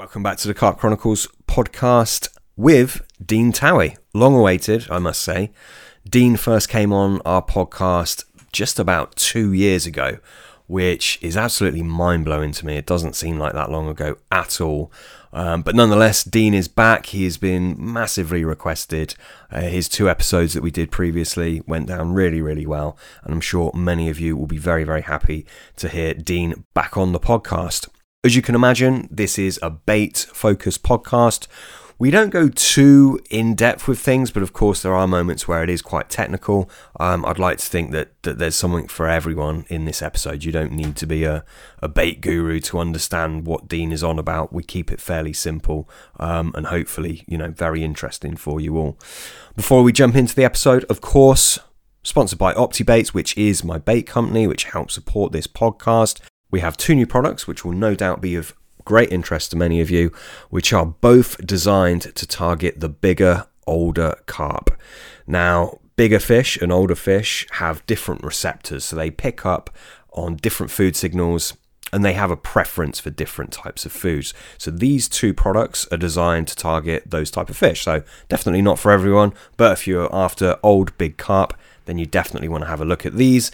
Welcome back to the Carp Chronicles podcast with Dean Towie. Long awaited, I must say. Dean first came on our podcast just about two years ago, which is absolutely mind blowing to me. It doesn't seem like that long ago at all. Um, but nonetheless, Dean is back. He has been massively requested. Uh, his two episodes that we did previously went down really, really well. And I'm sure many of you will be very, very happy to hear Dean back on the podcast. As you can imagine, this is a bait focused podcast. We don't go too in depth with things, but of course, there are moments where it is quite technical. Um, I'd like to think that, that there's something for everyone in this episode. You don't need to be a, a bait guru to understand what Dean is on about. We keep it fairly simple um, and hopefully, you know, very interesting for you all. Before we jump into the episode, of course, sponsored by OptiBaits, which is my bait company, which helps support this podcast. We have two new products, which will no doubt be of great interest to many of you, which are both designed to target the bigger, older carp. Now, bigger fish and older fish have different receptors, so they pick up on different food signals and they have a preference for different types of foods. So these two products are designed to target those type of fish. So definitely not for everyone, but if you're after old big carp, then you definitely want to have a look at these.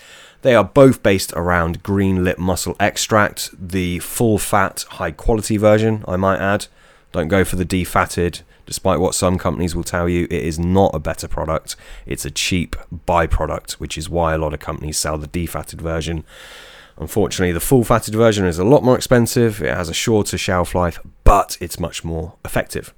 They are both based around green lip mussel extract, the full fat, high quality version, I might add. Don't go for the defatted, despite what some companies will tell you, it is not a better product. It's a cheap byproduct, which is why a lot of companies sell the defatted version. Unfortunately, the full fatted version is a lot more expensive, it has a shorter shelf life, but it's much more effective.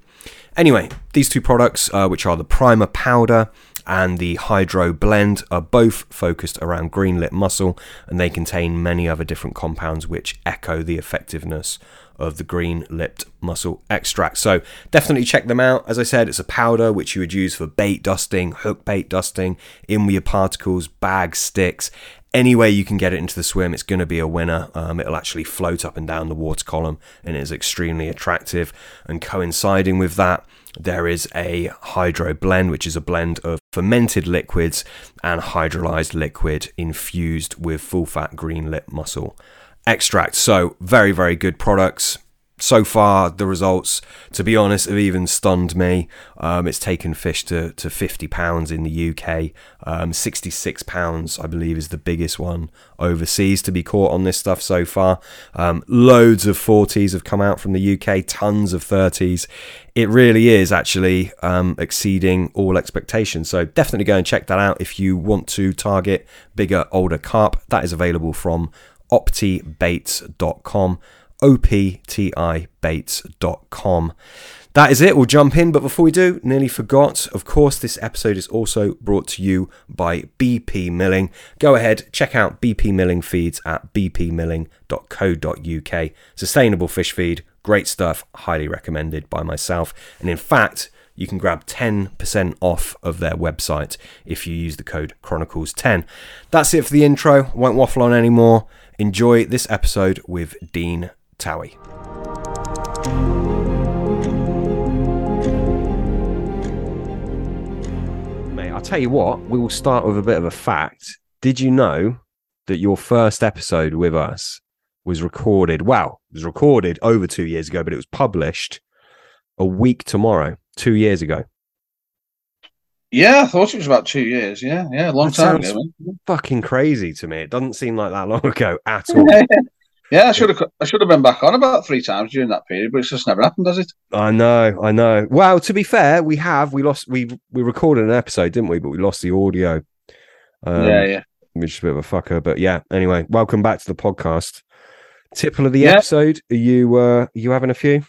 Anyway, these two products, uh, which are the primer powder and the Hydro Blend are both focused around green lip mussel and they contain many other different compounds which echo the effectiveness of the green lipped mussel extract. So definitely check them out. As I said, it's a powder which you would use for bait dusting, hook bait dusting, in with your particles, bags, sticks. Any way you can get it into the swim, it's going to be a winner. Um, it'll actually float up and down the water column and it is extremely attractive. And coinciding with that, there is a hydro blend, which is a blend of fermented liquids and hydrolyzed liquid infused with full fat green lip mussel extract. So, very, very good products so far, the results, to be honest, have even stunned me. Um, it's taken fish to, to £50 in the UK. Um, £66, I believe, is the biggest one overseas to be caught on this stuff so far. Um, loads of 40s have come out from the UK, tons of 30s. It really is actually um, exceeding all expectations. So definitely go and check that out if you want to target bigger, older carp. That is available from optibaits.com optibaits.com. That is it. We'll jump in. But before we do, nearly forgot. Of course, this episode is also brought to you by BP Milling. Go ahead, check out BP Milling feeds at bpmilling.co.uk. Sustainable fish feed, great stuff, highly recommended by myself. And in fact, you can grab 10% off of their website if you use the code Chronicles10. That's it for the intro. Won't waffle on anymore. Enjoy this episode with Dean Towie. Mate, I'll tell you what, we will start with a bit of a fact. Did you know that your first episode with us was recorded? Well, it was recorded over two years ago, but it was published a week tomorrow, two years ago. Yeah, I thought it was about two years. Yeah, yeah, a long That time ago. man. Fucking crazy to me. It doesn't seem like that long ago at all. Yeah, I should have. I should have been back on about three times during that period, but it's just never happened, does it? I know, I know. Well, to be fair, we have we lost we we recorded an episode, didn't we? But we lost the audio. Um, yeah, yeah. which is a bit of a fucker. But yeah, anyway, welcome back to the podcast. Tipple of the Yeah. episode. Are you uh are you having a few?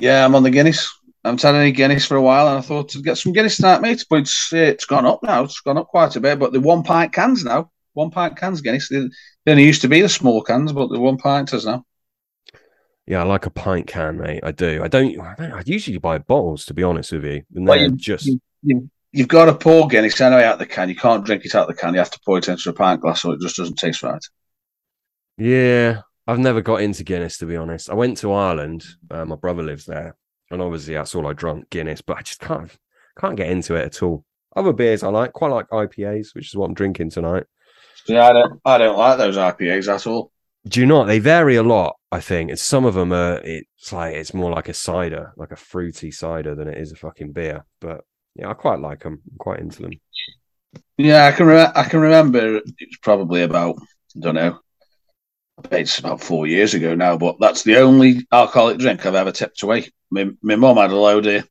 Yeah, I'm on the Guinness. I'm telling Guinness for a while, and I thought to get some Guinness tonight, mate. But it's it's gone up now. It's gone up quite a bit. But the one pint cans now, one pint cans Guinness. They, they only used to be the small cans, but the one pinters now. Yeah, I like a pint can, mate. I do. I don't. I, don't, I usually buy bottles, to be honest with you. And Well, you- just you- you, you've got to pour Guinness anyway out the can. You can't drink it out the can. You have to pour it into a pint glass, so it just doesn't taste right. Yeah, I've never got into Guinness to be honest. I went to Ireland. Uh, my brother lives there, and obviously that's all I drunk Guinness. But I just can't can't get into it at all. Other beers I like, quite like IPAs, which is what I'm drinking tonight. Yeah, I don't. I don't like those IPAs at all. Do you not? They vary a lot. I think. It's some of them are. It's like it's more like a cider, like a fruity cider, than it is a fucking beer. But yeah, I quite like them. I'm quite into them. Yeah, I can. Re- I can remember. It was probably about. I don't know. It's about four years ago now, but that's the only alcoholic drink I've ever tipped away. My, my mum had a load of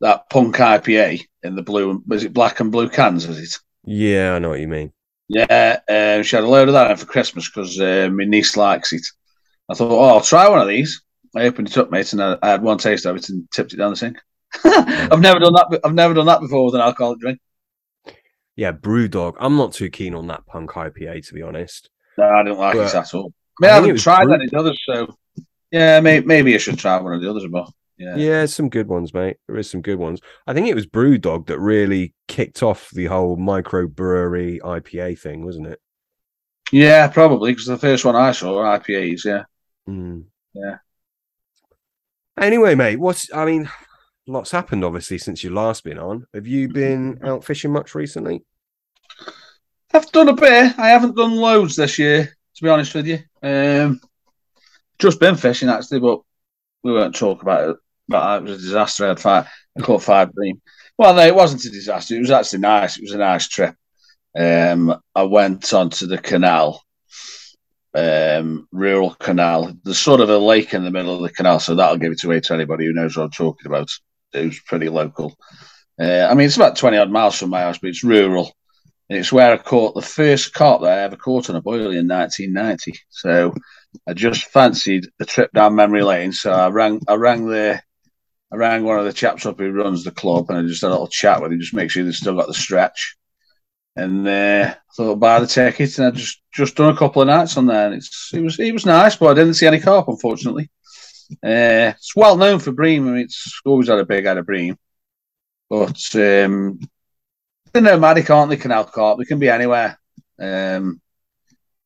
that punk IPA in the blue. Was it black and blue cans? Was it? Yeah, I know what you mean. Yeah, um, she had a load of that for Christmas because uh, my niece likes it. I thought, oh, I'll try one of these. I opened it up, mate, and I, I had one taste of it and tipped it down the sink. I've never done that. I've never done that before with an alcoholic drink. Yeah, Brewdog. I'm not too keen on that punk IPA, to be honest. No, I didn't like but, it at all. I, mean, I, I haven't tried brew- any others, so yeah, may- maybe I should try one of the others, but yeah. Yeah, some good ones, mate. There is some good ones. I think it was Brewdog that really kicked off the whole microbrewery IPA thing, wasn't it? Yeah, probably because the first one I saw were IPAs. Yeah. Mm. Yeah. Anyway, mate, what's I mean, lots happened obviously since you last been on. Have you been out fishing much recently? I've done a bit. I haven't done loads this year, to be honest with you. Um, just been fishing actually, but we won't talk about it. But it was a disaster. I had five. I caught five. Well, no, it wasn't a disaster. It was actually nice. It was a nice trip. Um, I went onto the canal, um, rural canal. There's sort of a lake in the middle of the canal, so that'll give it away to anybody who knows what I'm talking about. It was pretty local. Uh, I mean, it's about 20 odd miles from my house, but it's rural. And it's where I caught the first carp that I ever caught on a boil in 1990. So I just fancied a trip down memory lane. So I rang, I rang the, I rang one of the chaps up who runs the club, and I just had a little chat with him, just make sure they've still got the stretch. And uh, I thought buy the ticket, and I just just done a couple of nights on there, and it's it was it was nice, but I didn't see any carp, unfortunately. Uh, it's well known for bream. I mean, it's always had a big head of bream, but um, they're nomadic, aren't they? Canal carp. They can be anywhere. Um,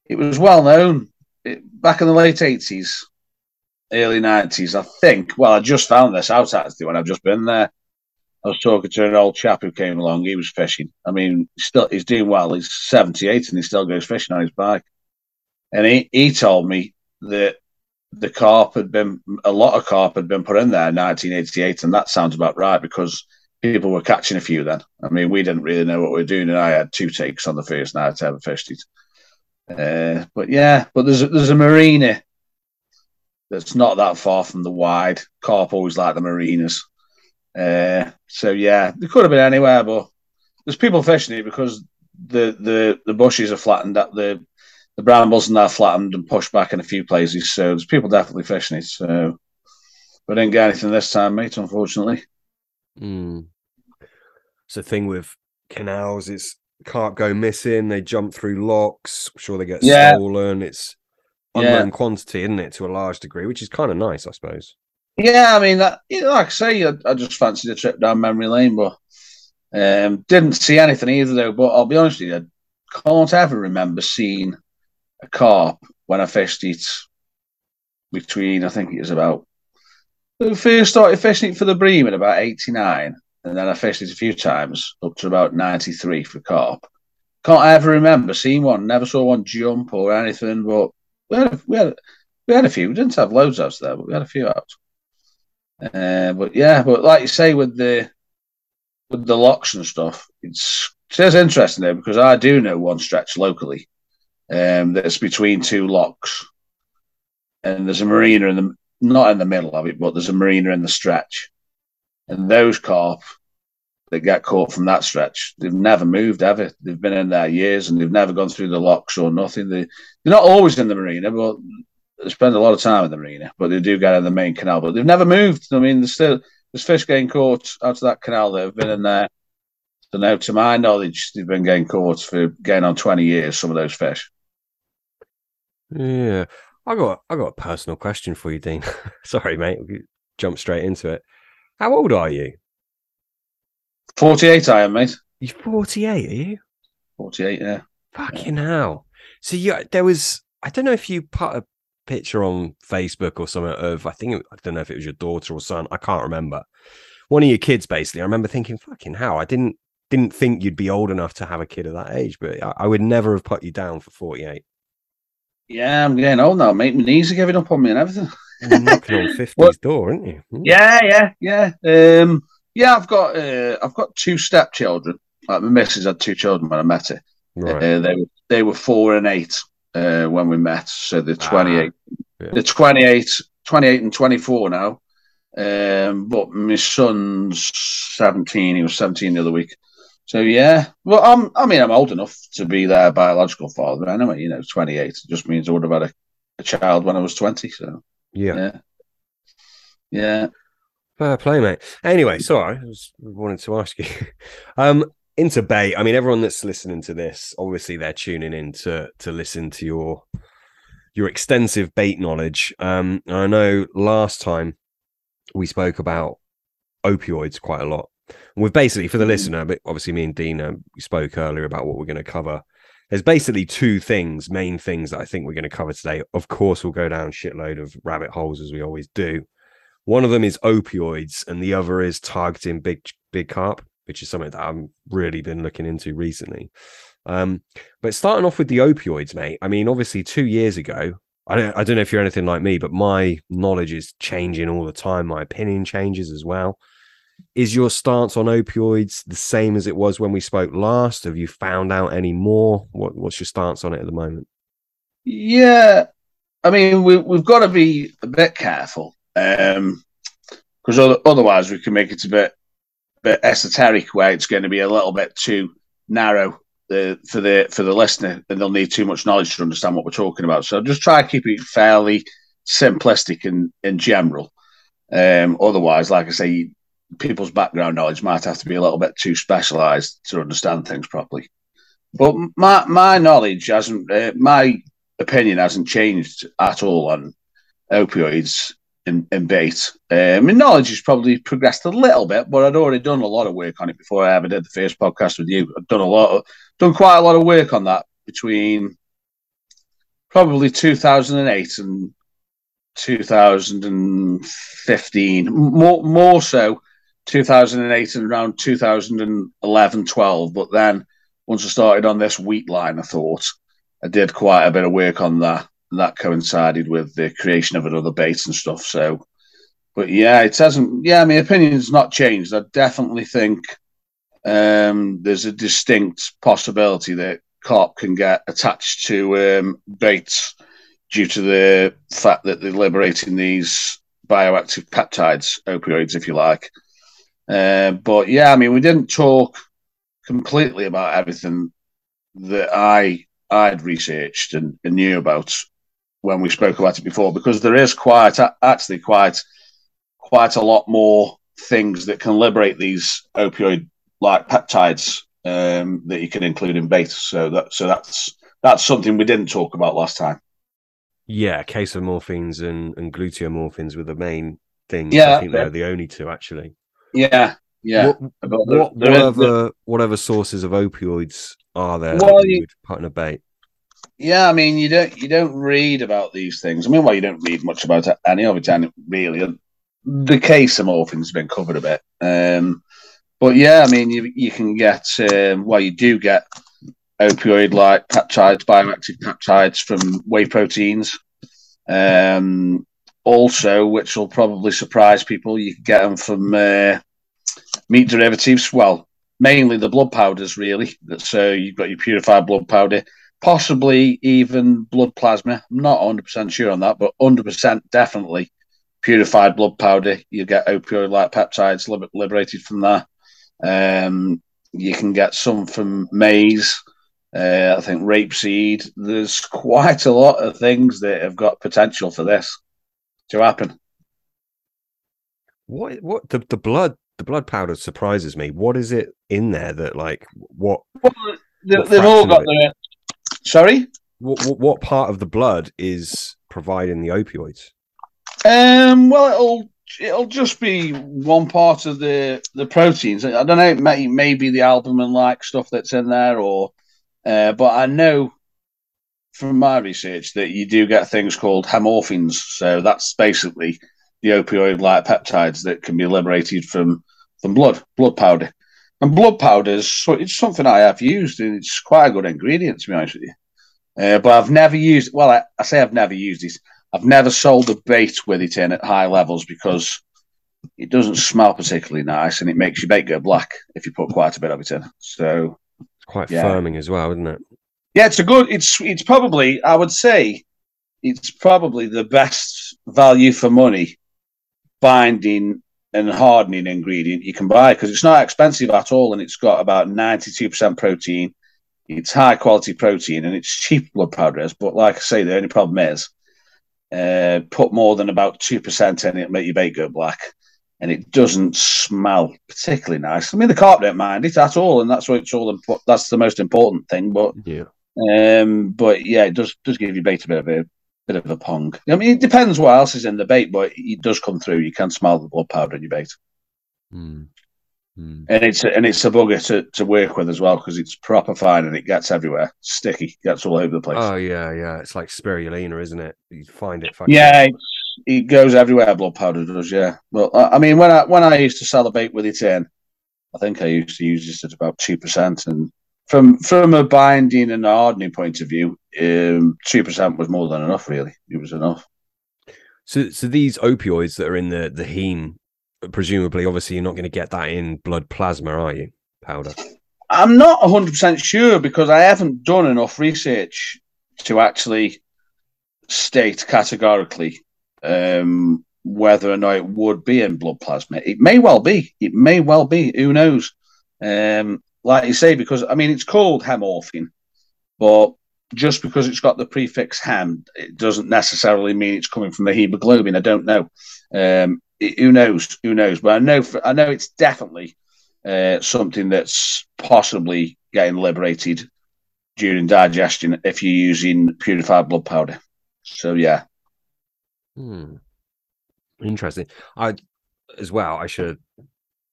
it was well known it, back in the late eighties, early nineties. I think. Well, I just found this out actually when I've just been there. I was talking to an old chap who came along. He was fishing. I mean, still he's doing well. He's seventy eight and he still goes fishing on his bike. And he, he told me that the carp had been a lot of carp had been put in there in 1988, and that sounds about right because people were catching a few then. I mean, we didn't really know what we were doing, and I had two takes on the first night I ever fished it. Uh, but yeah, but there's a, there's a marina that's not that far from the wide. Carp always like the marinas. Uh, so yeah, they could have been anywhere, but there's people fishing it because the the the bushes are flattened up the the brambles and that flattened and pushed back in a few places. So there's people definitely fishing it. So we didn't get anything this time, mate, unfortunately. Mm. It's the thing with canals, it's can't go missing, they jump through locks, I'm sure they get yeah. stolen. It's unknown yeah. quantity, isn't it, to a large degree, which is kind of nice, I suppose. Yeah, I mean, that, you know, like I say, I, I, just fancied a trip down memory lane, but um, didn't see anything either, though. But I'll be honest with you, I can't ever remember seeing a carp when I fished it between, I think it was about we first started fishing for the bream at about 89, and then I fished it a few times up to about 93 for carp. Can't ever remember seeing one, never saw one jump or anything, but we had, a, we had, we had a few. We didn't have loads out there, but we had a few out. Uh, but yeah, but like you say, with the with the locks and stuff, it's it's interesting there because I do know one stretch locally um, that's between two locks, and there's a marina in the not in the middle of it, but there's a marina in the stretch. And those carp that get caught from that stretch, they've never moved ever. They've been in there years and they've never gone through the locks or nothing. They, they're not always in the marina, but they spend a lot of time in the marina, but they do get in the main canal. But they've never moved. I mean, there's still there's fish getting caught out of that canal that have been in there. So now, to my knowledge, they've been getting caught for going on 20 years, some of those fish. Yeah. I got I got a personal question for you, Dean. Sorry, mate. Jump straight into it. How old are you? Forty-eight. I am, mate. You're forty-eight, are you? Forty-eight. Yeah. Fucking hell. So you, there was. I don't know if you put a picture on Facebook or something of. I think it, I don't know if it was your daughter or son. I can't remember. One of your kids, basically. I remember thinking, "Fucking hell!" I didn't didn't think you'd be old enough to have a kid at that age, but I, I would never have put you down for forty-eight. Yeah, I'm getting old now, mate. My knees are giving up on me and everything. You're knocking on 50's door, aren't you? Mm. Yeah, yeah, yeah. Um, yeah, I've got uh, I've got two stepchildren. Like my missus had two children when I met her. Right. Uh, they were they were four and eight uh, when we met. So they're 28. yeah. They're 28, 28 and 24 now. Um, but my son's 17. He was 17 the other week. So yeah, well, I'm. I mean, I'm old enough to be their biological father anyway. You know, 28 It just means I would have had a, a child when I was 20. So yeah. yeah, yeah. Fair play, mate. Anyway, sorry, I was wanted to ask you. Um, into bait. I mean, everyone that's listening to this, obviously, they're tuning in to to listen to your your extensive bait knowledge. Um, and I know last time we spoke about opioids quite a lot. And we've basically, for the Mm. listener, but obviously, me and Dean uh, spoke earlier about what we're going to cover. There's basically two things, main things that I think we're going to cover today. Of course, we'll go down a shitload of rabbit holes as we always do. One of them is opioids, and the other is targeting big big carp, which is something that I've really been looking into recently. Um, but starting off with the opioids, mate. I mean, obviously, two years ago, I don't, I don't know if you're anything like me, but my knowledge is changing all the time. My opinion changes as well. Is your stance on opioids the same as it was when we spoke last? Have you found out any more? What, what's your stance on it at the moment? Yeah, I mean, we, we've got to be a bit careful because otherwise we can make it a bit, bit esoteric, where it's going to be a little bit too narrow uh, for the for the listener, and they'll need too much knowledge to understand what we're talking about. So just try to keep it fairly simplistic and in general. Um, otherwise, like I say, people's background knowledge might have to be a little bit too specialised to understand things properly. But my my knowledge hasn't, uh, my opinion hasn't changed at all on opioids and, and bait. Uh, my knowledge has probably progressed a little bit, but I'd already done a lot of work on it before I ever did the first podcast with you. I've done a lot, of, done quite a lot of work on that between probably 2008 and 2015, more more so 2008 and around 2011, 12. But then once I started on this wheat line, I thought I did quite a bit of work on that. That coincided with the creation of another bait and stuff. So, but yeah, it hasn't. Yeah, my opinion's not changed. I definitely think um, there's a distinct possibility that carp can get attached to um, baits due to the fact that they're liberating these bioactive peptides, opioids, if you like. Uh, but yeah, I mean, we didn't talk completely about everything that I I'd researched and, and knew about when we spoke about it before, because there is quite actually quite quite a lot more things that can liberate these opioid like peptides um, that you can include in beta. So that so that's that's something we didn't talk about last time. Yeah, casomorphines and, and gluteomorphines were the main things. Yeah, I think they're the only two actually. Yeah, yeah. What, what, the- what there is- other what sources of opioids are there Well, that you you- would put in a bait? Yeah, I mean, you don't you don't read about these things. I mean, well, you don't read much about any of it, really, the casomorphine's been covered a bit. Um, but yeah, I mean, you you can get um, well, you do get opioid like peptides, bioactive peptides from whey proteins. Um, also, which will probably surprise people, you can get them from uh, meat derivatives. Well, mainly the blood powders, really. So you've got your purified blood powder possibly even blood plasma. I'm not 100% sure on that, but 100% definitely purified blood powder. You get opioid like peptides liber- liberated from that. Um, you can get some from maize, uh, I think rapeseed. There's quite a lot of things that have got potential for this to happen. What what the, the blood the blood powder surprises me. What is it in there that like what Well, they, they've all got their. Sorry? what what, what part of the blood is providing the opioids? Um, well, it'll it'll just be one part of the the proteins. I don't know. It may maybe the albumin like stuff that's in there, or uh, but I know from my research that you do get things called hemorphins. So that's basically the opioid like peptides that can be liberated from from blood blood powder. And blood powders, so it's something I have used, and it's quite a good ingredient to be honest with you. Uh, but I've never used. Well, I, I say I've never used it. I've never sold a bait with it in at high levels because it doesn't smell particularly nice and it makes your bait go black if you put quite a bit of it in. So It's quite Yeah. firming as well, isn't it? yeah, it's a good. It's it's probably I would say it's probably the best value for money binding and hardening ingredient you can buy because it's not expensive at all and it's got about ninety two percent protein. It's high quality protein and it's cheap blood powder but like I say, the only problem is uh, put more than about two percent in it, make your bait go black, and it doesn't smell particularly nice. I mean, the carp don't mind it at all, and that's what it's all. Impo- that's the most important thing. But Yeah. um, but yeah, it does does give your bait a bit of a bit of a pong. I mean, it depends what else is in the bait, but it does come through. You can smell the blood powder in your bait, Mm. Mm. and it's and it's a bugger to, to work with as well because it's proper fine and it gets everywhere, sticky, gets all over the place. Oh yeah, yeah. It's like spirulina, isn't it? You find it. Fucking... yeah, it goes everywhere. Blood powder does, yeah. Well, I I mean, when I when I used to sell the bait with it in, I think I used to use it at about two percent, and from from a binding and hardening point of view, um, two percent was more than enough. Really, it was enough. So, so these opioids that are in the the heme, presumably, obviously, you're not going to get that in blood plasma, are you? Powder. I'm not 100% sure because I haven't done enough research to actually state categorically um, whether or not it would be in blood plasma. It may well be. It may well be. Who knows? Um, like you say, because I mean, it's called hemorphine, but just because it's got the prefix hem, it doesn't necessarily mean it's coming from the hemoglobin. I don't know. Um, it- who knows? Who knows? But I know. For, I know it's definitely uh, something that's possibly getting liberated during digestion if you're using purified blood powder. So yeah, Hmm. Interesting. I, as well, I should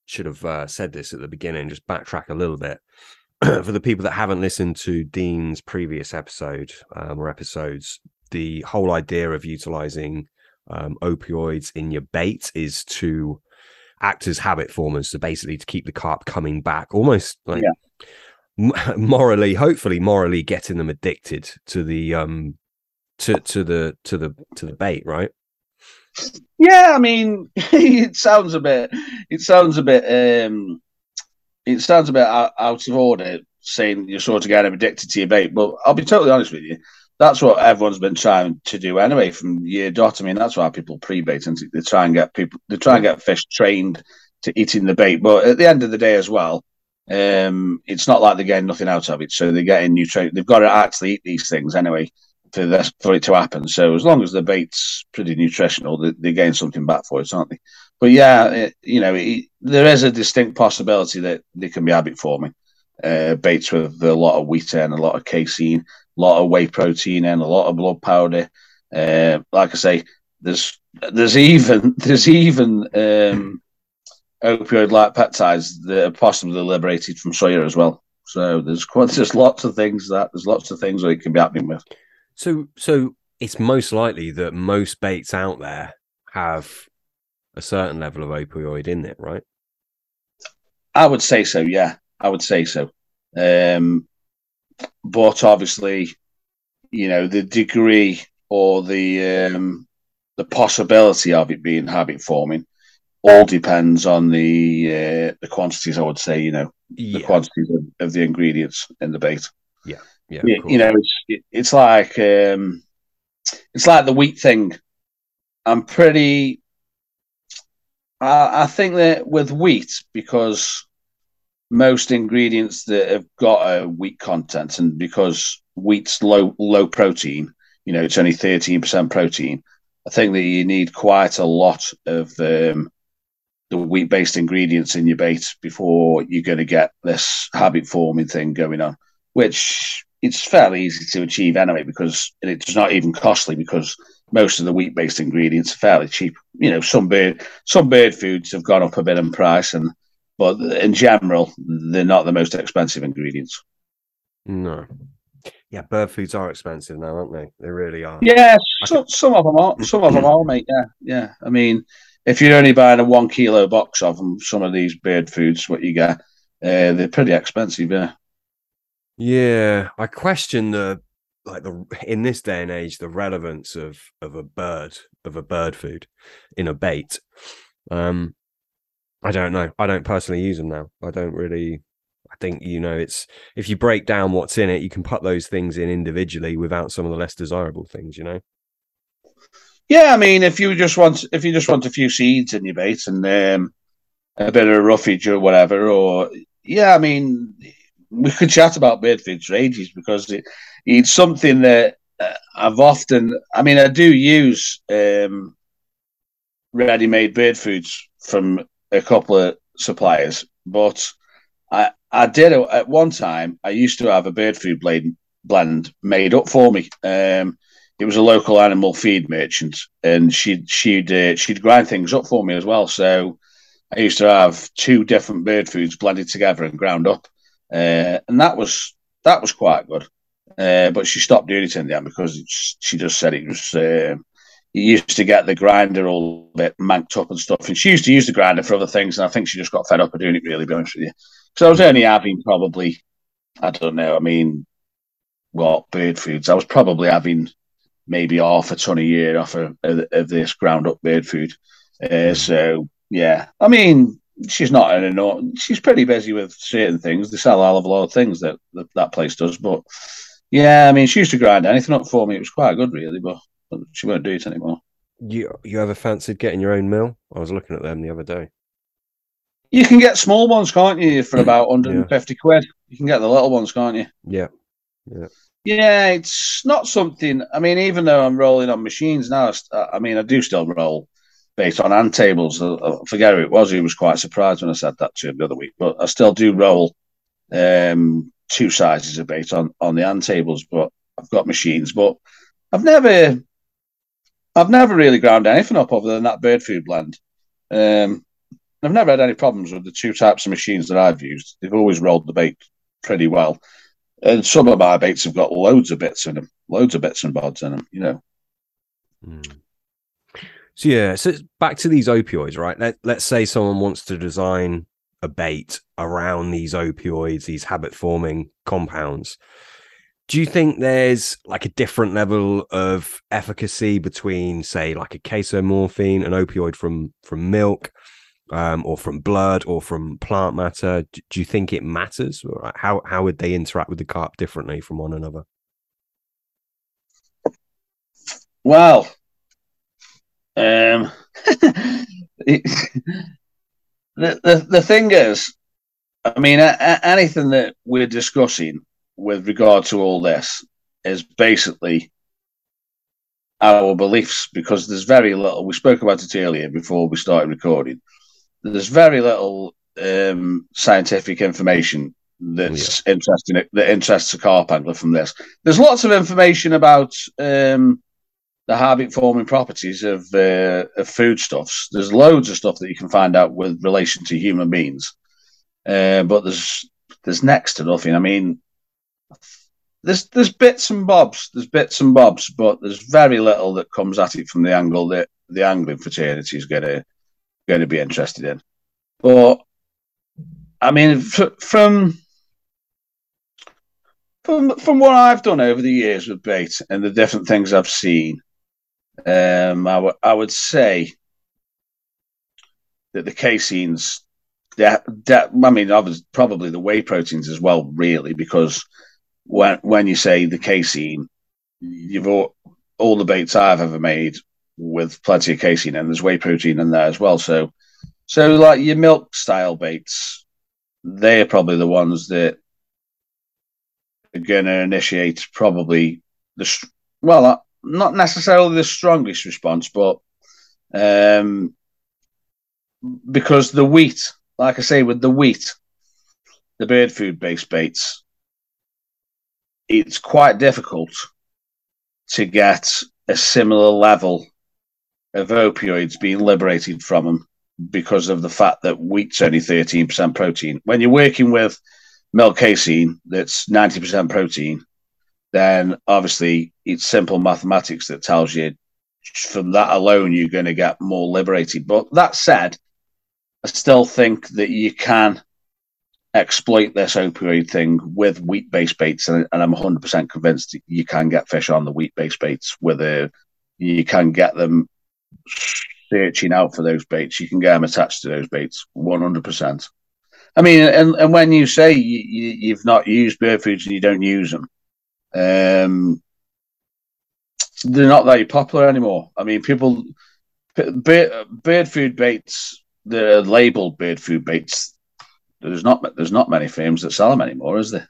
should have uh, said this at the beginning. Just backtrack a little bit for the people that haven't listened to Dean's previous episode um, or episodes. The whole idea of utilizing um, opioids in your bait is to act as habit formers, so basically to keep the carp coming back, almost like m- morally, hopefully morally getting them addicted to the um to to the to the to the bait, right? Yeah. I mean, it sounds a bit. It sounds a bit. Um, it sounds a bit out, out of order saying you're sort of getting addicted to your bait. But I'll be totally honest with you. That's what everyone's been trying to do anyway from year dot. I mean, that's why people pre-bait and they try and get people, they try and get fish trained to eating the bait. But at the end of the day, as well, um, it's not like they're getting nothing out of it. So they're getting nutrient. They've got to actually eat these things anyway for this for it to happen. So as long as the bait's pretty nutritional, they, they're getting something back for it, aren't they? But yeah, it, you know, it, there is a distinct possibility that they can be habit forming. Uh, baits with a lot of wheat and a lot of casein, a lot of whey protein and a lot of blood powder. Uh, like I say, there's there's even there's even um, opioid like peptides that are possibly liberated from soya as well. So there's quite there's lots of things that there's lots of things that it can be happening with. So so it's most likely that most baits out there have a certain level of opioid in it, right? I would say so. Yeah, I would say so. Um, but obviously, you know, the degree or the um, the possibility of it being habit forming all depends on the uh, the quantities. I would say, you know, the Yeah, quantities of, of the ingredients in the bait. Yeah, you, course. you know, it's it, it's like um, it's like the wheat thing. I'm pretty. I, I think that with wheat, because most ingredients that have got a wheat content, and because wheat's low low protein, you know, it's only thirteen percent protein. I think that you need quite a lot of um, the wheat based ingredients in your bait before you're going to get this habit forming thing going on which it's fairly easy to achieve anyway because it's not even costly because most of the wheat based ingredients are fairly cheap. You know, some bird some bird foods have gone up a bit in price and but in general they're not the most expensive ingredients. no. Yeah, bird foods are expensive now, aren't they? They really are. Yeah, some, some of them are some of them are, mate. Yeah, yeah. I mean, if you're only buying a one kilo box of them, some of these bird foods, what you get, uh, they're pretty expensive. Yeah. Yeah, I question the like the in this day and age the relevance of of a bird of a bird food in a bait. Um, I don't know. I don't personally use them now. I don't really. I think you know it's if you break down what's in it, you can put those things in individually without some of the less desirable things. You know. Yeah, I mean, if you just want if you just want a few seeds in your bait and um, a bit of roughage or whatever, or yeah, I mean, we could chat about bird feeds for ages because it, it's something that uh, I've often. I mean, I do use um, ready-made bird foods from a couple of suppliers, but I I did at one time. I used to have a bird food blend blend made up for me. Um, it was a local animal feed merchant, and she'd she'd uh, she'd grind things up for me as well. So I used to have two different bird foods blended together and ground up, uh, and that was that was quite good. Uh, but she stopped doing it in the end because she just said it was. Uh, used to get the grinder all a bit manked up and stuff, and she used to use the grinder for other things, and I think she just got fed up of doing it. Really, be honest with you, because I was only having probably, I don't know, I mean, what bird foods? I was probably having maybe half a ton a year off of, of this ground up bird food. Uh, so yeah, I mean, she's not an enormous. She's pretty busy with certain things. They sell a hell of a lot of things that, that that place does, but yeah, I mean, she used to grind anything up for me. It was quite good, really, but she won't do it anymore. You you ever fancied getting your own mill? I was looking at them the other day. You can get small ones, can't you, for about 150 yeah. quid? You can get the little ones, can't you? Yeah. Yeah. Yeah, it's not something. I mean, even though I'm rolling on machines now, I mean, I do still roll based on hand tables. I forget who it was. He was quite surprised when I said that to him the other week. But I still do roll um, two sizes of bait on on the hand tables. But I've got machines. But I've never, I've never really ground anything up other than that bird food blend. Um, I've never had any problems with the two types of machines that I've used. They've always rolled the bait pretty well. And some of my baits have got loads of bits in them, loads of bits and bods in them, you know. Mm. So yeah, so back to these opioids, right? Let, let's say someone wants to design a bait around these opioids, these habit forming compounds. Do you think there's like a different level of efficacy between, say, like a casomorphine, an opioid from from milk, um, or from blood or from plant matter? Do you think it matters? How how would they interact with the carp differently from one another? Well, um, the, the the thing is, I mean, a, a, anything that we're discussing with regard to all this is basically our beliefs because there's very little. We spoke about it earlier before we started recording there's very little um, scientific information that's yeah. interesting that interests a carp angler from this. There's lots of information about um, the habit forming properties of, uh, of foodstuffs. There's loads of stuff that you can find out with relation to human beings, uh, but there's there's next to nothing. I mean, there's there's bits and bobs, there's bits and bobs, but there's very little that comes at it from the angle that the angling fraternity is going to going to be interested in. But I mean, from from from what I've done over the years with bait and the different things I've seen, um, I, w- I would say that the caseins, that that I mean, obviously, probably the whey proteins as well, really, because when when you say the casein, you've all, all the baits I've ever made with plenty of casein, and there's whey protein in there as well. So, so like your milk style baits, they're probably the ones that are going to initiate probably the well, not necessarily the strongest response, but um, because the wheat, like I say, with the wheat, the bird food based baits, it's quite difficult to get a similar level of opioids being liberated from them because of the fact that wheat's only 13% protein. When you're working with milk casein that's 90% protein, then obviously it's simple mathematics that tells you from that alone you're going to get more liberated. But that said, I still think that you can exploit this opioid thing with wheat based baits, and, and I'm 100% convinced you can get fish on the wheat based baits. Whether you can get them searching out for those baits, you can get them attached to those baits 100%. I mean, and, and when you say you, you, have not used bird foods and you don't use them, um, they're not very popular anymore. I mean, people bird, bird food baits, the labeled bird food baits. There's not there's not many firms that sell them anymore, is there?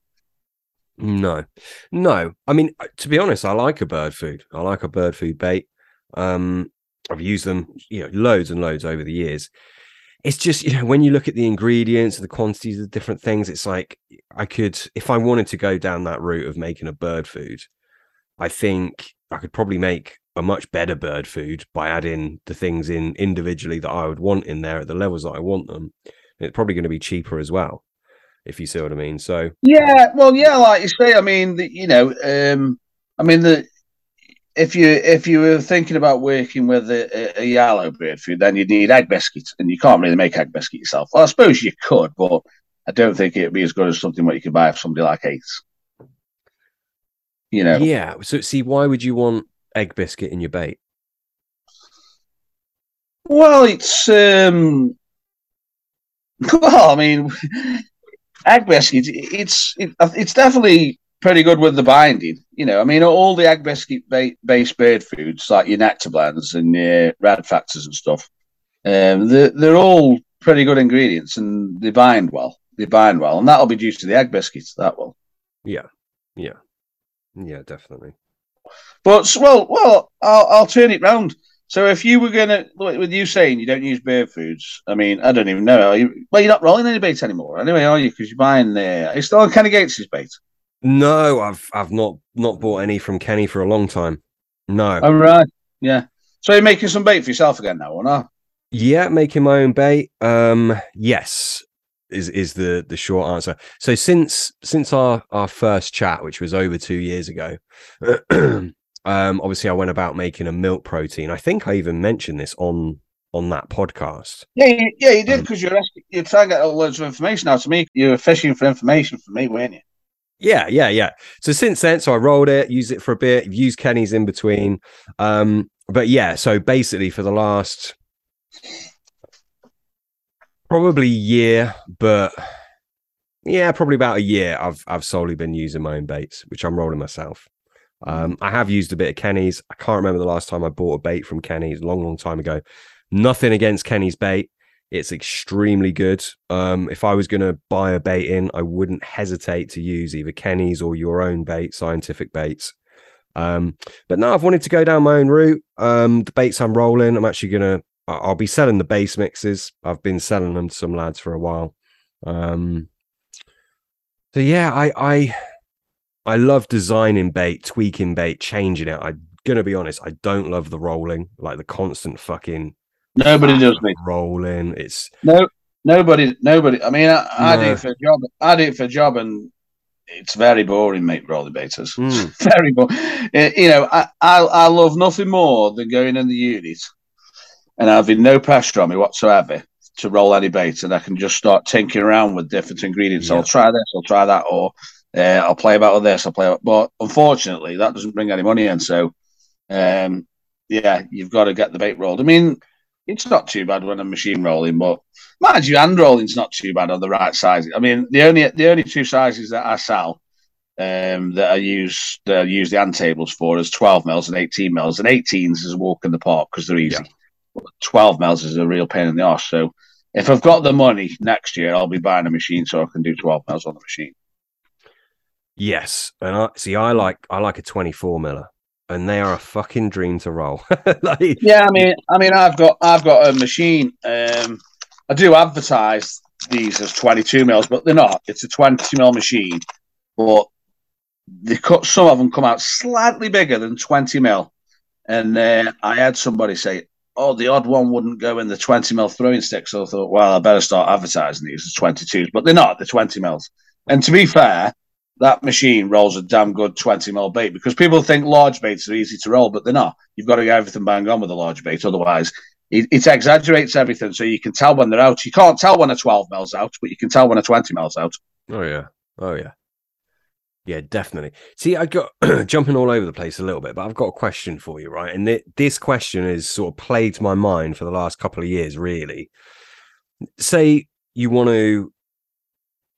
No, no. I mean, to be honest, I like a bird food. I like a bird food bait. Um, I've used them, you know, loads and loads over the years it's just you know when you look at the ingredients and the quantities of different things it's like i could if i wanted to go down that route of making a bird food i think i could probably make a much better bird food by adding the things in individually that i would want in there at the levels that i want them. It's probably going to be cheaper as well if you see what i mean. So yeah well yeah like you say i mean the, you know um i mean the if you if you were thinking about working with a, a, yellow bird food, then you'd need egg biscuits, and you can't really make egg biscuit yourself. Well, I suppose you could, but I don't think it'd be as good as something what you could buy from somebody like Ace. You know? Yeah. So, see, why would you want egg biscuit in your bait? Well, it's um. Well, I mean, egg biscuit. It's it, it's definitely pretty good with the binding. You know, I mean, all the egg biscuit based bird foods like your nectar blends and your red factors and stuff, um, they're, they're all pretty good ingredients and they bind well. They bind well, and that'll be due to the egg biscuits. That will. Yeah, yeah, yeah, definitely. But well, well, I'll, I'll turn it round. So if you were gonna, with you saying you don't use bird foods, I mean, I don't even know. You, well, you're not rolling any bait anymore, anyway, are you? Because you're buying the. Uh, it's still on Kenny Gates' bait. No, I've I've not not bought any from Kenny for a long time. No. All right. Yeah. So you're making some bait for yourself again now, or not? Yeah, making my own bait. Um, yes, is is the the short answer. So since since our our first chat, which was over two years ago, um, obviously I went about making a milk protein. I think I even mentioned this on on that podcast. Yeah, you, yeah, you did because um, you're asking, you're trying to get loads of information out to me. You were fishing for information for me, weren't you? Yeah, yeah, yeah. So since then, so I rolled it, used it for a bit, used Kenny's in between. Um, but yeah, so basically for the last probably year, but yeah, probably about a year, I've I've solely been using my own baits, which I'm rolling myself. Um, I have used a bit of Kenny's. I can't remember the last time I bought a bait from Kenny's, long, long time ago. Nothing against Kenny's bait. It's extremely good. Um, if I was going to buy a bait in, I wouldn't hesitate to use either Kenny's or your own bait, scientific baits. Um, but now I've wanted to go down my own route. Um, the baits I'm rolling, I'm actually going to, I'll be selling the base mixes. I've been selling them to some lads for a while. Um, so yeah, I, I, I love designing bait, tweaking bait, changing it. I'm gonna be honest, I don't love the rolling, like the constant fucking Nobody does me rolling. It's no nobody. Nobody. I mean, I, I do it for a job. I do it for a job, and it's very boring, mate. Rolling baiters, mm. very boring. Uh, you know, I, I I love nothing more than going in the unit and having no pressure on me whatsoever to roll any bait, and I can just start tinkering around with different ingredients. Yeah. I'll try this, I'll try that, or uh, I'll play about with this, I'll play. About, but unfortunately, that doesn't bring any money in. So, um, yeah, you've got to get the bait rolled. I mean, it's not too bad when I'm machine rolling, but mind you, hand rolling's not too bad on the right size. I mean, the only the only two sizes that I sell um, that I use that I use the hand tables for is 12 mils and 18 mils, and 18s is a walk in the park because they're easy. Yeah. 12 mils is a real pain in the arse. So if I've got the money next year, I'll be buying a machine so I can do 12 mils on the machine. Yes, and I see. I like I like a 24 miller and they are a fucking dream to roll. like, yeah, I mean, I mean, I've got I've got a machine. Um, I do advertise these as 22 mils, but they're not. It's a 20 mil machine, but they cut some of them come out slightly bigger than 20 mil. And uh, I had somebody say, "Oh, the odd one wouldn't go in the 20 mil throwing stick." So I thought, well, I better start advertising these as 22s, but they're not. They're 20 mils. And to be fair, that machine rolls a damn good 20 mil bait because people think large baits are easy to roll, but they're not. You've got to get everything bang on with a large bait. Otherwise, it, it exaggerates everything, so you can tell when they're out. You can't tell when a 12 mils out, but you can tell when a 20 mils out. Oh yeah, oh yeah, yeah, definitely. See, I got jumping all over the place a little bit, but I've got a question for you, right? And th- this question has sort of plagued my mind for the last couple of years, really. Say you want to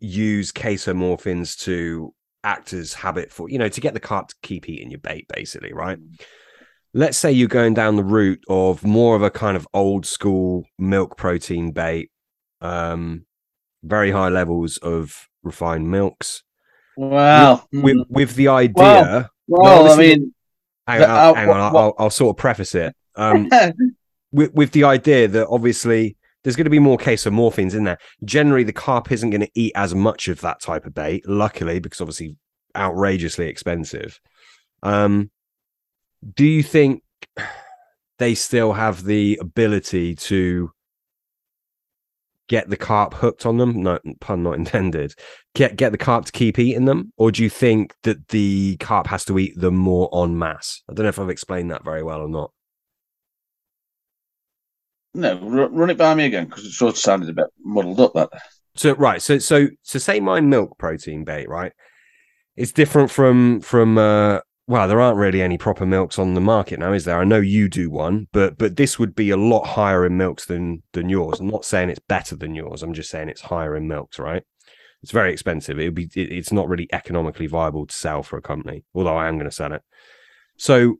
use casomorphins to act as habit for you know to get the carp to keep eating your bait basically right? Let's say you're going down the route of more of a kind of old school milk protein bait um very high levels of refined milks. Well, with, with, mm, with the idea well, well I mean, hang the- on, uh, hang on I'll, I'll, I'll sort of preface it. Um with, with the idea that obviously there's going to be more casomorphins in there. Generally, the carp isn't going to eat as much of that type of bait, luckily, because obviously outrageously expensive. Um, do you think they still have the ability to get the carp hooked on them? No, pun not intended. Get get the carp to keep eating them, or do you think that the carp has to eat them more en masse? I don't know if I've explained that very well or not. No, run it by me again because it sort of sounded a bit muddled up. That So right, so so so say my milk protein bait, right? It's different from from uh well, there aren't really any proper milks on the market now, is there? I know you do one, but but this would be a lot higher in milks than than yours. I'm not saying it's better than yours. I'm just saying it's higher in milks, right? It's very expensive. It would be it, it's not really economically viable to sell for a company, although I am going to sell it. So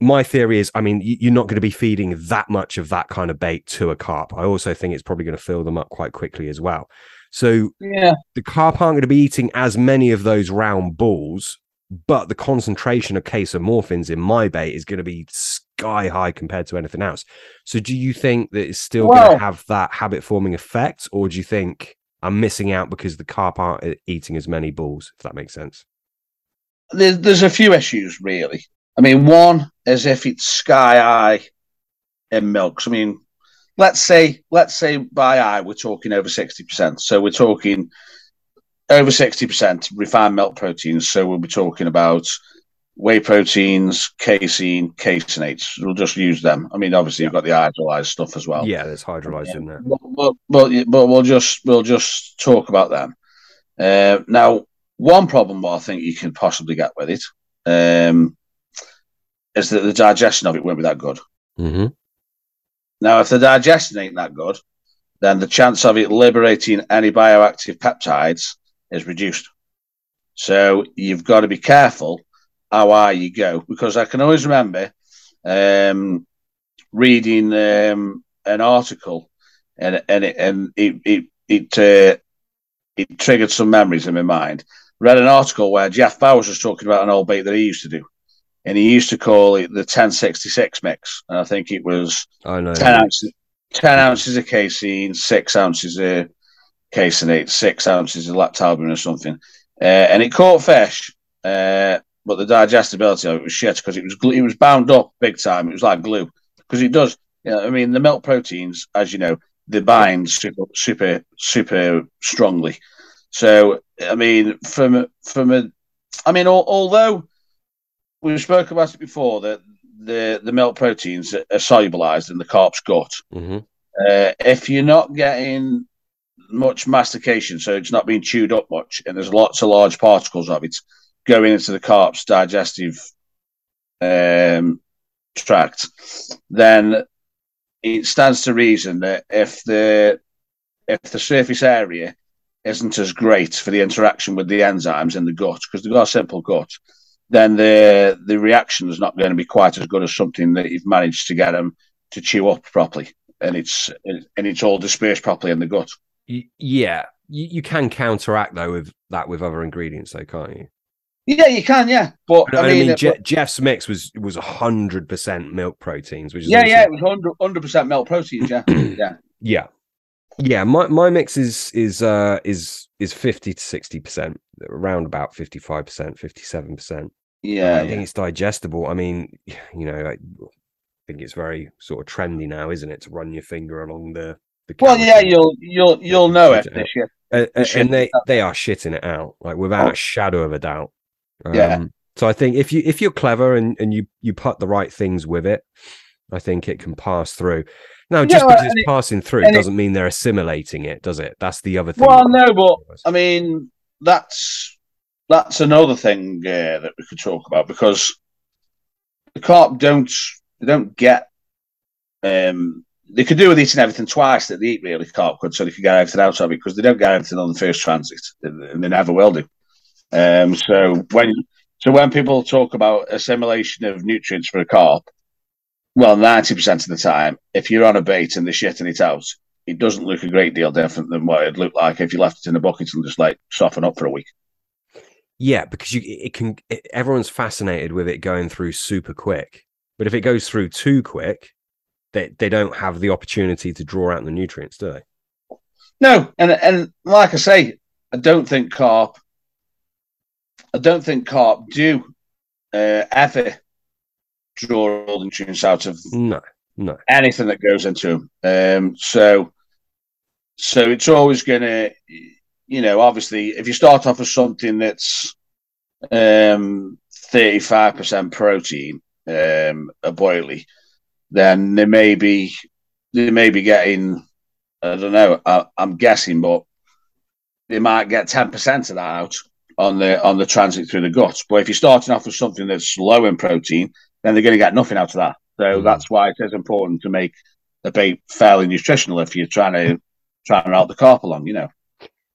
my theory is, I mean, you're not going to be feeding that much of that kind of bait to a carp. I also think it's probably going to fill them up quite quickly as well. So yeah, the carp aren't going to be eating as many of those round balls, but the concentration of casomorphins in my bait is going to be sky high compared to anything else. So do you think that it's still going to have that habit forming effect, or do you think I'm missing out because the carp aren't e- eating as many balls? If that makes sense. there's there's a few issues really. I mean, one is if it's sky high in milks. I mean, let's say let's say by eye we're talking over sixty percent. So we're talking over sixty percent refined milk proteins. So we'll be talking about whey proteins, casein, caseinates. We'll just use them. I mean, obviously you've got the hydrolyzed stuff as well. yeah, there's hydrolyzed in there. But, but, but, but we'll just we'll just talk about them. Uh, now, one problem I think you can possibly get with it um, is that the digestion of it won't be that good. hmm Now, if the digestion ain't that good, then the chance of it liberating any bioactive peptides is reduced. So you've got to be careful how high you go because I can always remember um, reading um, an article and and it and it it it, uh, it triggered some memories in my mind. Read an article where Jeff Bowers was talking about an old bait that he used to do, and he used to call it the 1066 mix, and I think it was I know. 10 ounces, 10 ounces of casein, six ounces of caseinate, six ounces of lactalbumin or something. Uh, and it caught fish, uh, but the digestibility of it was shit because it was it was bound up big time. It was like glue because it does. You know, I mean, the milk proteins, as you know, they bind super, super, super strongly. So, I mean, from from a, I mean, al- although we spoke about it before that the the milk proteins are solubilized in the carp's gut. hmm Uh, if you're not getting much mastication, so it's not being chewed up much, and there's lots of large particles of it going into the carp's digestive um, tract, then it stands to reason that if the if the surface area isn't as great for the interaction with the enzymes in the gut, because they've got a simple gut, then the the reaction is not going to be quite as good as something that you've managed to get them to chew up properly, and it's and it's all dispersed properly in the gut. Yeah, you, you can counteract though with that with other ingredients, though, can't you? Yeah, you can, yeah, but I I mean, mean, Je- Jeff's mix was was hundred percent milk proteins, which is yeah, yeah, it was 100 percent milk proteins. Yeah, yeah, yeah, yeah. My my mix is is uh is is fifty to sixty percent, around about fifty five percent, fifty seven percent. Yeah, I think yeah. it's digestible. I mean, you know, I think it's very sort of trendy now, isn't it, to run your finger along the the. Well, yeah, you'll you'll you'll know it it this year. Uh, uh, and they they are shitting it out like without Oh. a shadow of a doubt. Yeah. Um, So I think if you if you're clever and and you you put the right things with it, I think it can pass through. Now, just because it's it- passing through it- doesn't mean they're assimilating it, does it? That's the other thing. Well, no, but I mean that's that's another thing uh, that we could talk about because the carp don't they don't get um they could do with eating everything twice that they eat really carp could so they could get everything out of it because they don't get everything on the first transit and they never will do. Um, so when so when people talk about assimilation of nutrients for a carp, well, ninety percent of the time, if you're on a bait and they're shitting it out, it doesn't look a great deal different than what it'd look like if you left it in a bucket and just like soften up for a week. Yeah, because you it can. It, everyone's fascinated with it going through super quick, but if it goes through too quick, they they don't have the opportunity to draw out the nutrients, do they? No, and and like I say, I don't think carp. I don't think carp do uh, ever draw all the nutrients out of No, no. anything that goes into them. Um, so, so it's always going to, you know, obviously, if you start off with something that's um, 35% protein, um, a boilie, then they may be, they may be getting, I don't know, I, I'm guessing, but they might get 10% of that out on the on the transit through the gut. But if you're starting off with something that's low in protein, then they're going to get nothing out of that. So Mhm. that's why it is important to make the bait fairly nutritional if you're trying to trying to route the carp along. You know,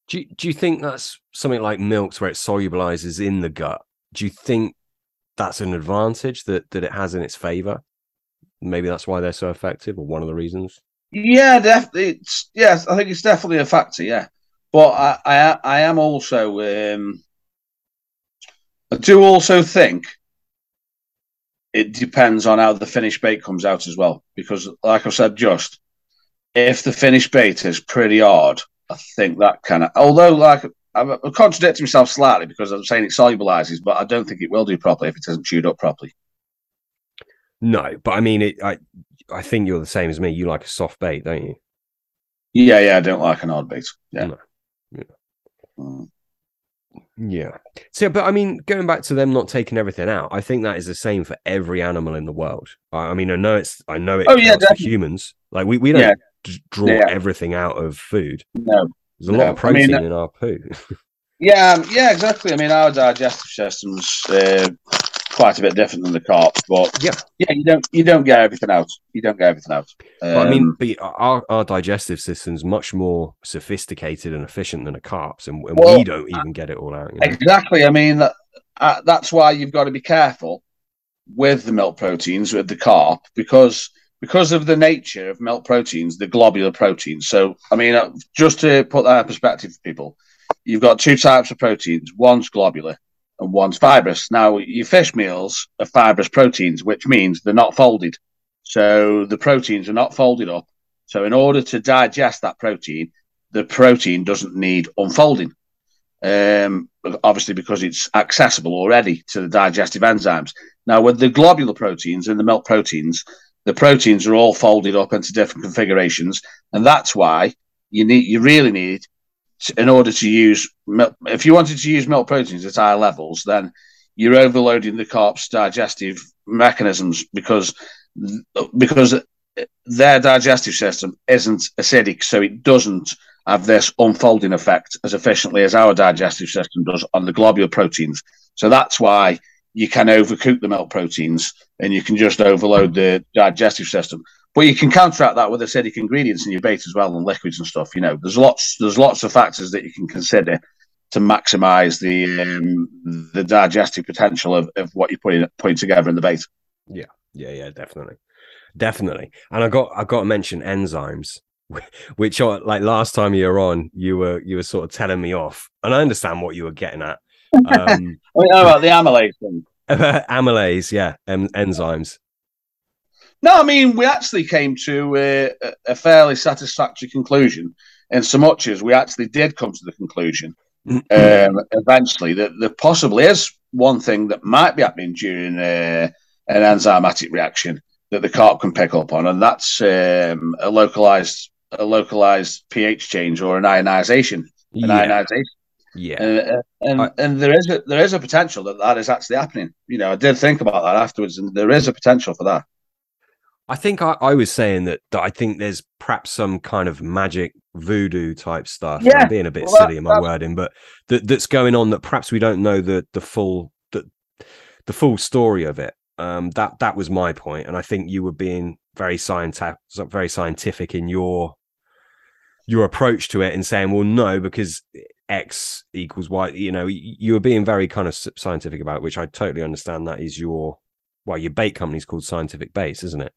Do you, do you think that's something like milks where it solubilizes in the gut? Do you think that's an advantage that that it has in its favor? Maybe that's why they're so effective, or one of the reasons. yeah, definitely. Yes, I think it's definitely a factor. Yeah, but I I, I am also um, I do also think it depends on how the finished bait comes out as well. Because, like I said, just if the finished bait is pretty hard, I think that kind of. Although, like, I'm, contradicting myself slightly because I'm saying it solubilizes, but I don't think it will do properly if it isn't chewed up properly. No, but I mean, it, I I think you're the same as me. You like a soft bait, don't you? Yeah, yeah, I don't like an hard bait. Yeah. No. Yeah. Mm. Yeah. So, but I mean, going back to them not taking everything out, I think that is the same for every animal in the world. I, I mean, I know it's, I know it Oh, yeah, for humans. Like we, we don't Yeah. Draw Yeah. everything out of food. No. There's a lot No. of I mean, protein in our poo. Yeah, um, yeah, exactly. I mean, our digestive system's uh, quite a bit different than the carp, but Yeah. yeah, you don't you don't get everything out. You don't get everything out. But I mean, Um, but our, our digestive system's much more sophisticated and efficient than a carp's, and, and Well, we don't even get it all out. You know? exactly. I mean, that, uh, that's why you've got to be careful with the milk proteins with the carp because because of the nature of milk proteins, the globular proteins. So, I mean, uh, just to put that in perspective for people, you've got two types of proteins. One's globular and one's fibrous. Now, your fish meals are fibrous proteins, which means they're not folded. So the proteins are not folded up. So in order to digest that protein, the protein doesn't need unfolding. Um, obviously because it's accessible already to the digestive enzymes. Now, with the globular proteins and the milk proteins, the proteins are all folded up into different configurations, and that's why you need you really need to- in order to use if you wanted to use milk proteins at higher levels, then you're overloading the carp's digestive mechanisms because because their digestive system isn't acidic, so it doesn't have this unfolding effect as efficiently as our digestive system does on the globular proteins. So that's why you can overcook the milk proteins and you can just overload the digestive system. But you can counteract that with acidic ingredients in your bait as well and liquids and stuff. You know, there's lots there's lots of factors that you can consider to maximise the um, the digestive potential of, of what you're putting putting together in the bait. Yeah, yeah, yeah, definitely, definitely. And I got I got to mention enzymes, which are like last time you were on, you were you were sort of telling me off, and I understand what you were getting at. Um, I mean, about the amylase thing? amylase, yeah, em- enzymes. No, I mean, we actually came to a- a fairly satisfactory conclusion, in so much as we actually did come to the conclusion um, eventually that there possibly is one thing that might be happening during uh, an enzymatic reaction that the carp can pick up on, and that's um, a localized a localized pH change or an ionization. An yeah, ionization. Yeah. And, and, I- and there is a, there is a potential that that is actually happening. You know, I did think about that afterwards, and there is a potential for that. I think I, I was saying that, that I think there's perhaps some kind of magic voodoo type stuff. Yeah, I'm being a bit well, that- silly in my that's- wording, but that, that's going on that perhaps we don't know the the full the, the full story of it. Um, that that was my point, and I think you were being very scientific, very scientific in your your approach to it, and saying, "Well, no, because X equals Y." You know, you were being very kind of scientific about, it, which I totally understand. That is your well, your bait company's called Scientific Base, isn't it?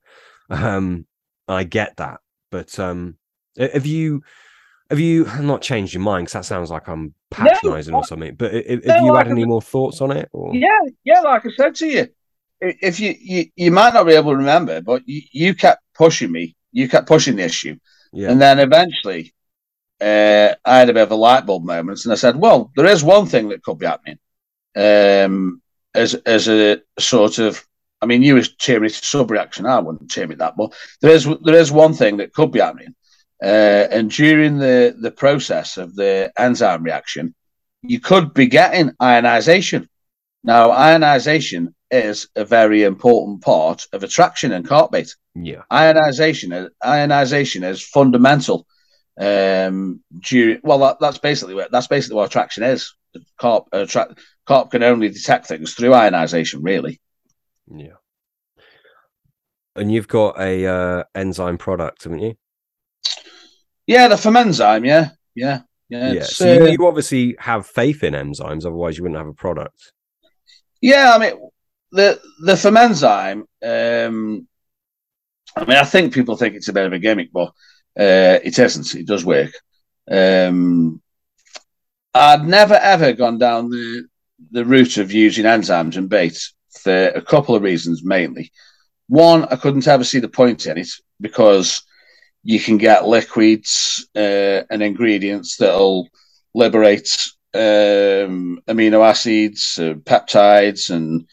Um, I get that, but um, have you have you not changed your mind? Because that sounds like I'm patronising or something. But ha- have, No, you like had any more thoughts on it? Or Yeah, yeah, like I said to you, if you you, you might not be able to remember, but you, you kept pushing me, you kept pushing the issue, yeah, and then eventually, uh, I had a bit of a light bulb moment, and I said, "Well, there is one thing that could be happening." Um, as as a sort of, I mean, you was cheering it to sub reaction. I wouldn't cheer it that, but there is there is one thing that could be happening, uh, and during the the process of the enzyme reaction, you could be getting ionization. Now, ionization is a very important part of attraction and carp bait yeah, ionization ionization is fundamental um due well that, that's basically what that's basically what attraction is carp attract carp can only detect things through ionization really yeah. And you've got a uh, enzyme product, haven't you? yeah the fermenzyme yeah yeah yeah Yeah. So you, uh, you obviously have faith in enzymes, otherwise you wouldn't have a product. yeah i mean the the fermenzyme um i mean i think people think it's a bit of a gimmick but uh it isn't it does work um i'd never ever gone down the the route of using enzymes and bait for a couple of reasons mainly one i couldn't ever see the point in it because you can get liquids uh, and ingredients that'll liberate um, amino acids, uh, peptides, and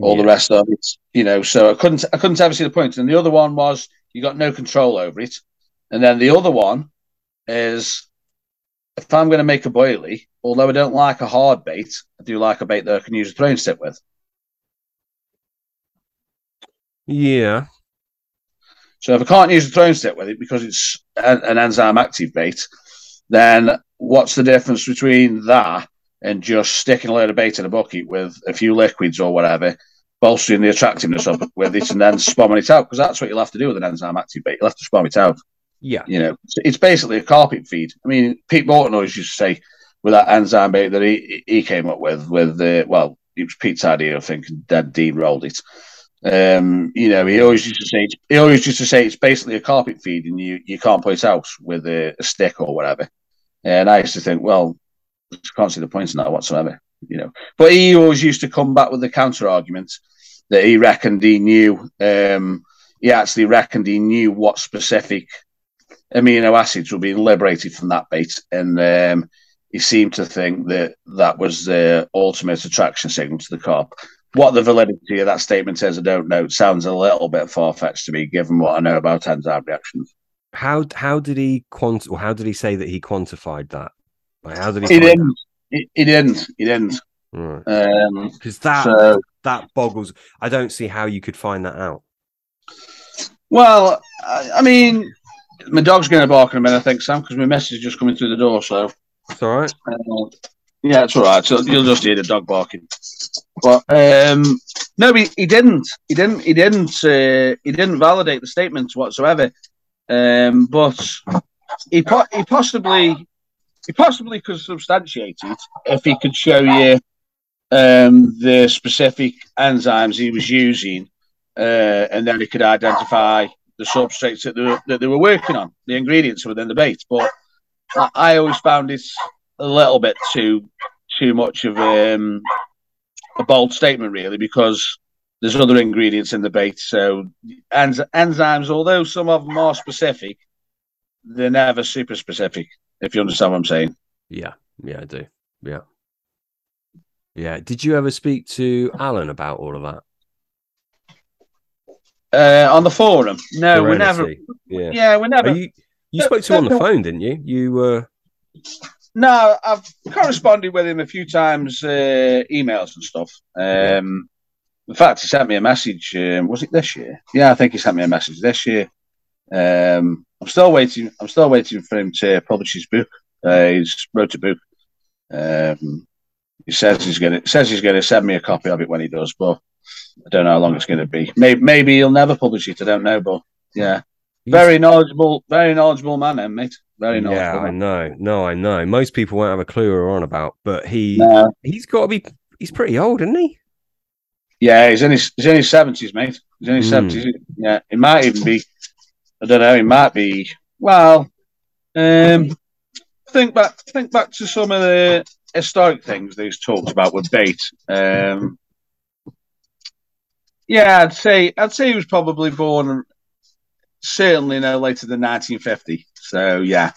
all the rest of it. You know, so I couldn't I couldn't ever see the point. And the other one was you got no control over it. And then the other one is if I'm going to make a boilie, although I don't like a hard bait, I do like a bait that I can use a throwing stick with. Yeah. So if I can't use a throwing stick with it because it's an, enzyme active bait, then what's the difference between that and just sticking a load of bait in a bucket with a few liquids or whatever, bolstering the attractiveness of it with it and then spamming it out? Because that's what you'll have to do with an enzyme active bait. You'll have to spam it out. Yeah. You know, it's- basically a carpet feed. I mean, Pete Morton always used to say with that enzyme bait that he he came up with, with the well, it was Pete's idea, I think, and then Dean rolled it. Um, you know, he always used to say he always used to say it's basically a carpet feed, and you you can't put it out with a, a stick or whatever. And I used to think, well, I can't see the point in that whatsoever. You know, but he always used to come back with the counter argument that he reckoned he knew. Um, he actually reckoned he knew what specific amino acids were being liberated from that bait, and um, he seemed to think that that was the ultimate attraction signal to the carp. What the validity of that statement is, I don't know. It sounds a little bit far fetched to me, given what I know about enzyme reactions. How how did he quant or how did he say that he quantified that? Like how did he, He didn't. He, he didn't. He didn't. Right. Um, Because that so, that boggles. I don't see how you could find that out. well, I, I mean, my dog's going to bark in a minute, I think, Sam, because my message is just coming through the door. So, It's all right. Uh, yeah, it's all right. So you'll just hear the dog barking. But um, no, he, he didn't. He didn't. He didn't. Uh, he didn't validate the statements whatsoever. Um, but he po- he possibly he possibly could substantiate it if he could show you um, the specific enzymes he was using, uh, and then he could identify the substrates that they were, that they were working on, the ingredients within the bait. But I, I always found it a little bit too too much of um, a bold statement, really, because there's other ingredients in the bait. So enz- enzymes, although some of them are specific, they're never super specific. If you understand what I'm saying. Yeah, yeah, I do. Yeah, yeah. Did you ever speak to Alan about all of that? Uh, on the forum, no, we never. Yeah. Yeah, we never. Are you you spoke to him on the phone, didn't you? You uh No, I've corresponded with him a few times, uh, emails and stuff. Um, in fact, he sent me a message. Um, was it this year? Yeah, I think he sent me a message this year. Um, I'm still waiting. I'm still waiting for him to publish his book. Uh, he's wrote a book. Um, he says he's gonna says he's gonna send me a copy of it when he does, but I don't know how long it's gonna be. Maybe maybe he'll never publish it. I don't know, but yeah, very knowledgeable, very knowledgeable man, then, mate. Very knowledgeable. Yeah, I know. No, I know. Most people won't have a clue we're on about, but he No. he's got to be. He's pretty old, isn't he? Yeah, he's in his he's in his seventies, mate. He's in his Hmm. seventies. Yeah, it might even be. I don't know. He might be. Well, um, think back. Think back to some of the historic things that he's talked about with bait. Um, yeah, I'd say I'd say he was probably born certainly no later than 1950. So yeah,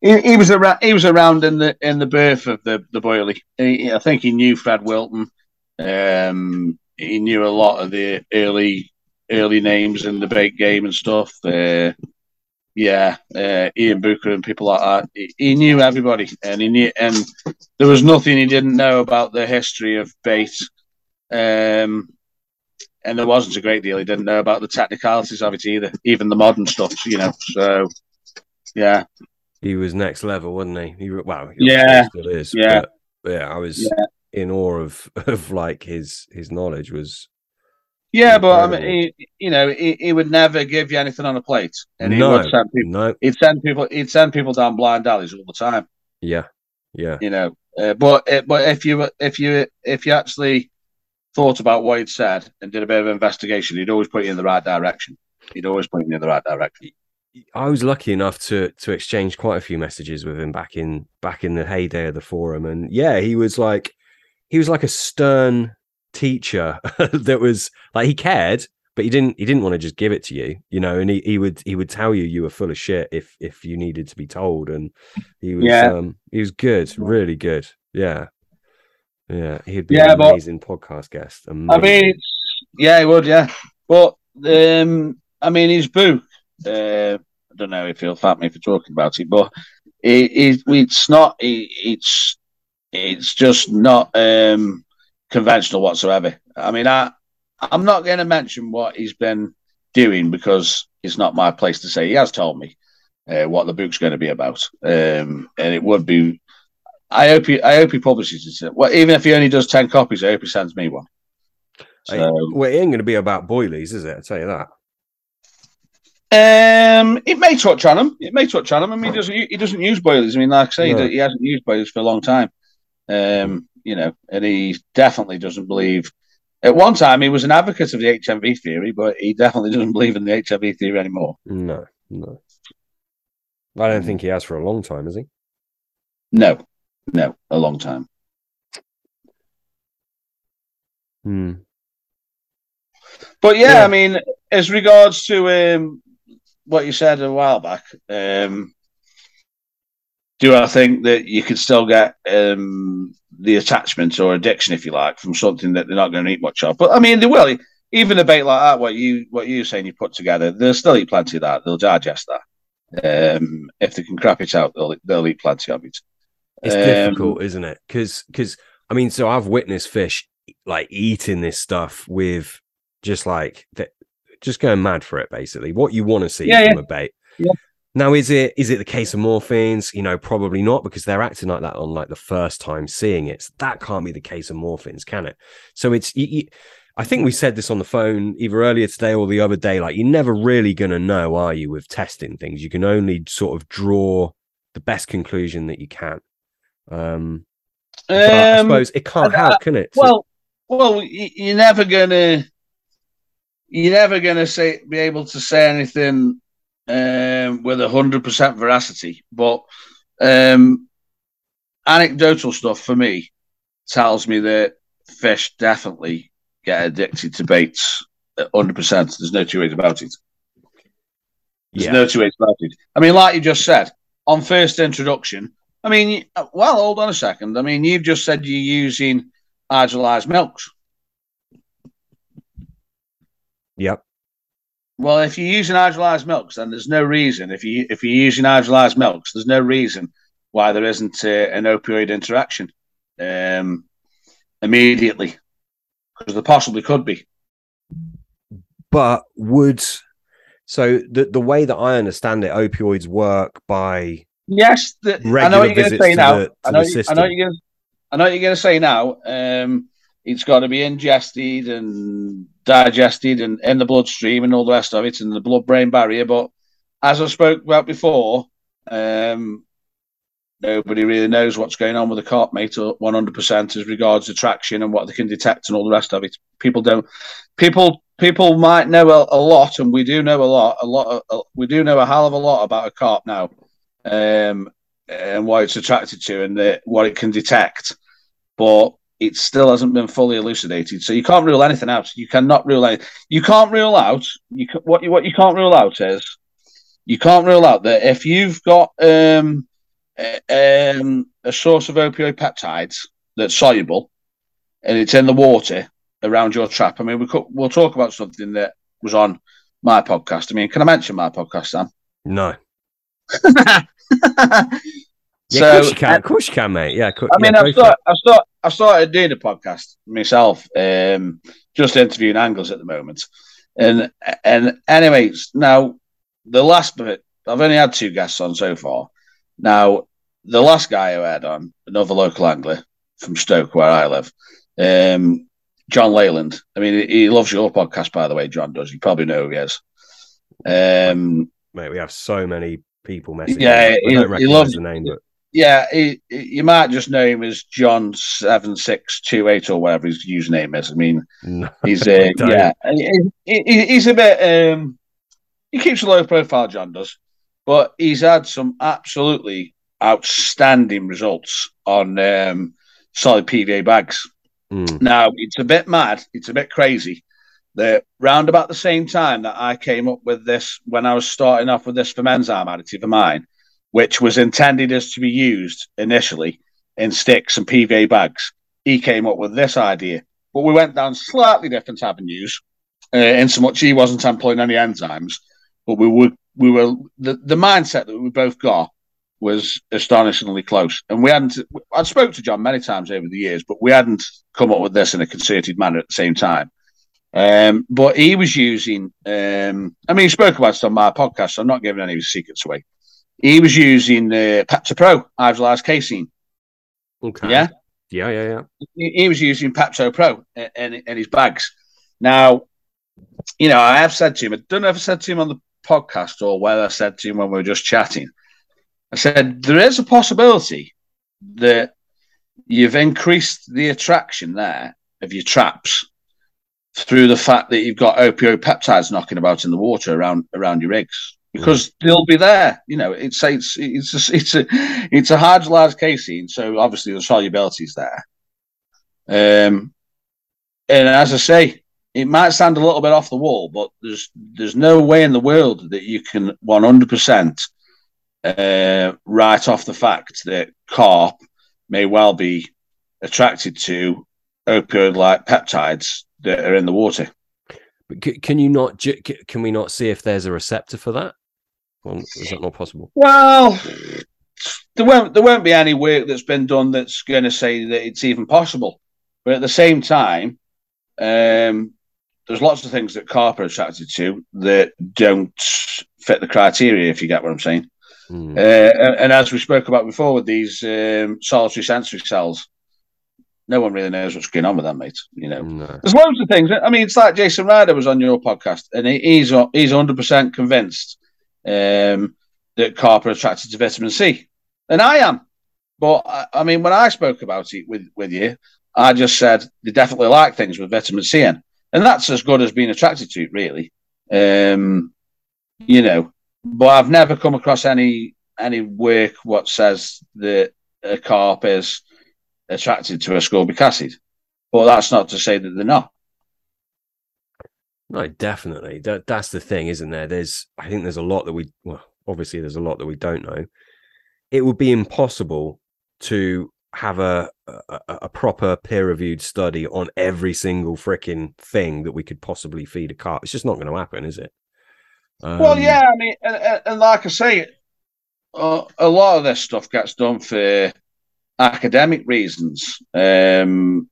he, he was around. He was around in the in the birth of the the boilie. He, I think he knew Fred Wilton. Um, he knew a lot of the early early names in the bait game and stuff. Uh, yeah, uh, Ian Booker and people like that. He, he knew everybody, and he knew, and there was nothing he didn't know about the history of bait. Um, and there wasn't a great deal he didn't know about the technicalities of it either, even the modern stuff, you know. So, yeah, He was next level, wasn't he? he well, he Yeah. still is. Yeah. yeah. I was Yeah. in awe of of like his his knowledge was. yeah, but I mean, he, you know, he, he would never give you anything on a plate, and he no, would send people. no, He'd send people. He'd send people down blind alleys all the time. yeah, yeah, you know. Uh, but uh, but if you if you if you actually thought about what he'd said and did a bit of investigation, he'd always put you in the right direction. He'd always point you in the right direction. I was lucky enough to to exchange quite a few messages with him back in back in the heyday of the forum, and yeah, he was like he was like a stern teacher that was like he cared, but he didn't he didn't want to just give it to you, you know, and he, he would he would tell you you were full of shit if if you needed to be told, and he was Yeah. um he was good, really good, yeah. Yeah, he'd be Yeah, an but- amazing podcast guest. I mean, it's, yeah, he would, yeah. But um, I mean, his book. Uh, I don't know if he'll thank me for talking about it, but it, it, it's not. It, it's it's just not um, conventional whatsoever. I mean, I I'm not going to mention what he's been doing because it's not my place to say. He has told me uh, what the book's going to be about, um, and it would be. I hope he I hope he publishes it. Well, even if he only does ten copies, I hope he sends me one. So, well, it ain't going to be about boilies, is it? I'll tell you that. Um, it may touch on him. It may touch on him. I mean, he doesn't. He doesn't use boilies. I mean, like I say, he No. he hasn't used boilies for a long time. Um, you know, and he definitely doesn't believe. At one time, he was an advocate of the HNV theory, but he definitely doesn't believe in the HNV theory anymore. No, no. I don't think he has for a long time, has he? No, no, a long time. Hmm. But yeah, Yeah. I mean, as regards to um, what you said a while back, um, do I think that you could still get um, the attachment or addiction, if you like, from something that they're not going to eat much of? But I mean, they will. Even a bait like that, what you what you saying you put together, they'll still eat plenty of that. They'll digest that. Um, if they can crap it out, they'll they'll eat plenty of it. It's Um, difficult, isn't it? Because, because I mean, so I've witnessed fish like eating this stuff with just like th- just going mad for it, basically. What you want to see Yeah, from a bait. Yeah. Now, is it is it the casomorphins? You know, probably not because they're acting like that on like the first time seeing it. So that can't be the casomorphins, can it? So it's you, you, I think we said this on the phone either earlier today or the other day. Like, you're never really going to know, are you, with testing things? You can only sort of draw the best conclusion that you can. Um, but I Um, suppose it can't I- help, can it? Well, well, you're never gonna, you're never gonna say be able to say anything um, with hundred percent veracity. But um, anecdotal stuff for me tells me that fish definitely get addicted to baits. Hundred percent. There's no two ways about it. There's yeah, no two ways about it. I mean, like you just said on first introduction. I mean, well, hold on a second. I mean, you've just said you're using hydrolyzed milks. yep, Well, if you're using hydrolyzed milks, then there's no reason. If you if you're using hydrolyzed milks, there's no reason why there isn't uh, an opioid interaction um, immediately. because there possibly could be. But would so the the way that I understand it, opioids work by yes. The, I know what you're going to say now. I know, you, I know you're going. I know what you're going to say now. Um, it's got to be ingested and digested and in the bloodstream and all the rest of it and the blood brain barrier. But as I spoke about before, um, nobody really knows what's going on with the carp mate 100% as regards attraction and what they can detect and all the rest of it. People don't, people, people might know a, a lot, and we do know a lot, a lot, of, we do know a hell of a lot about a carp now, um, and why it's attracted to and the, what it can detect. But it still hasn't been fully elucidated. So you can't rule anything out. You cannot rule out. You can't rule out. You can, what you what you can't rule out is you can't rule out that if you've got um, a, um, a source of opioid peptides that's soluble and it's in the water around your trap. I mean, we could, we'll talk about something that was on my podcast. I mean, can I mention my podcast, Sam? No. Yeah, so, of course you can. Of course you can, mate. Yeah, I mean, yeah, I've, start, I've, start, I've started doing a podcast myself, um, just interviewing anglers at the moment. And and anyways, now the last bit, I've only had two guests on so far. Now, the last guy who I had on, another local angler from Stoke, where I live, um, John Leyland. I mean, he loves your podcast, by the way. John does. You probably know who he is. Um, Mate, we have so many people messaging. Yeah, he, he loves the name, but yeah, he, you might just know him as John seven six two eight or whatever his username is. I mean, no, he's uh, yeah, he, he, he's a bit. Um, he keeps a low profile, John does, but he's had some absolutely outstanding results on um, solid PVA bags. Mm. Now it's a bit mad, it's a bit crazy that round about the same time that I came up with this when I was starting off with this fermenzyme additive of mine which was intended as to be used initially in sticks and PVA bags. He came up with this idea, but we went down slightly different avenues. Uh, in so much he wasn't employing any enzymes, but we were we were the, the mindset that we both got was astonishingly close. And we hadn't I'd spoke to John many times over the years, but we hadn't come up with this in a concerted manner at the same time. Um, but he was using um, I mean he spoke about it on my podcast, so I'm not giving any of his secrets away. He was using the Pepto Pro hydrolyzed casein. Okay. Yeah. Yeah, yeah, yeah. He, he was using Pepto Pro in, in, his bags. Now, you know, I have said to him, I don't know if I said to him on the podcast or whether I said to him when we were just chatting. I said, there is a possibility that you've increased the attraction there of your traps through the fact that you've got opioid peptides knocking about in the water around around your rigs because they'll be there. You know, it's it's it's a, it's a it's a large casein, so obviously the solubility is there. Um, and as I say, it might sound a little bit off the wall, but there's there's no way in the world that you can 100 percent uh, write off the fact that carp may well be attracted to opioid-like peptides that are in the water. But can you not? Can we not see if there's a receptor for that? Well, is that not possible? Well, there won't there won't be any work that's been done that's going to say that it's even possible. But at the same time, um, there's lots of things that carp are attracted to that don't fit the criteria. If you get what I'm saying. Mm. Uh, and, and, as we spoke about before with these um, solitary sensory cells, no one really knows what's going on with them, mate. You know, no. there's loads of things. I mean, it's like Jason Ryder was on your podcast, and he's he's 100 percent convinced um, that carp are attracted to vitamin C, and I am. But I, I mean, when I spoke about it with with you, I just said they definitely like things with vitamin C in, and that's as good as being attracted to it, really. Um, you know, but I've never come across any any work what says that a carp is attracted to ascorbic acid. But that's not to say that they're not. No, definitely. That that's the thing, isn't there? There's I think there's a lot that we well, obviously there's a lot that we don't know. It would be impossible to have a a, a proper peer-reviewed study on every single freaking thing that we could possibly feed a carp. It's just not going to happen, is it? Um, well, yeah, I mean, and, and like I say, uh, a lot of this stuff gets done for academic reasons. Um,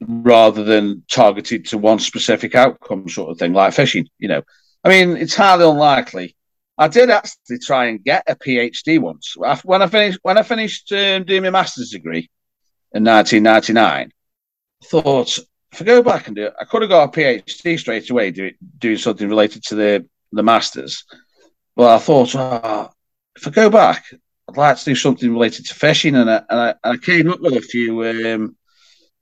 rather than targeted to one specific outcome, sort of thing, like fishing. You know, I mean, it's highly unlikely. I did actually try and get a PhD once when I finished when I finished um, doing my master's degree in 1999. Thought if I go back and do it, I could have got a PhD straight away, do, doing something related to the the masters. But I thought, oh, if I go back, I'd like to do something related to fishing, and I, and I, I came up with a few um,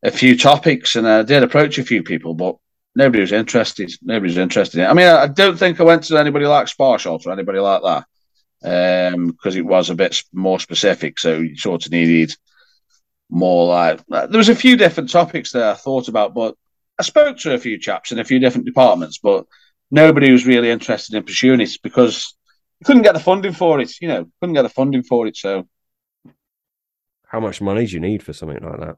a few topics, and I did approach a few people, but nobody was interested. Nobody was interested. In. I mean, I don't think I went to anybody like Sparsholt or anybody like that because um, it was a bit more specific. So you sort of needed more like there was a few different topics that I thought about, but I spoke to a few chaps in a few different departments, but nobody was really interested in pursuing it because couldn't get the funding for it. You know, couldn't get the funding for it. So, how much money do you need for something like that?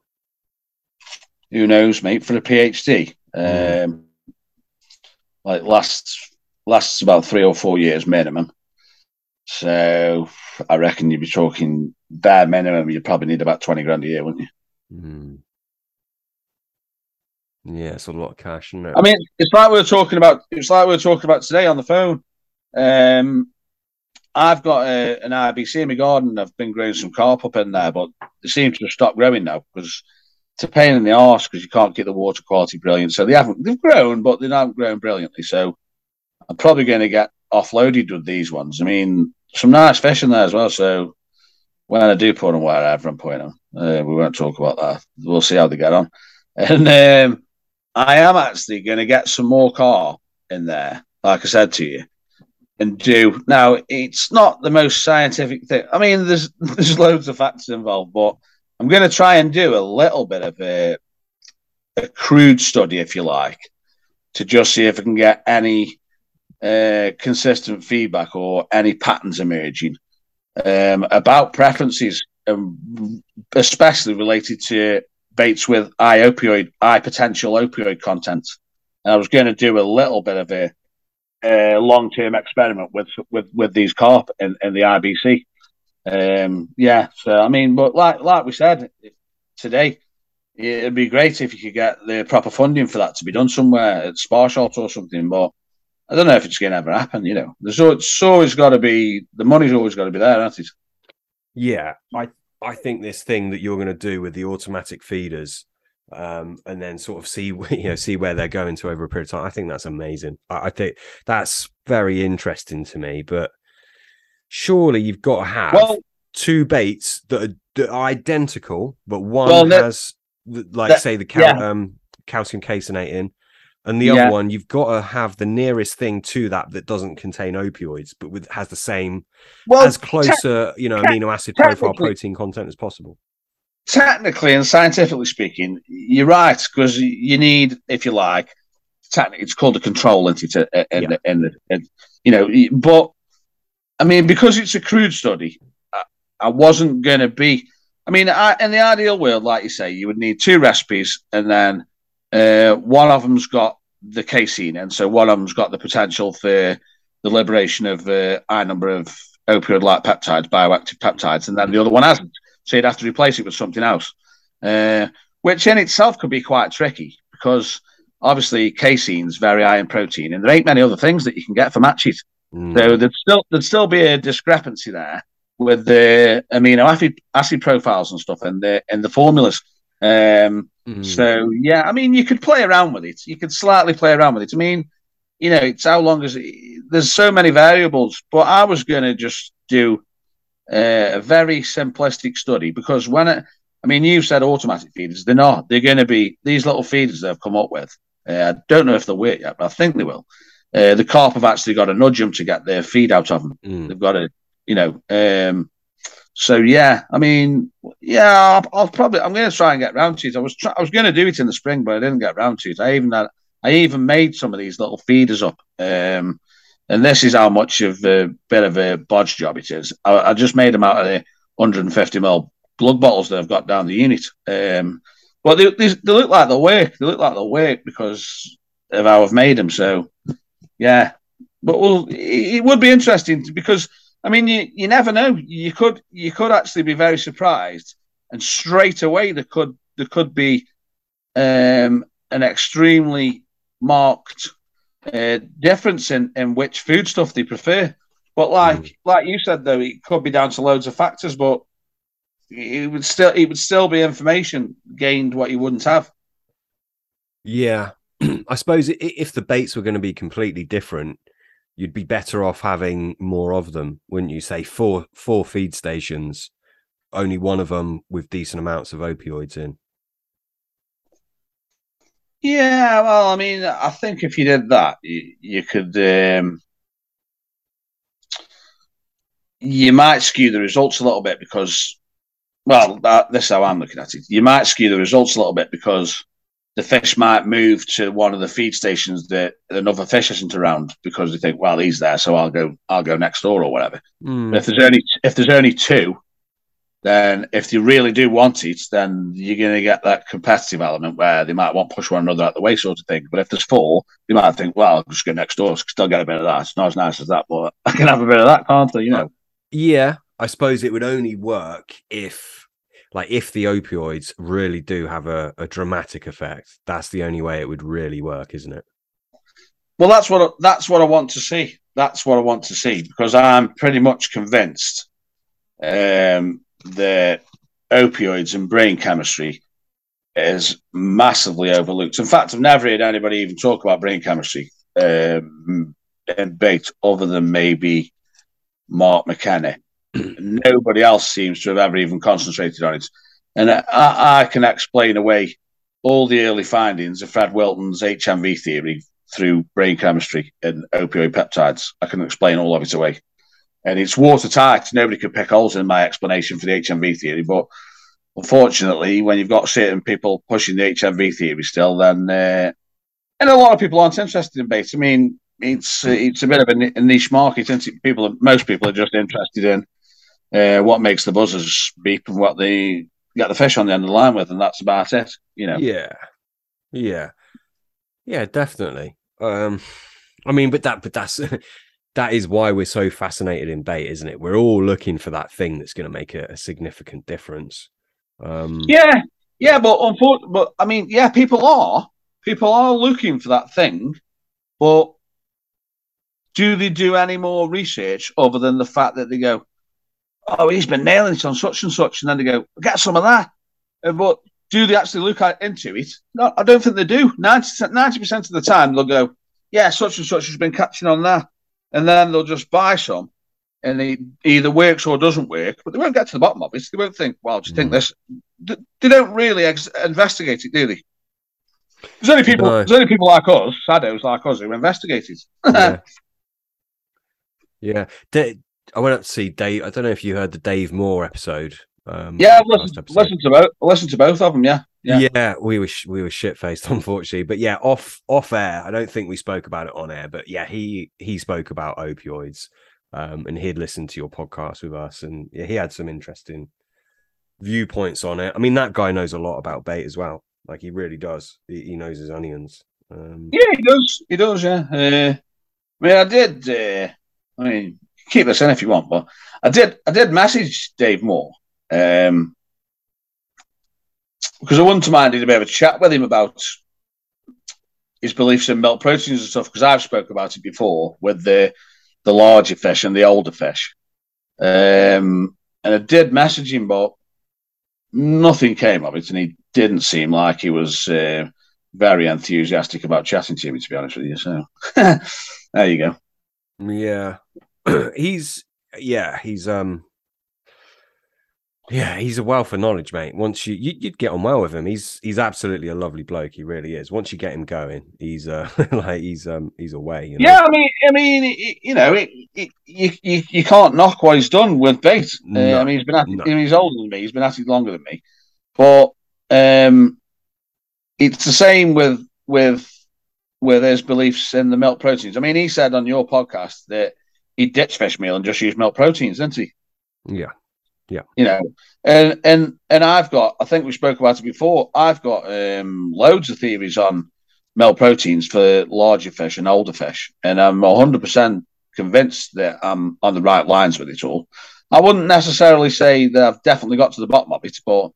Who knows, mate? For a PhD, mm. um, like lasts lasts about three or four years minimum. So I reckon you'd be talking bare minimum. You'd probably need about twenty grand a year, wouldn't you? Mm. Yeah, it's a lot of cash, isn't it? I mean, it's like we were talking about. It's like we were talking about today on the phone. Um, I've got a, an IBC in my garden. I've been growing some carp up in there, but they seem to have stopped growing now because it's a pain in the arse because you can't get the water quality brilliant. So they haven't. They've grown, but they haven't grown brilliantly. So I'm probably going to get offloaded with these ones. I mean, some nice fish in there as well. So when I do put them wherever I'm putting them, uh, we won't talk about that. We'll see how they get on. And um, I am actually going to get some more carp in there, like I said to you, and do. Now, it's not the most scientific thing. I mean, there's there's loads of factors involved, but I'm going to try and do a little bit of a, a crude study, if you like, to just see if I can get any uh, consistent feedback or any patterns emerging um, about preferences, um, especially related to baits with high opioid, high potential opioid content. And I was going to do a little bit of a, a long term experiment with with with these carp in, in the IBC. Um, yeah, so I mean, but like like we said today, it'd be great if you could get the proper funding for that to be done somewhere at Sparsholt or something. But I don't know if it's going to ever happen. You know, there's it's always got to be the money's always got to be there, hasn't it? Yeah, I I think this thing that you're going to do with the automatic feeders, um, and then sort of see you know see where they're going to over a period of time. I think that's amazing. I, I think that's very interesting to me. But surely you've got to have well, two baits that are, that are identical, but one well, has like that, say the cal- yeah. um, calcium caseinate in and the yeah. other one, you've got to have the nearest thing to that that doesn't contain opioids, but with has the same, well, as closer, te- you know, amino acid profile protein content as possible. Technically and scientifically speaking, you're right because you need, if you like, technically it's called a control, isn't? And, yeah. and, and, you know, but I mean, because it's a crude study, I, I wasn't going to be. I mean, I, in the ideal world, like you say, you would need two recipes, and then uh, one of them's got the casein, and so one of them's got the potential for the liberation of uh, high number of opioid-like peptides, bioactive peptides, and then the other one hasn't. So you'd have to replace it with something else, uh, which in itself could be quite tricky because obviously casein's very high in protein, and there ain't many other things that you can get for matches. Mm. So there'd still there'd still be a discrepancy there with the amino acid acid profiles and stuff and the and the formulas. Um, mm. So yeah, I mean, you could play around with it. You could slightly play around with it. I mean, you know, it's how long as it, there's so many variables. But I was going to just do uh, a very simplistic study because when it, I mean, you've said automatic feeders. They're not. They're going to be these little feeders they've come up with. Uh, I don't know if they'll work yet, but I think they will. Uh, the carp have actually got to nudge them to get their feed out of them. Mm. They've got to, you know, um, so yeah, I mean, yeah, I'll, I'll probably I'm going to try and get round to it. I was try, I was going to do it in the spring, but I didn't get round to it. I even had, I even made some of these little feeders up, um, and this is how much of a bit of a bodge job it is. I, I just made them out of the 150 ml blood bottles that I've got down the unit. Um, but they, they, they look like they'll work. They look like they'll work because of how I've made them. So yeah, but well, it, it would be interesting because I mean, you, you never know. You could you could actually be very surprised, and straight away there could there could be um, an extremely marked uh, difference in, in which food stuff they prefer. But like mm. like you said though, it could be down to loads of factors, but it would still it would still be information gained what you wouldn't have. Yeah, I suppose if the baits were going to be completely different, you'd be better off having more of them, wouldn't you? Say four four feed stations, only one of them with decent amounts of opioids in. Yeah, well, I mean, I think if you did that, you, you could. Um, you might skew the results a little bit because, well, that, this is how I'm looking at it. You might skew the results a little bit because the fish might move to one of the feed stations that another fish isn't around because they think, well, he's there, so I'll go, I'll go next door or whatever. Mm. If there's only if there's only two, then if you really do want it, then you're going to get that competitive element where they might want to push one another out the way, sort of thing. But if there's four, they might think, well, I'll just go next door, still get a bit of that. It's not as nice as that, but I can have a bit of that, can't I? You know. Yeah, I suppose it would only work if like if the opioids really do have a, a dramatic effect, that's the only way it would really work, isn't it? Well, that's what that's what I want to see. That's what I want to see because I'm pretty much convinced um, that opioids and brain chemistry is massively overlooked. In fact, I've never heard anybody even talk about brain chemistry um, bait other than maybe Mark McKenna. Nobody else seems to have ever even concentrated on it. And I, I, can explain away all the early findings of Fred Wilton's HNV theory through brain chemistry and opioid peptides. I can explain all of it away. And it's watertight. Nobody could pick holes in my explanation for the HNV theory. But unfortunately, when you've got certain people pushing the HNV theory still, then uh, and a lot of people aren't interested in bait. I mean, it's it's a bit of a niche market, and people most people are just interested in uh, what makes the buzzers beep and what they get the fish on the end of the line with, and that's about it. You know. Yeah, yeah, yeah, definitely. Um, I mean, but that, but that's that is why we're so fascinated in bait, isn't it? We're all looking for that thing that's going to make a, a, significant difference. Um, yeah, yeah, but unfortunately, but I mean, yeah, people are people are looking for that thing, but do they do any more research other than the fact that they go, oh, he's been nailing it on such and such, and then they go, get some of that. Uh, but do they actually look at, into it? No, I don't think they do. 90 percent of the time, they'll go, yeah, such and such has been catching on that, and then they'll just buy some, and it either works or doesn't work. But they won't get to the bottom of it. They won't think, well, do you mm. think this? They don't really ex- investigate it, do they? There's only people. No. There's only people like us, shadows like us, who investigate it. yeah. yeah. I went up to see Dave. I don't know if you heard the Dave Moore episode. Um, yeah, listen, listen to both. Listen to both of them. Yeah, yeah. Yeah, we were we were shit faced, unfortunately. But yeah, off off air. I don't think we spoke about it on air. But yeah, he he spoke about opioids, um, and he'd listened to your podcast with us, and yeah, he had some interesting viewpoints on it. I mean, that guy knows a lot about bait as well. Like he really does. He, he knows his onions. Um, yeah, he does. He does. Yeah. Uh, I mean, I did. Uh, I mean, keep this in if you want. But I did I did message Dave Moore um, because I wanted to mind a bit of a chat with him about his beliefs in milk proteins and stuff. Because I've spoke about it before with the the larger fish and the older fish, um, and I did message him, but nothing came of it, and he didn't seem like he was. Uh, very enthusiastic about chatting to me, to be honest with you. So there you go. Yeah, he's yeah, he's um yeah, he's a wealth of knowledge, mate. Once you, you would get on well with him, he's he's absolutely a lovely bloke. He really is. Once you get him going, he's uh like he's um he's away. You know? Yeah, I mean, I mean, you know, it, it, you, you you can't knock what he's done with bait. No, uh, I mean, he's been at no. he's older than me. He's been at it longer than me, but um, it's the same with with with his beliefs in the milk proteins. I mean, he said on your podcast that he ditched fish meal and just used milk proteins, didn't he? Yeah. Yeah. You know, and and and I've got I think we spoke about it before. I've got um, loads of theories on milk proteins for larger fish and older fish, and I'm 100 percent convinced that I'm on the right lines with it all. I wouldn't necessarily say that I've definitely got to the bottom of it, but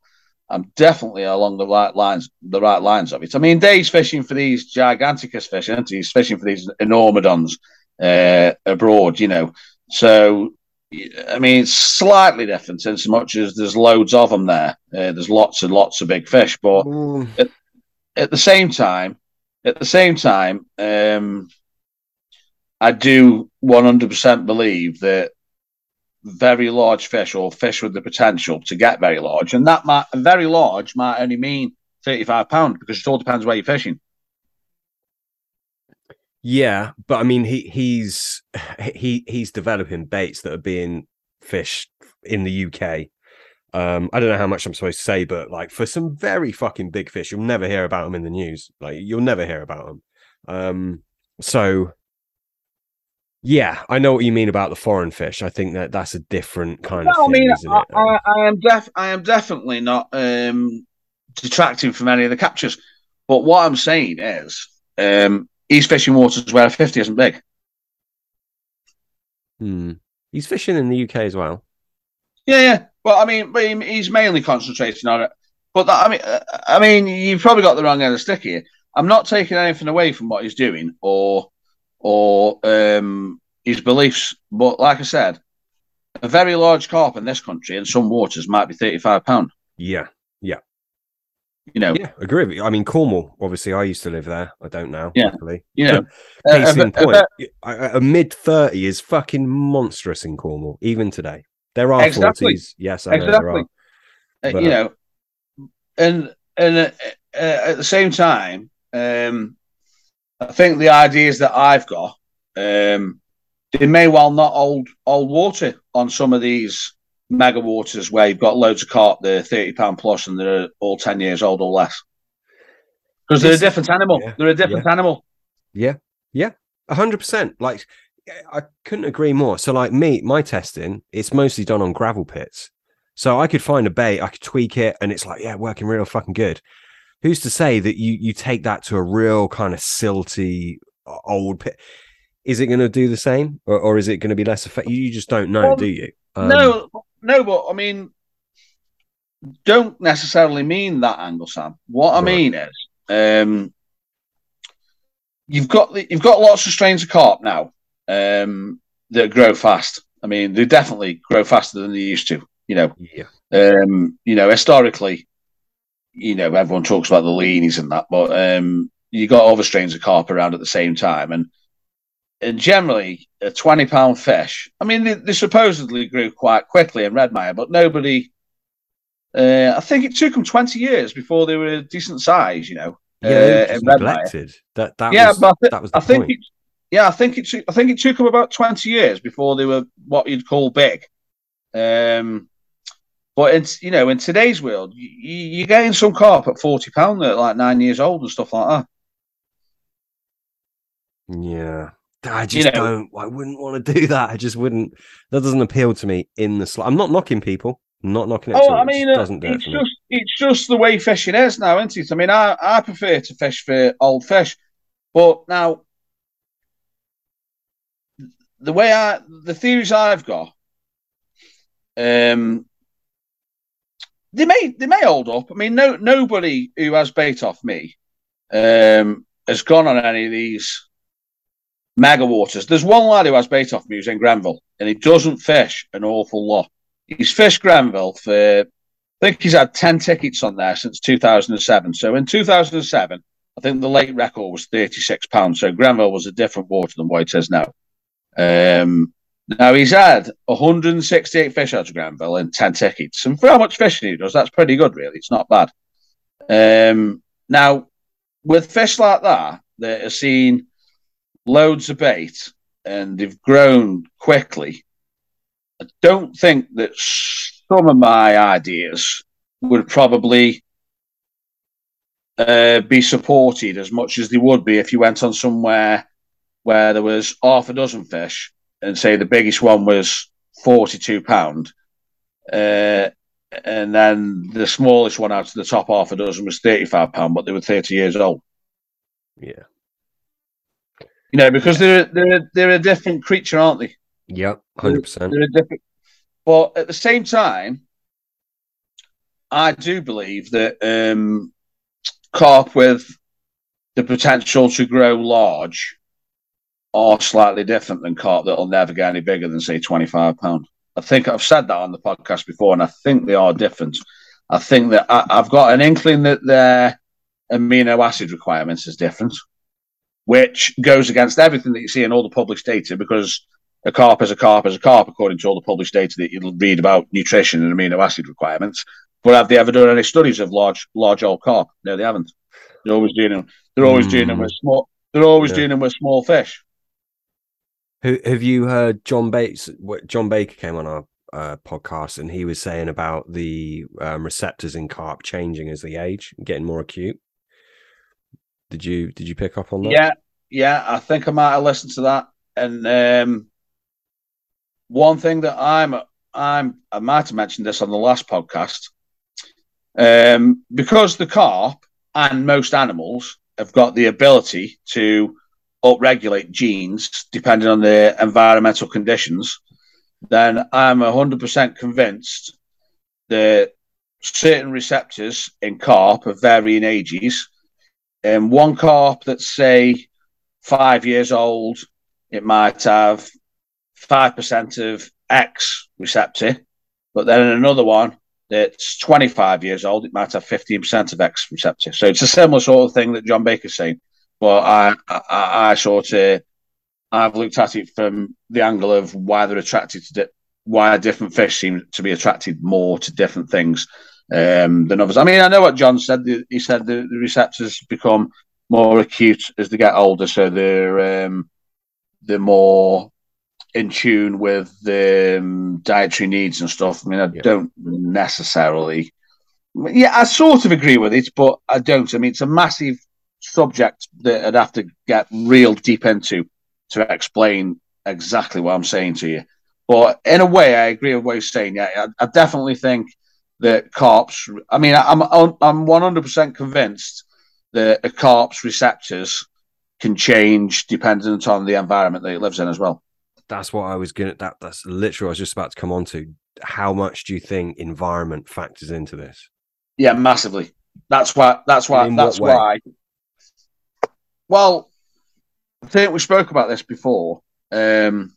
I'm definitely along the right lines, the right lines of it. I mean, Dave's fishing for these giganticus fish, and he's fishing for these enormodons uh, abroad, you know. So, I mean, it's slightly different in so much as there's loads of them there. Uh, there's lots and lots of big fish, but at, at, the same time, at the same time, um, I do 100% believe that very large fish or fish with the potential to get very large. And that might very large might only mean 35 pound because it all depends where you're fishing. Yeah, but I mean he he's he he's developing baits that are being fished in the UK. Um, I don't know how much I'm supposed to say, but like for some very fucking big fish, you'll never hear about them in the news. Like you'll never hear about them. Um, so yeah, I know what you mean about the foreign fish. I think that that's a different kind no, of thing, I mean, I, I, I, am def- I am definitely not um, detracting from any of the captures, but what I'm saying is, um, he's fishing waters where a fifty isn't big. Hmm. He's fishing in the UK as well. Yeah, yeah. Well, I mean, he's mainly concentrating on it. But that, I mean, uh, I mean, you've probably got the wrong end of the stick here. I'm not taking anything away from what he's doing, or or um, his beliefs. But like I said, a very large carp in this country in some waters might be thirty-five pound. Yeah, yeah. You know, yeah, agree with you. I mean, Cornwall. Obviously, I used to live there. I don't now. Yeah, luckily. you know, case uh, in point, a, a mid thirty is fucking monstrous in Cornwall, even today. There are exactly. forties. Yes, I exactly. know there are. Uh, you know, and and uh, uh, at the same time, um, I think the ideas that I've got, um, they may well not hold old water on some of these mega waters where you've got loads of carp, they're thirty pound plus, and they're all ten years old or less. Because they're a different animal. Yeah, they're a different yeah. animal. Yeah, yeah, hundred percent. Like I couldn't agree more. So, like me, my testing, it's mostly done on gravel pits. So I could find a bait, I could tweak it, and it's like, yeah, working real fucking good who's to say that you you take that to a real kind of silty old pit? Is it going to do the same, or, or is it going to be less effective? You just don't know, um, do you? Um, no, no, but I mean, don't necessarily mean that angle, Sam. What I right. mean is, um, you've got the, you've got lots of strains of carp now um, that grow fast. I mean, they definitely grow faster than they used to. You know, yeah. Um, you know, historically, you know, everyone talks about the Leneys and that, but um, you got other strains of carp around at the same time, and generally a twenty pound fish. I mean, they, they, supposedly grew quite quickly in Redmire, but nobody. Uh, I think it took them twenty years before they were a decent size. You know, yeah, uh, neglected. That that yeah, was, but th- that was I think point. It, yeah, I think it took I think it took them about twenty years before they were what you'd call big. Um, but it's you know in today's world, you, are getting some carp at forty pound at like nine years old and stuff like that. Yeah, I just you know, don't. I wouldn't want to do that. I just wouldn't. That doesn't appeal to me in the. Sl- I'm not knocking people. I'm not knocking it. Oh, I mean, it doesn't do it's it just me. it's just the way fishing is now, isn't it? I mean, I I prefer to fish for old fish, but now the way I the theories I've got, um, they may they may hold up. I mean, no nobody who has bait off me um, has gone on any of these mega waters. There's one lad who has bait off who's in Granville, and he doesn't fish an awful lot. He's fished Granville for I think he's had ten tickets on there since 2007. So in 2007, I think the late record was 36 pounds. So Granville was a different water than what it is now. Um, now he's had 168 fish out of Granville in 10 tickets. And for how much fishing he does, that's pretty good, really. It's not bad. Um, now, with fish like that, that are seen loads of bait and they've grown quickly, I don't think that some of my ideas would probably uh, be supported as much as they would be if you went on somewhere where there was half a dozen fish and say the biggest one was forty-two pound, uh, and then the smallest one out of the top half a dozen was thirty-five pound, but they were thirty years old. Yeah, you know because they're they're they're a different creature, aren't they? Yep, hundred percent. They're a different, but at the same time, I do believe that um, carp with the potential to grow large are slightly different than carp that'll never get any bigger than say 25 pound. I think I've said that on the podcast before, and I think they are different. I think that I, have got an inkling that their amino acid requirements is different, which goes against everything that you see in all the published data because a carp is a carp is a carp according to all the published data that you'll read about nutrition and amino acid requirements. But have they ever done any studies of large large old carp? No, they haven't. They're always dealing. They're always mm. dealing with small. They're always yeah. them with small fish. Have you heard John Bates? John Baker came on our uh, podcast and he was saying about the um, receptors in carp changing as they age, getting more acute. Did you did you pick up on that? Yeah, yeah. I think I might have listened to that. And um, one thing that I'm I'm I might have mentioned this on the last podcast. Um, because the carp and most animals have got the ability to upregulate genes depending on the environmental conditions, then I'm 100% convinced that certain receptors in carp of varying ages, and one carp that's, say, five years old, it might have 5% of X receptor, but then another one that's 25 years old, it might have 15% of X receptor. So it's a similar sort of thing that John Baker's saying. But I, I, I sort of, I've looked at it from the angle of why they're attracted to, di- why different fish seem to be attracted more to different things um, than others. I mean, I know what John said. He said the, the receptors become more acute as they get older, so they're um, they're more in tune with the um, dietary needs and stuff. I mean, I yeah. don't necessarily. Yeah, I sort of agree with it, but I don't. I mean, it's a massive subject that I'd have to get real deep into to explain exactly what I'm saying to you. But in a way, I agree with what you're saying. Yeah, I, I definitely think that carps. I mean, I'm I'm 100% convinced that a carp's receptors can change dependent on the environment that it lives in as well. That's what I was gonna. That that's literally I was just about to come on to. How much do you think environment factors into this? Yeah, massively. That's why. That's why. that's why. Well, I think we spoke about this before. Um,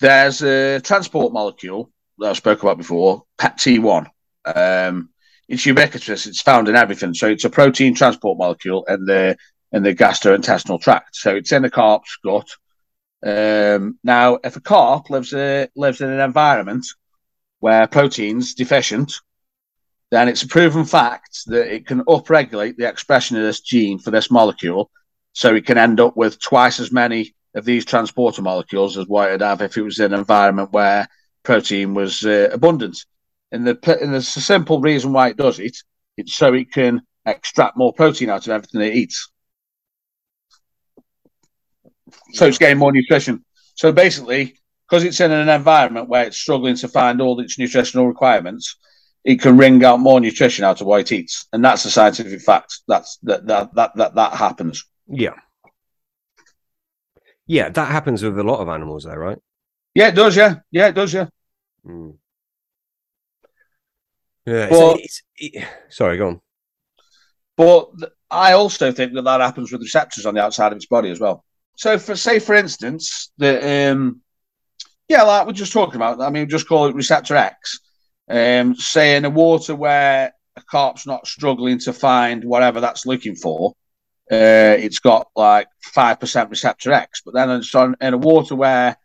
there's a transport molecule that I spoke about before, PEPT1. Um, it's ubiquitous. It's found in everything. So it's a protein transport molecule in the in the gastrointestinal tract. So it's in the carp's gut. Um, now, if a carp lives uh, lives in an environment where protein's deficient, then it's a proven fact that it can upregulate the expression of this gene for this molecule. So it can end up with twice as many of these transporter molecules as what it'd have if it was in an environment where protein was uh, abundant. And the, and the simple reason why it does it, it's so it can extract more protein out of everything it eats. So it's getting more nutrition. So basically, because it's in an environment where it's struggling to find all its nutritional requirements, it can wring out more nutrition out of what it eats, and that's a scientific fact. That's that that that that, that happens. Yeah, yeah, that happens with a lot of animals, though, right? Yeah, it does. Yeah, yeah, it does. Yeah. Mm. Yeah. But, it's, it, sorry, go on. But I also think that that happens with receptors on the outside of its body as well. So, for say, for instance, the um, yeah, like we're just talking about. I mean, just call it receptor X um, say in a water where a carp's not struggling to find whatever that's looking for, uh, it's got like 5% receptor X. But then it's on in a water where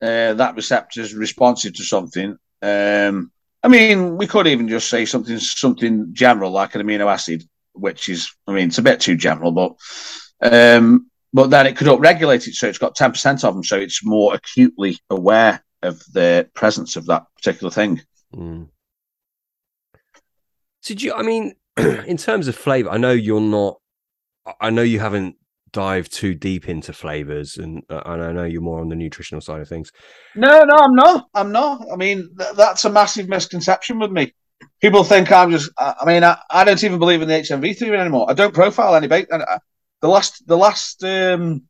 uh, that receptor is responsive to something, um, I mean, we could even just say something something general like an amino acid, which is, I mean, it's a bit too general, but um, but then it could upregulate it, so it's got ten percent of them, so it's more acutely aware of the presence of that particular thing. Mm. Did you? I mean, in terms of flavor, I know you're not. I know you haven't dived too deep into flavors, and uh, and I know you're more on the nutritional side of things. No, no, I'm not. I'm not. I mean, th- that's a massive misconception with me. People think I'm just. I mean, I, I don't even believe in the HNV theory anymore. I don't profile any bait. And uh, the last, the last, um,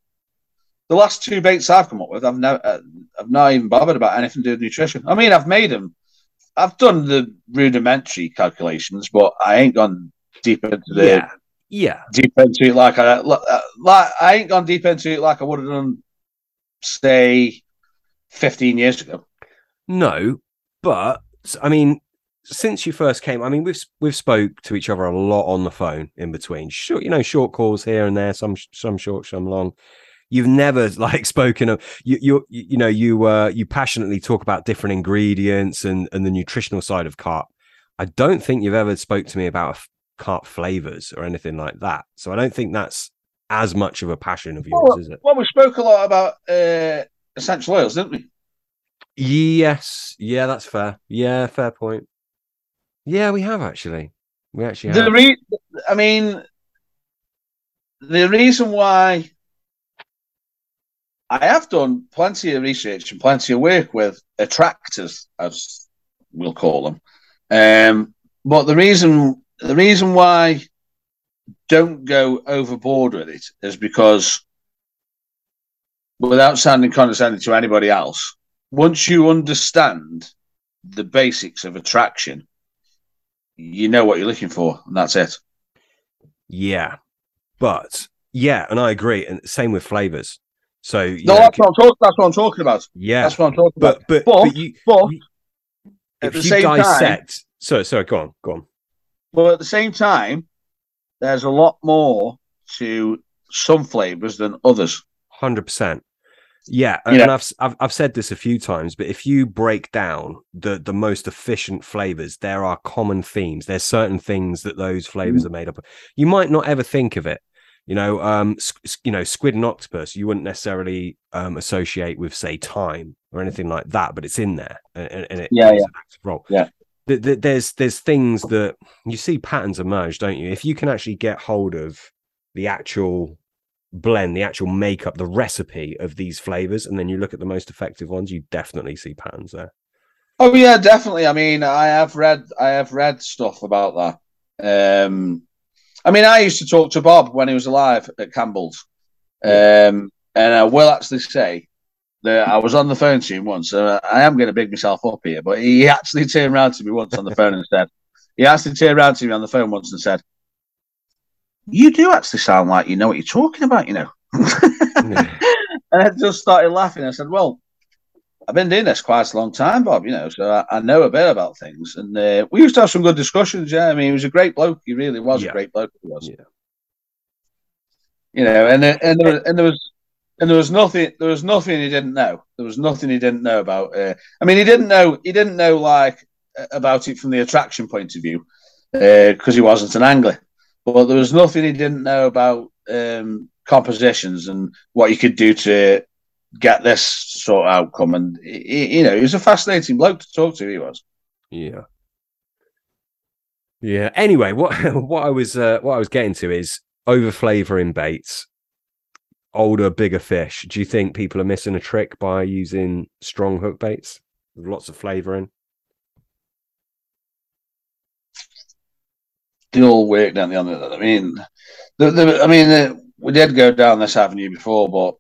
the last two baits I've come up with, I've never, uh, I've not even bothered about anything to do with nutrition. I mean, I've made them I've done the rudimentary calculations, but I ain't gone deep into the yeah, yeah, deep into it like I like. I ain't gone deep into it like I would have done, say, fifteen years ago. No, but I mean, since you first came, I mean, we've we've spoke to each other a lot on the phone in between. Short, you know, short calls here and there, some some short, some long. You've never like spoken of you you you know you uh you passionately talk about different ingredients and and the nutritional side of carp. I don't think you've ever spoke to me about carp flavors or anything like that. So I don't think that's as much of a passion of yours, well, is it? Well, we spoke a lot about uh, essential oils, didn't we? Yes, yeah, that's fair. Yeah, fair point. Yeah, we have actually. We actually the have. re- I mean, the reason why I have done plenty of research and plenty of work with attractors, as we'll call them. Um, but the reason the reason why don't go overboard with it is because without sounding condescending to anybody else, once you understand the basics of attraction, you know what you're looking for, and that's it. Yeah, but yeah, and I agree, and same with flavors. So no, know, that's, what I'm talk- that's what I'm talking about. Yeah, that's what I'm talking but about. but But- but, you, But you- at if the you same time, dissect, so sorry, go on, go on. But at the same time, there's a lot more to some flavors than others. Hundred percent. Yeah, You and I've, I've I've said this a few times, but if you break down the the most efficient flavors, there are common themes. There's certain things that those flavors are made up of. You might not ever think of it. You know, um, you know, squid and octopus. You wouldn't necessarily um, associate with, say, thyme or anything like that, but it's in there, and, and- and it Yeah, yeah. an active role. Yeah. Th- th- there's there's things that you see patterns emerge, don't you? If you can actually get hold of the actual blend, the actual makeup, the recipe of these flavors, and then you look at the most effective ones, you definitely see patterns there. Oh yeah, definitely. I mean, I have read I have read stuff about that. Um, I mean, I used to talk to Bob when he was alive at Campbell's, um, and I will actually say I was on the phone to him once. And I am going to big myself up here, but he actually turned around to me once on the phone and said, he actually turned around to me on the phone once and said, "You do actually sound like you know what you're talking about, you know." Yeah. And I just started laughing. I said, "Well, I've been doing this quite a long time, Bob. You know, so I, I know a bit about things." And uh, we used to have some good discussions. Yeah, I mean, he was a great bloke. He really was Yeah. a great bloke. He was. Yeah. You know, and and there, and there was and there was nothing. There was nothing he didn't know. There was nothing he didn't know about. Uh, I mean, he didn't know. He didn't know like about it from the attraction point of view because he wasn't an angler. But there was nothing he didn't know about um, compositions and what you could do to get this sort of outcome. And he, you know, he was a fascinating bloke to talk to. He was. Yeah. Yeah. Anyway, what what I was uh, what I was getting to is over flavoring baits, older, bigger fish. Do you think people are missing a trick by using strong hook baits with lots of flavoring? They all work down the other. I mean, the, the, I mean, the, we did go down this avenue before, but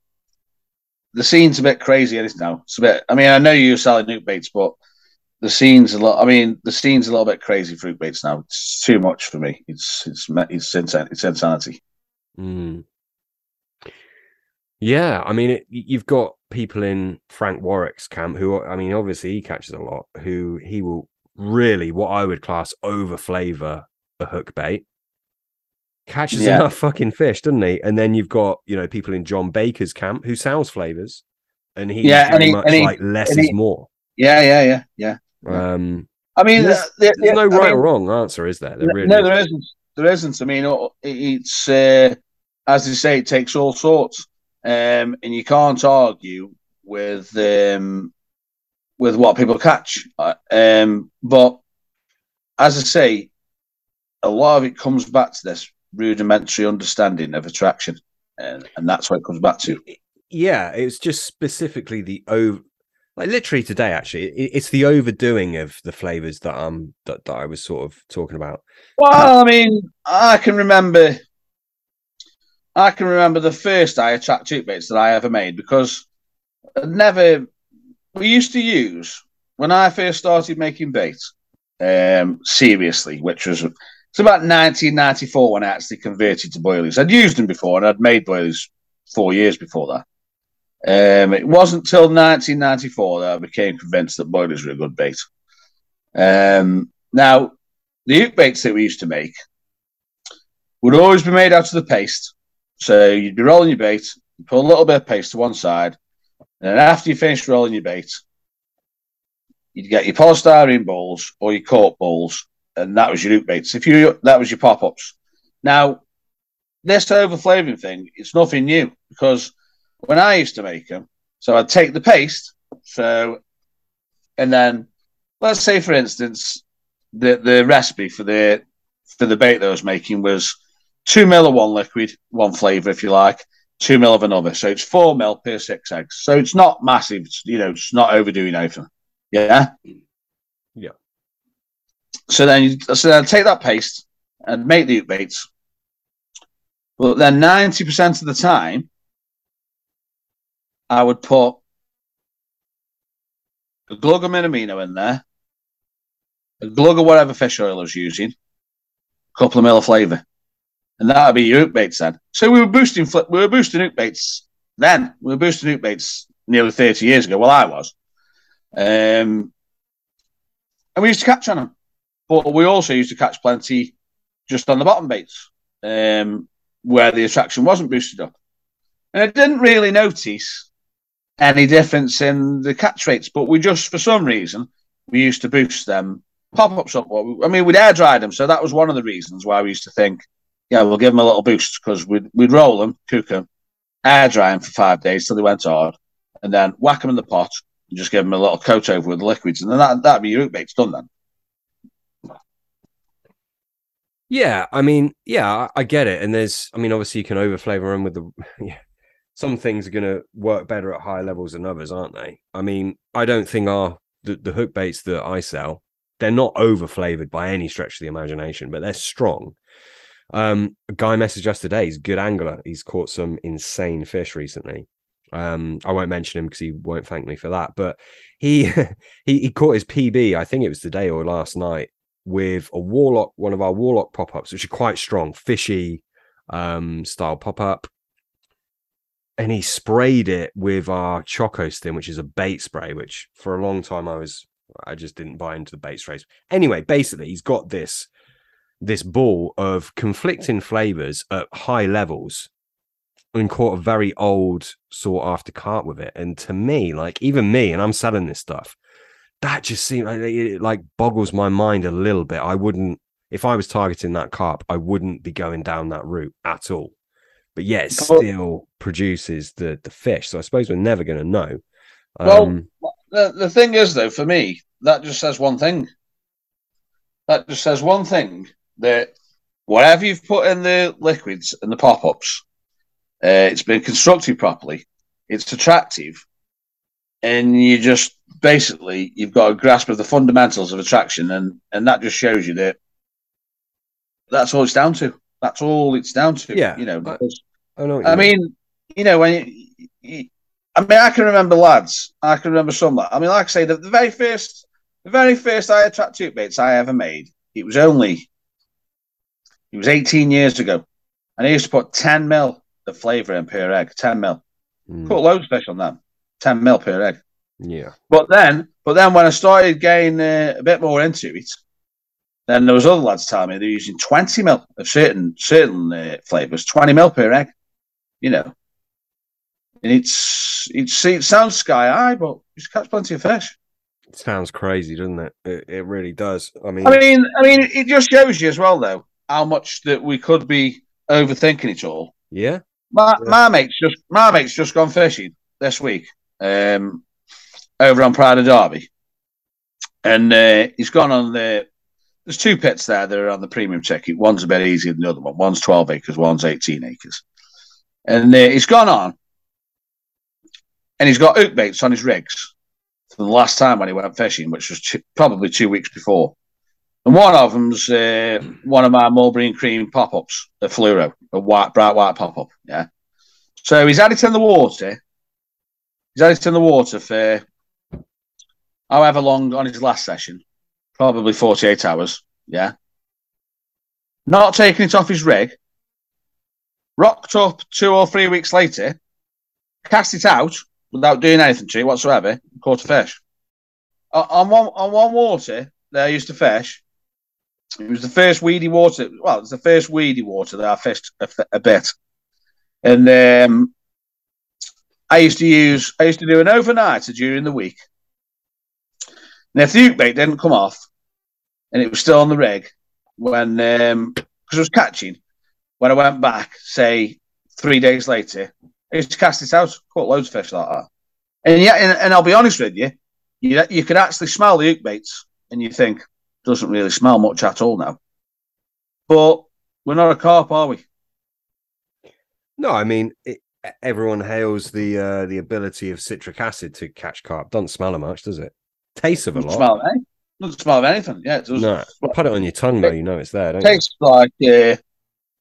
the scene's a bit crazy. It is now. It's a bit. I mean, I know you're selling nuke baits, but the scene's a lot. I mean, the scene's a little bit crazy for nuke baits now. It's too much for me. It's it's it's it's insanity. Mm. Yeah, I mean, it, you've got people in Frank Warwick's camp who, I mean, obviously he catches a lot. Who he will really, what I would class over flavor a hook bait. Catches Yeah. enough fucking fish, doesn't he? And then you've got you know people in John Baker's camp who sells flavors, and he's Yeah, and he- much and he- like less and is more. Yeah, yeah, yeah, yeah. Um, I mean, there's, the- the- there's no I right mean, or wrong answer, is there? There really no, isn't. there isn't. There isn't. I mean, it's uh, as they say, it takes all sorts, um, and you can't argue with um, with what people catch. Uh, Um, but as I say, a lot of it comes back to this rudimentary understanding of attraction, and, and that's what it comes back to. yeah it's just specifically the over like literally today actually it, it's the overdoing of the flavors that um that, that i was sort of talking about Well, I mean, I can remember. I can remember the first I attract tube baits that I ever made because I'd never. We used to use when I first started making bait, um, seriously, which was it's about 1994 when I actually converted to boilies. I'd used them before and I'd made boilies four years before that. Um, it wasn't till 1994 that I became convinced that boilies were a good bait. Um, now, the hook baits that we used to make would always be made out of the paste. So you'd be rolling your bait, put a little bit of paste to one side, and then after you finish rolling your bait, you'd get your polystyrene balls or your cork balls, and that was your hook baits. If you that was your pop ups. Now, this overflavoring thing, it's nothing new because when I used to make them, so I'd take the paste, so and then let's say for instance, the the recipe for the for the bait that I was making was two mil of one liquid, one flavour if you like, two mil of another. So it's four mil per six eggs. So it's not massive. It's, you know, it's not overdoing anything. Yeah. Yeah. So then, you, so then take that paste and make the baits. But then ninety percent of the time, I would put a glug of minamino in there, a glug of whatever fish oil I was using, a couple of mil of flavour, and that would be your baits then. So we were boosting we were boosting hook baits then. We were boosting baits nearly thirty years ago. Well, I was, um, and we used to catch on them, but we also used to catch plenty just on the bottom baits, um, where the attraction wasn't boosted up, and I didn't really notice any difference in the catch rates, but we just for some reason we used to boost them pop ups up. I mean, we'd air dry them, so that was one of the reasons why we used to think, yeah, we'll give them a little boost because we'd, we'd roll them, cook them, air dry them for five days till they went hard, and then whack them in the pot and just give them a little coat over with liquids, and then that, that'd be your root baits done then. Yeah, I mean, yeah, I get it. And there's, I mean, obviously you can overflavor them with the, yeah, some things are going to work better at higher levels than others, aren't they? I mean, I don't think our, the, the hook baits that I sell they're not over flavored by any stretch of the imagination, but they're strong. Um, a guy messaged us today. He's a good angler. He's caught some insane fish recently. Um, I won't mention him because he won't thank me for that. But he, he he caught his PB. I think it was today or last night with a warlock, one of our warlock pop ups, which are quite strong, fishy um, style pop up. And he sprayed it with our Choco Stim, which is a bait spray. Which for a long time I was I just didn't buy into the bait sprays. Anyway, basically, he's got this this ball of conflicting flavors at high levels and caught a very old sought after carp with it. And to me, like even me, and I'm selling this stuff, that just seems like it like boggles my mind a little bit. I wouldn't if I was targeting that carp, I wouldn't be going down that route at all. But yeah, it still produces the the fish. So I suppose we're never going to know. Um, well, the, the thing is, though, for me, that just says one thing. That just says one thing that whatever you've put in the liquids and the pop ups, uh, it's been constructed properly, it's attractive, and you just basically you've got a grasp of the fundamentals of attraction, and and that just shows you that that's all it's down to. That's all it's down to. Yeah, you know. Because, I, know I mean, mean, you know, when you, you, I mean, I can remember lads. I can remember some. I mean, like I say, the, the very first, the very first I attract tube baits I ever made. It was only, it was 18 years ago, and I used to put 10 mil of flavour in per egg. 10 mil. Mm. Put loads of fish on them. 10 mil per egg. Yeah. But then, but then when I started getting uh, a bit more into it, then there was other lads telling me they're using 20 mil of certain certain uh, flavours, 20 mil per egg. You know, and it's it's it sounds sky high, but you catch plenty of fish. It sounds crazy, doesn't it? It, it really does. I mean, I mean, I mean, it just shows you as well, though, how much that we could be overthinking it all. Yeah. My yeah. my mate's just my mate's just gone fishing this week, um, over on Pride of Derby, and uh, he's gone on the. There's two pits there that are on the premium ticket. One's a bit easier than the other one. One's 12 acres, one's 18 acres, and uh, he's gone on and he's got hook baits on his rigs from the last time when he went fishing, which was two, probably two weeks before. And one of them's uh, one of my mulberry and cream pop ups, the fluoro, a white, bright white pop up. Yeah. So he's had it in the water. He's had it in the water for however long on his last session, probably 48 hours. Yeah. Not taking it off his rig, rocked up two or three weeks later, cast it out without doing anything to it whatsoever, caught a fish. On one on one water that I used to fish, it was the first weedy water. Well, it's the first weedy water that I fished a, a bit, and um, I used to use. I used to do an overnighter during the week. And if the uke bait didn't come off, and it was still on the rig when because um, I was catching, when I went back, say three days later, I used to cast it out, caught loads of fish like that. And yeah, and, and I'll be honest with you, you you can actually smell the hook baits, and you think doesn't really smell much at all now. But we're not a carp, are we? No, I mean it, everyone hails the uh, the ability of citric acid to catch carp. Doesn't smell of much, does it? Tastes of a lot. Smell, eh? Doesn't smell of anything. Yeah, it does. No, put it on your tongue though. You know it's there. Don't tastes you? like uh,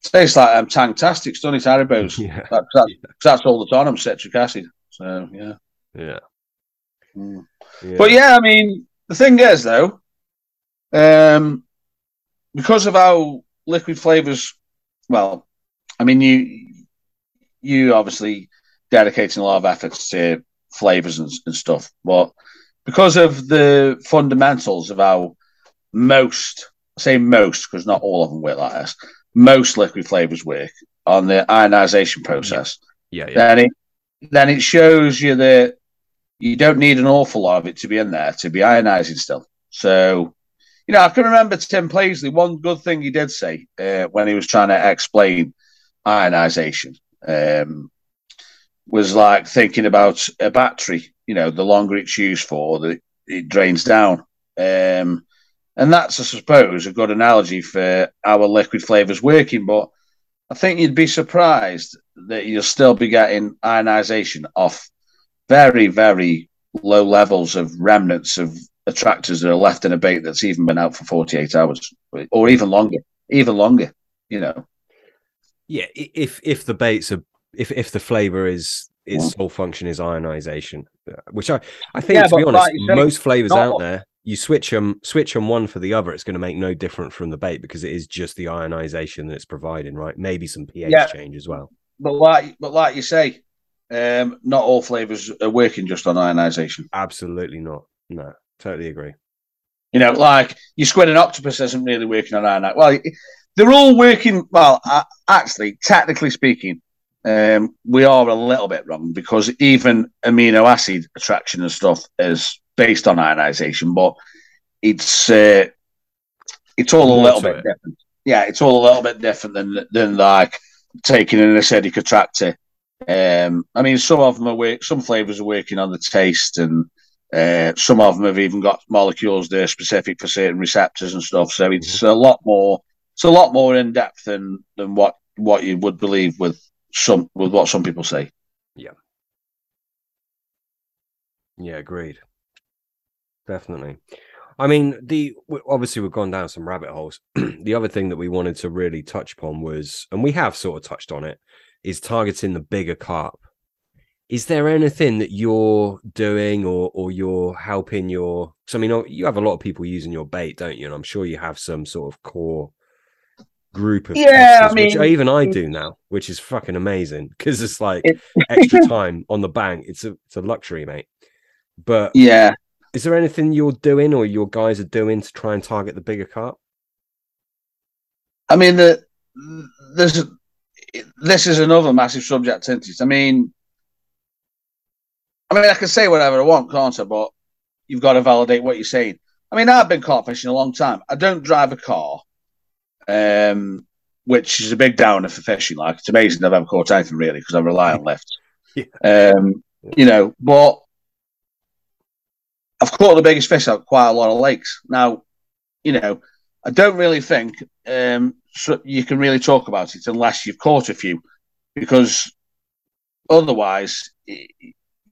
tastes like um, Tangfastics, doesn't it? Haribo's. Yeah. That, that, yeah. That's all the time. I'm citric acid. So yeah. Yeah. Mm. yeah. But yeah, I mean, the thing is though, um, because of how liquid flavors, well, I mean, you you obviously dedicating a lot of efforts to flavors and, and stuff, but because of the fundamentals of how most, I say most because not all of them work like this, most liquid flavors work on the ionization process. Yeah, yeah. Then it then it shows you that you don't need an awful lot of it to be in there to be ionizing still. So you know, I can remember Tim Paisley. One good thing he did say uh, when he was trying to explain ionization um, was like thinking about a battery. You know, the longer it's used for, the it drains down. Um, and that's, I suppose, a good analogy for our liquid flavors working. But I think you'd be surprised that you'll still be getting ionization off very, very low levels of remnants of attractors that are left in a bait that's even been out for 48 hours or even longer, even longer, you know. Yeah, if if the baits are if if the flavor is its yeah. sole function is ionization, uh, which I I think yeah, to be honest, most flavors not... out there, you switch them switch them one for the other, it's going to make no different from the bait because it is just the ionization that it's providing, right? Maybe some pH yeah. change as well. But like but like you say, um, not all flavors are working just on ionization. Absolutely not. No. Totally agree. You know, like your squid and octopus isn't really working on our night. Well, they're all working. Well, uh, actually, technically speaking, um, we are a little bit wrong because even amino acid attraction and stuff is based on ionization, but it's uh, it's all a little bit it. different. Yeah, it's all a little bit different than than like taking an acidic attractor. Um, I mean, some of them are work, some flavors are working on the taste and uh, some of them have even got molecules that are specific for certain receptors and stuff. So it's a lot more. It's a lot more in depth than than what what you would believe with some with what some people say. Yeah. Yeah, agreed. Definitely. I mean, the obviously we've gone down some rabbit holes. the other thing that we wanted to really touch upon was, and we have sort of touched on it, is targeting the bigger carp is there anything that you're doing or or you're helping your so i mean oh, you have a lot of people using your bait don't you? And i'm sure you have some sort of core group of yeah testers, I mean, which even i mm. do now which is fucking amazing because it's like extra time on the bank. It's a it's a luxury mate. But yeah. is there anything you're doing or your guys are doing to try and target the bigger carp i mean the there's this is another massive subject isn't it? I mean I mean, I can say whatever I want, can't I? But you've got to validate what you're saying. I mean, I've been caught fishing a long time. I don't drive a car, um, which is a big downer for fishing. Like, it's amazing I've ever caught anything really because I rely on lifts. yeah. um, you know, but I've caught the biggest fish out quite a lot of lakes. Now, you know, I don't really think um, so you can really talk about it unless you've caught a few, because otherwise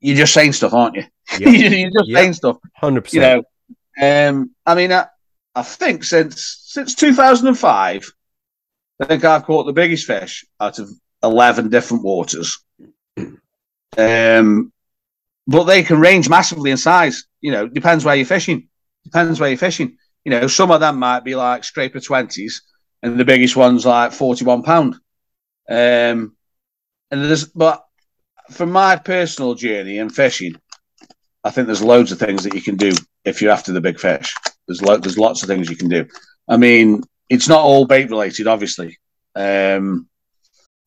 you're just saying stuff, aren't you? You're just saying stuff. Hundred percent. You know, um, I mean, I, I think since since 2005, I think I've caught the biggest fish out of 11 different waters. Um, but they can range massively in size. You know, depends where you're fishing. Depends where you're fishing. You know, some of them might be like scraper twenties, and the biggest one's like forty-one pound. Um, and there's, but from my personal journey in fishing, I think there's loads of things that you can do if you're after the big fish. There's lo- there's lots of things you can do. I mean, it's not all bait related, obviously. Um,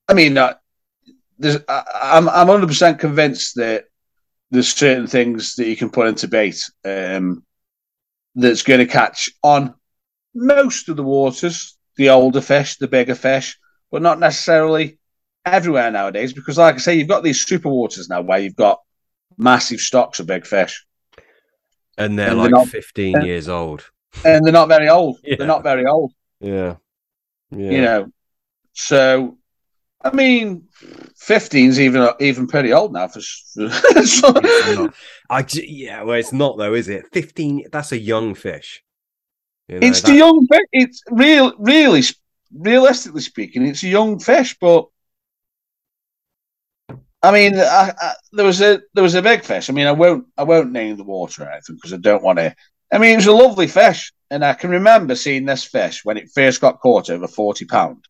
I mean, uh, I, I'm I'm 100 percent convinced that there's certain things that you can put into bait um, that's going to catch on most of the waters, the older fish, the bigger fish, but not necessarily everywhere nowadays. Because, like I say, you've got these super waters now where you've got massive stocks of big fish, And they're And like they're not- 15 and- years old. and they're not very old. Yeah. They're not very old. Yeah. Yeah. you know. So, I mean, 15's even even pretty old now for. for It's not- I yeah, well, it's not though, is it? 15, that's a young fish. You know, it's that- the young fish. It's real, really, realistically speaking, it's a young fish. But I mean, I, I, there was a there was a big fish. I mean, I won't I won't name the water or anything because I don't want to. I mean, it was a lovely fish, and I can remember seeing this fish when it first got caught over forty pound,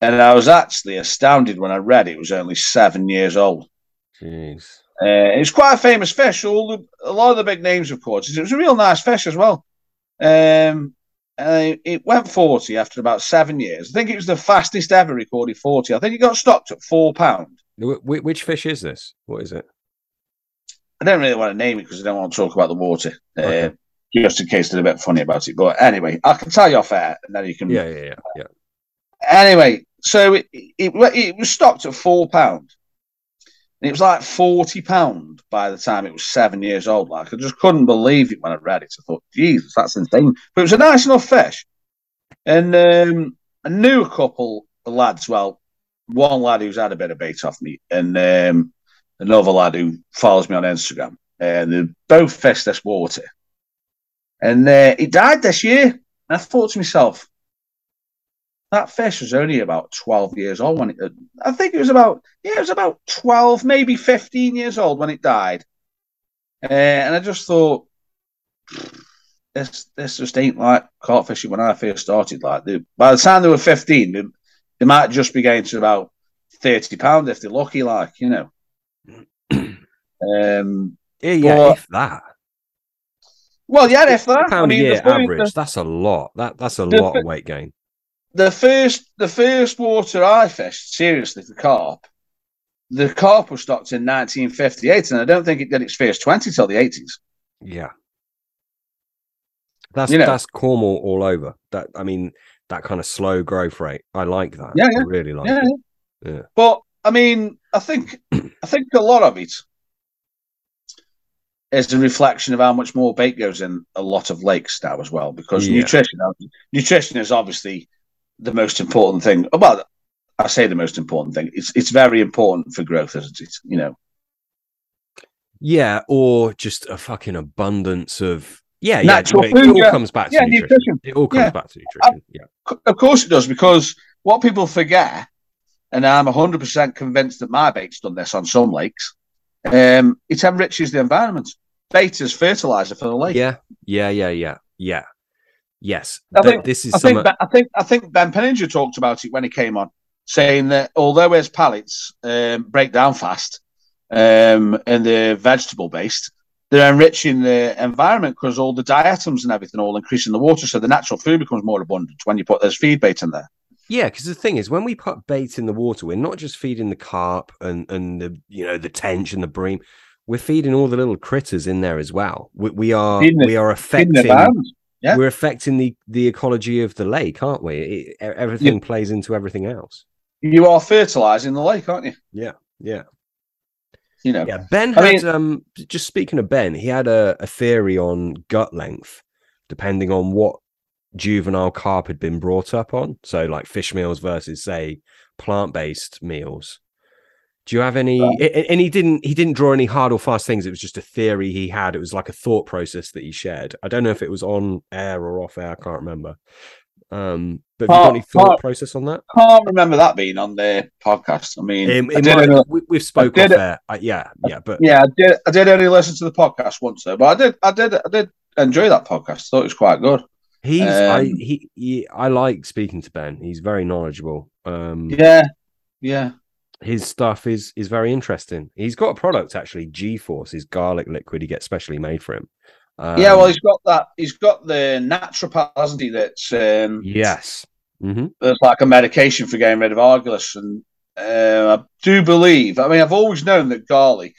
and I was actually astounded when I read it was only seven years old. Jeez. Uh, it's quite a famous fish. All the, a lot of the big names, of course. It was a real nice fish as well. Um, uh, it went 40 after about seven years. I think it was the fastest ever recorded 40. I think it got stocked at four pound. Wh- wh- which fish is this? What is it? I don't really want to name it because I don't want to talk about the water, uh, just in case they're a bit funny about it. But anyway, I can tell you off air, and then you can. Yeah, yeah, yeah, yeah. Anyway, so it, it it was stocked at four pound. And it was like forty pound by the time it was seven years old. Like I just couldn't believe it when I read it. I thought, Jesus, that's insane. But it was a nice enough fish. And um, I knew a couple of lads. Well, one lad who's had a bit of bait off me, and um, another lad who follows me on Instagram. And they both fished this water. And uh, it died this year. And I thought to myself, that fish was only about 12 years old when it I think it was about yeah, it was about 12, maybe 15 years old when it died. Uh, and I just thought this this just ain't like caught fishing when I first started. Like by the time they were 15, they, might just be getting to about 30 pounds if they're lucky, like, you know. um Yeah, yeah, Well, if that. well yeah, if that I pound mean a year the, average, that's a lot. That that's a the lot of weight gain. the first the first water I fished seriously for carp, the carp was stocked in 1958, and I don't think it did its first 20 till the 80s. Yeah. That's You know. that's Cornwall all over. That I mean, that kind of slow growth rate. I like that. Yeah, I yeah. really like Yeah, it. yeah. Yeah. But I mean, I think I think a lot of it is a reflection of how much more bait goes in a lot of lakes now as well. Because Yeah. nutrition, nutrition is obviously the most important thing. Oh, well, I say the most important thing. It's it's very important for growth, isn't it? You know. Yeah, or just a fucking abundance of yeah, Natural yeah. It, it food, all yeah. comes back to Yeah, nutrition. nutrition. It all comes Yeah. back to nutrition. yeah. Of course it does, because what people forget, and I'm 100% convinced that my bait's done this on some lakes, um, it enriches the environment. Bait is fertilizer for the lake. Yeah, yeah, yeah, yeah, yeah. Yes. I think- this is I think, Ben- I think I think Ben Penninger talked about it when he came on, saying that although his pallets um, break down fast um, and they're vegetable based, they're enriching the environment because all the diatoms and everything all increase in the water, so the natural food becomes more abundant when you put those feed bait in there. Yeah, because the thing is, when we put bait in the water, we're not just feeding the carp and and the you know the tench and the bream. We're feeding all the little critters in there as well. We, we are the- we are affecting yeah. we're affecting the the ecology of the lake, aren't we? It, everything plays into everything else. You are fertilizing the lake, aren't you? Yeah, yeah, You know. yeah. Ben I had um just speaking of Ben, he had a, a theory on gut length, depending on what juvenile carp had been brought up on. So like fish meals versus say plant based meals. Do you have any? And he didn't. He didn't draw any hard or fast things. It was just a theory he had. It was like a thought process that he shared. I don't know if it was on air or off air. I can't remember. Um, but have you got any thought process on that? Can't remember that being on the podcast. I mean, Um, I it might- only- we, we've spoke did off there. Yeah, yeah, but yeah, I did. I did only listen to the podcast once though, but I did. I did. I did enjoy that podcast. thought it was quite good. he's I Um, he, he I like speaking to Ben. He's very knowledgeable. Um, Yeah, yeah. his stuff is is very interesting. He's got a product actually, G Force, his garlic liquid. He gets specially made for him. Um, yeah, well, he's got that. He's got the naturopath, hasn't he? That's um, yes, hmm that's like a medication for getting rid of argulus, and uh, I do believe. I mean, I've always known that garlic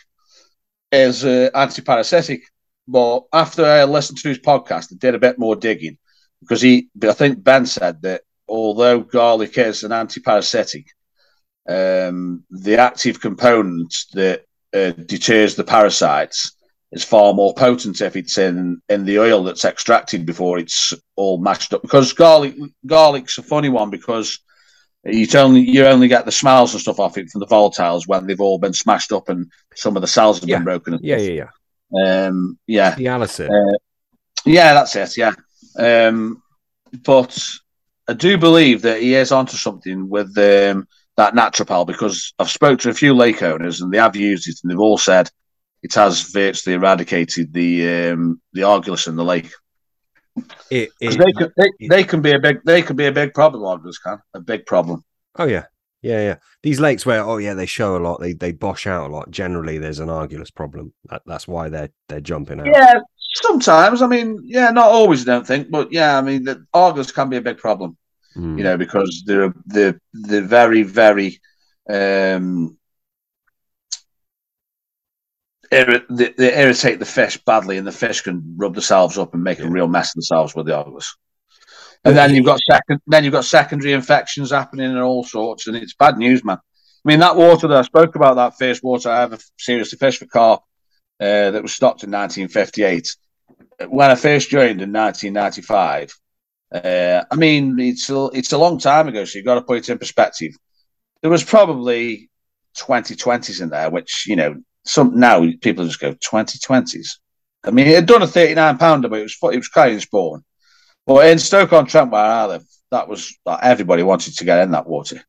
is uh, antiparasitic, but after I listened to his podcast, I did a bit more digging because he. I think Ben said that although garlic is an antiparasitic, um, the active component that uh, deters the parasites is far more potent if it's in in the oil that's extracted before it's all mashed up. Because garlic garlic's a funny one because you only you only get the smells and stuff off it from the volatiles when they've all been smashed up and some of the cells have Yeah. been broken. Yeah, yeah, yeah. Um, yeah, The Allicin. Uh, yeah, that's it. Yeah, um, but I do believe that he is onto something with um, that Natropal because I've spoke to a few lake owners and they have used it and they've all said it has virtually eradicated the um, the argulus in the lake. It, it- they can they, they can be a big they can be a big problem. Argulus can a big problem. oh yeah, yeah, yeah. These lakes where oh yeah they show a lot, they they bosh out a lot. Generally, there's an argulus problem. That, that's why they're they're jumping out. Yeah, sometimes. I mean, yeah, not always. I don't think, but yeah, I mean, the argulus can be a big problem. Mm. you know, because they're they're they're very very um, they, they irritate the fish badly, and the fish can rub themselves up and make a real mess of themselves with the argulus. And then you've got second, then you've got secondary infections happening and all sorts, and it's bad news, man. I mean, that water that I spoke about, that first water I ever seriously fish for carp, uh, that was stopped in 1958. When I first joined in 1995, uh, I mean, it's a, it's a long time ago, so you've got to put it in perspective. There was probably 2020s in there, which, you know, some now people just go 2020s. I mean, it had done a 39 pounder, but it was it was carrying spawn. But in Stoke on Trent, where I live, that was like, everybody wanted to get in that water.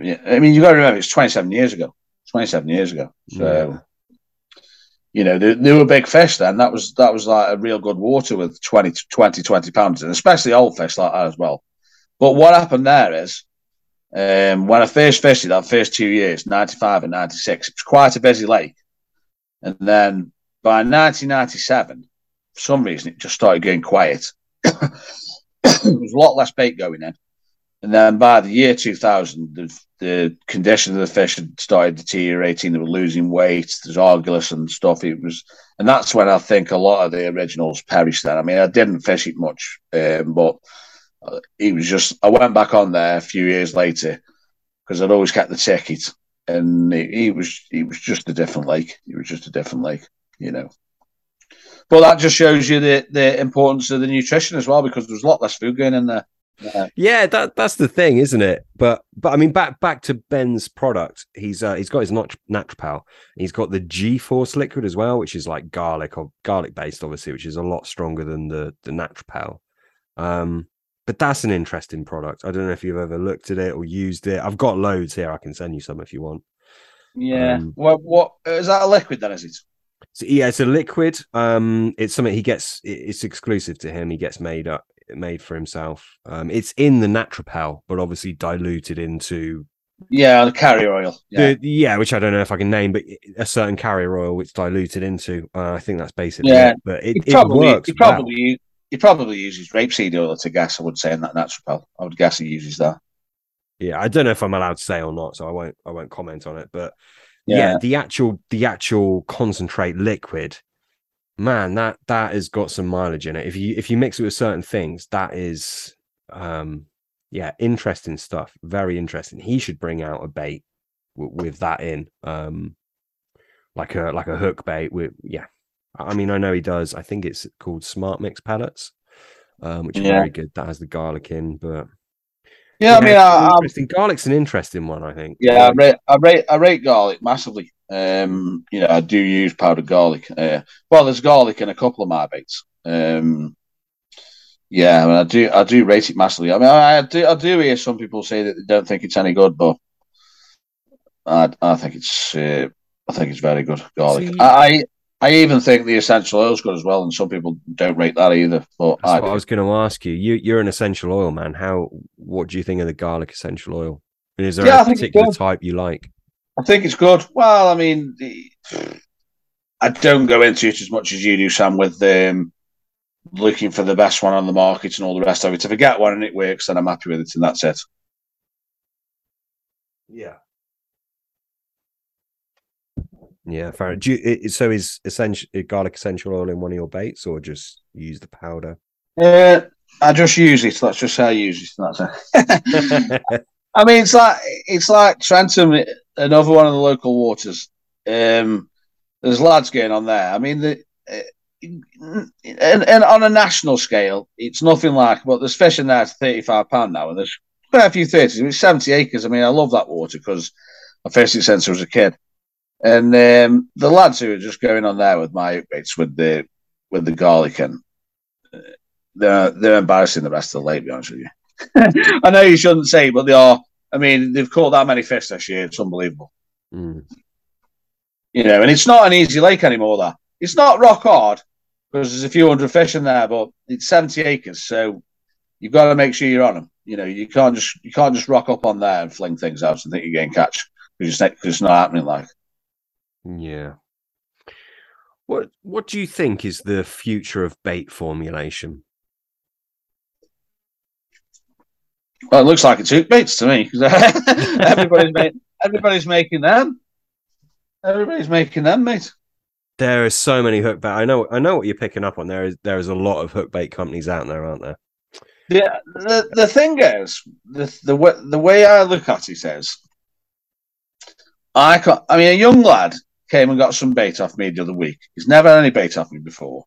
Yeah, I mean, you got to remember it's 27 years ago. 27 years ago. So, Yeah. you know, they, they were big fish then. That was that was like a real good water with 20, 20, 20 pounds, and especially old fish like that as well. But what happened there is, um, when I first fished that first two years, 95 and 96, it was quite a busy lake. And then by 1997, for some reason, it just started getting quiet. there was a lot less bait going in. And then by the year 2000, the, the condition of the fish had started deteriorating. They were losing weight. There's argulus and stuff. It was, and that's when I think a lot of the originals perished. Then I mean, I didn't fish it much, um, but it was just. I went back on there a few years later because I'd always kept the ticket, and it, was it was just a different lake. It was just a different lake, you know. But that just shows you the the importance of the nutrition as well, because there's a lot less food going in there. Yeah. Yeah, that that's the thing, isn't it? But but I mean, back back to Ben's product. He's uh, he's got his nat- Natural. He's got the G Force liquid as well, which is like garlic or garlic based, obviously, which is a lot stronger than the the Natural. Um, but that's an interesting product. I don't know if you've ever looked at it or used it. I've got loads here. I can send you some if you want. Yeah. Um, what what is that a liquid then? Is it? So, yeah, it's a liquid. Um, it's something he gets. It's exclusive to him. He gets made up, made for himself. Um, it's in the Natural, but obviously diluted into Yeah, the carrier oil. Yeah. The, yeah, which I don't know if I can name, but a certain carrier oil which diluted into. Uh, I think that's basically Yeah. it. But it, it probably works. he well. probably u- he probably uses rapeseed oil to guess. I would say in that natural. I would guess he uses that. Yeah, I don't know if I'm allowed to say or not, so I won't. I won't comment on it. But yeah, Yeah. the actual the actual concentrate liquid, man, that that has got some mileage in it. If you if you mix it with certain things, that is, um, yeah, interesting stuff. Very interesting. He should bring out a bait w- with that in, um, like a like a hook bait. With yeah, I mean, I know he does. I think it's called Smart Mix pellets, um, which are Yeah. very good. That has the garlic in, but Yeah, I mean, I, I'm. Garlic's an interesting one, I think. yeah, I rate, I rate I rate garlic massively. Um, you know, I do use powdered garlic. Uh, well, there's garlic in a couple of my baits. Um, Yeah, I, mean, I do. I do rate it massively. I mean, I, I do. I do hear some people say that they don't think it's any good, but I, I think it's. Uh, I think it's very good garlic. See- I, I even think the essential oil is good as well, and some people don't rate that either. But That's I, what I was going to ask you. You you're an essential oil man. How what do you think of the garlic essential oil? And is there Yeah, I a particular type you like? I think it's good. Well, I mean, the, I don't go into it as much as you do, Sam, with um, looking for the best one on the market and all the rest of it. If I get one and it works, then I'm happy with it, and that's it. Yeah. Yeah, fair. Do you, it, so is essential garlic essential oil in one of your baits, or just use the powder? Uh, I just use it. That's just how I use it. That's it. I mean, it's like it's like Trenton, another one of the local waters. Um, there's lads going on there. I mean, the, uh, and, and on a national scale, it's nothing like. But there's fishing there to thirty-five pound now, and there's quite a few thirties. It's seventy acres. I mean, I love that water because I fished it since I was a kid. And um, the lads who are just going on there with my baits with the with the garlic and uh, they're they're embarrassing the rest of the lake. To be honest with you, I know you shouldn't say, but they are. I mean, they've caught that many fish this year. It's unbelievable. Mm. You know, and it's not an easy lake anymore. That it's not rock hard because there's a few hundred fish in there, but it's 70 acres, so you've got to make sure you're on them. You know, you can't just you can't just rock up on there and fling things out and think you're getting catch because it's, it's not happening. Like Yeah. What What do you think is the future of bait formulation? well, it looks like it's hook baits to me everybody's everybody's making them. Everybody's making them, mate. There are so many hook bait. I know. I know what you're picking up on. There is there is a lot of hook bait companies out there, aren't there? The, the the thing is, the the way, the way I look at it is, I can I mean, a young lad came and got some bait off me the other week. He's never had any bait off me before,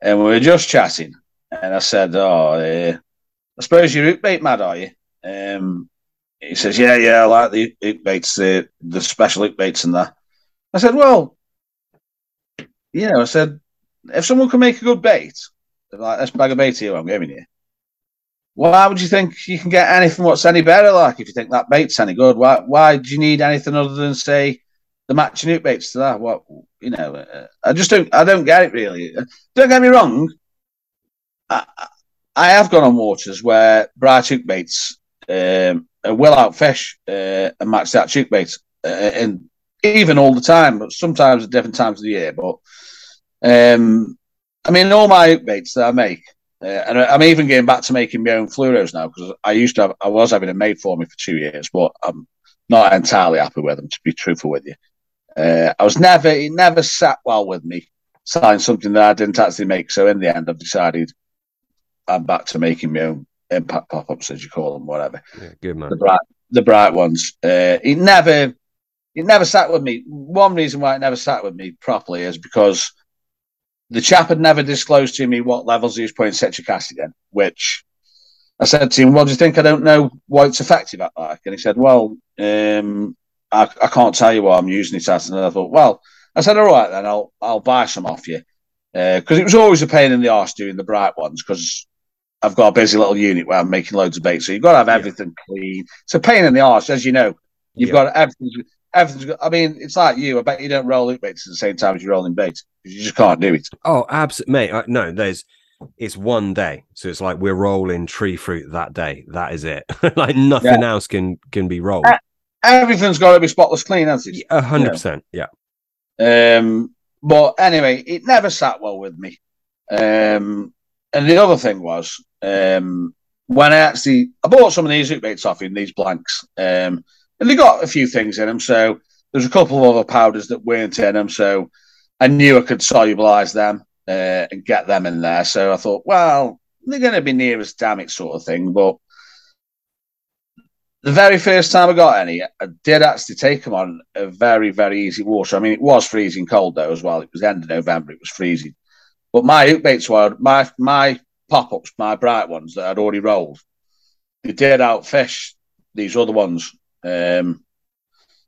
and we were just chatting, and I said, "Oh, uh, I suppose you're bait mad, are you?" Um, he says, "Yeah, yeah, I like the hook baits, the the special hook baits and that." I said, "Well, you know," I said, "if someone can make a good bait, like this bag of bait here, I'm giving you." Why would you think you can get anything what's any better? Like, if you think that bait's any good, why why do you need anything other than say the matching hook baits to that? What you know, uh, I just don't I don't get it really. Don't get me wrong. I, I have gone on waters where bright hook baits um, will outfish uh, and match that hook bait, uh, and even all the time, but sometimes at different times of the year. But um, I mean, all my baits that I make. Uh, and I'm even getting back to making my own fluoros now because I used to have, I was having it made for me for two years, but I'm not entirely happy with them, to be truthful with you. Uh, I was never, it never sat well with me selling something that I didn't actually make. So in the end, I've decided I'm back to making my own impact pop ups, as you call them, whatever Yeah, good man. the bright the bright ones. Uh, it never it never sat with me. One reason why it never sat with me properly is because the chap had never disclosed to me what levels he was putting citric acid in, which I said to him, Well, do you think I don't know why it's effective at like? And he said, Well, um, I, I can't tell you what I'm using it at. And I thought, Well, I said, All right, then I'll I'll buy some off you. Uh, because it was always a pain in the arse doing the bright ones because I've got a busy little unit where I'm making loads of bait. So you've got to have Yeah. everything clean. It's a pain in the arse, as you know. You've Yeah. got everything. Everything's. got- I mean, it's like you. I bet you don't roll hook baits at the same time as you're rolling bait. You just can't do it. Oh, absolutely, mate. I, no, there's it's one day, so it's like we're rolling tree fruit that day. That is it. like nothing else can can be rolled. Uh, Everything's got to be spotless clean, hasn't it? A hundred percent. Yeah. Um, but anyway, it never sat well with me. Um, and the other thing was um, when I actually I bought some of these baits off in these blanks, um, and they got a few things in them. So there's a couple of other powders that weren't in them. So I knew I could solubilize them uh, and get them in there. So I thought, well, they're going to be near as damn it sort of thing. But the very first time I got any, I did actually take them on a very, very easy water. I mean, it was freezing cold though as well. It was the end of November. It was freezing. But my hook baits were my my pop ups, my bright ones that I'd already rolled. They did outfish these other ones. Um,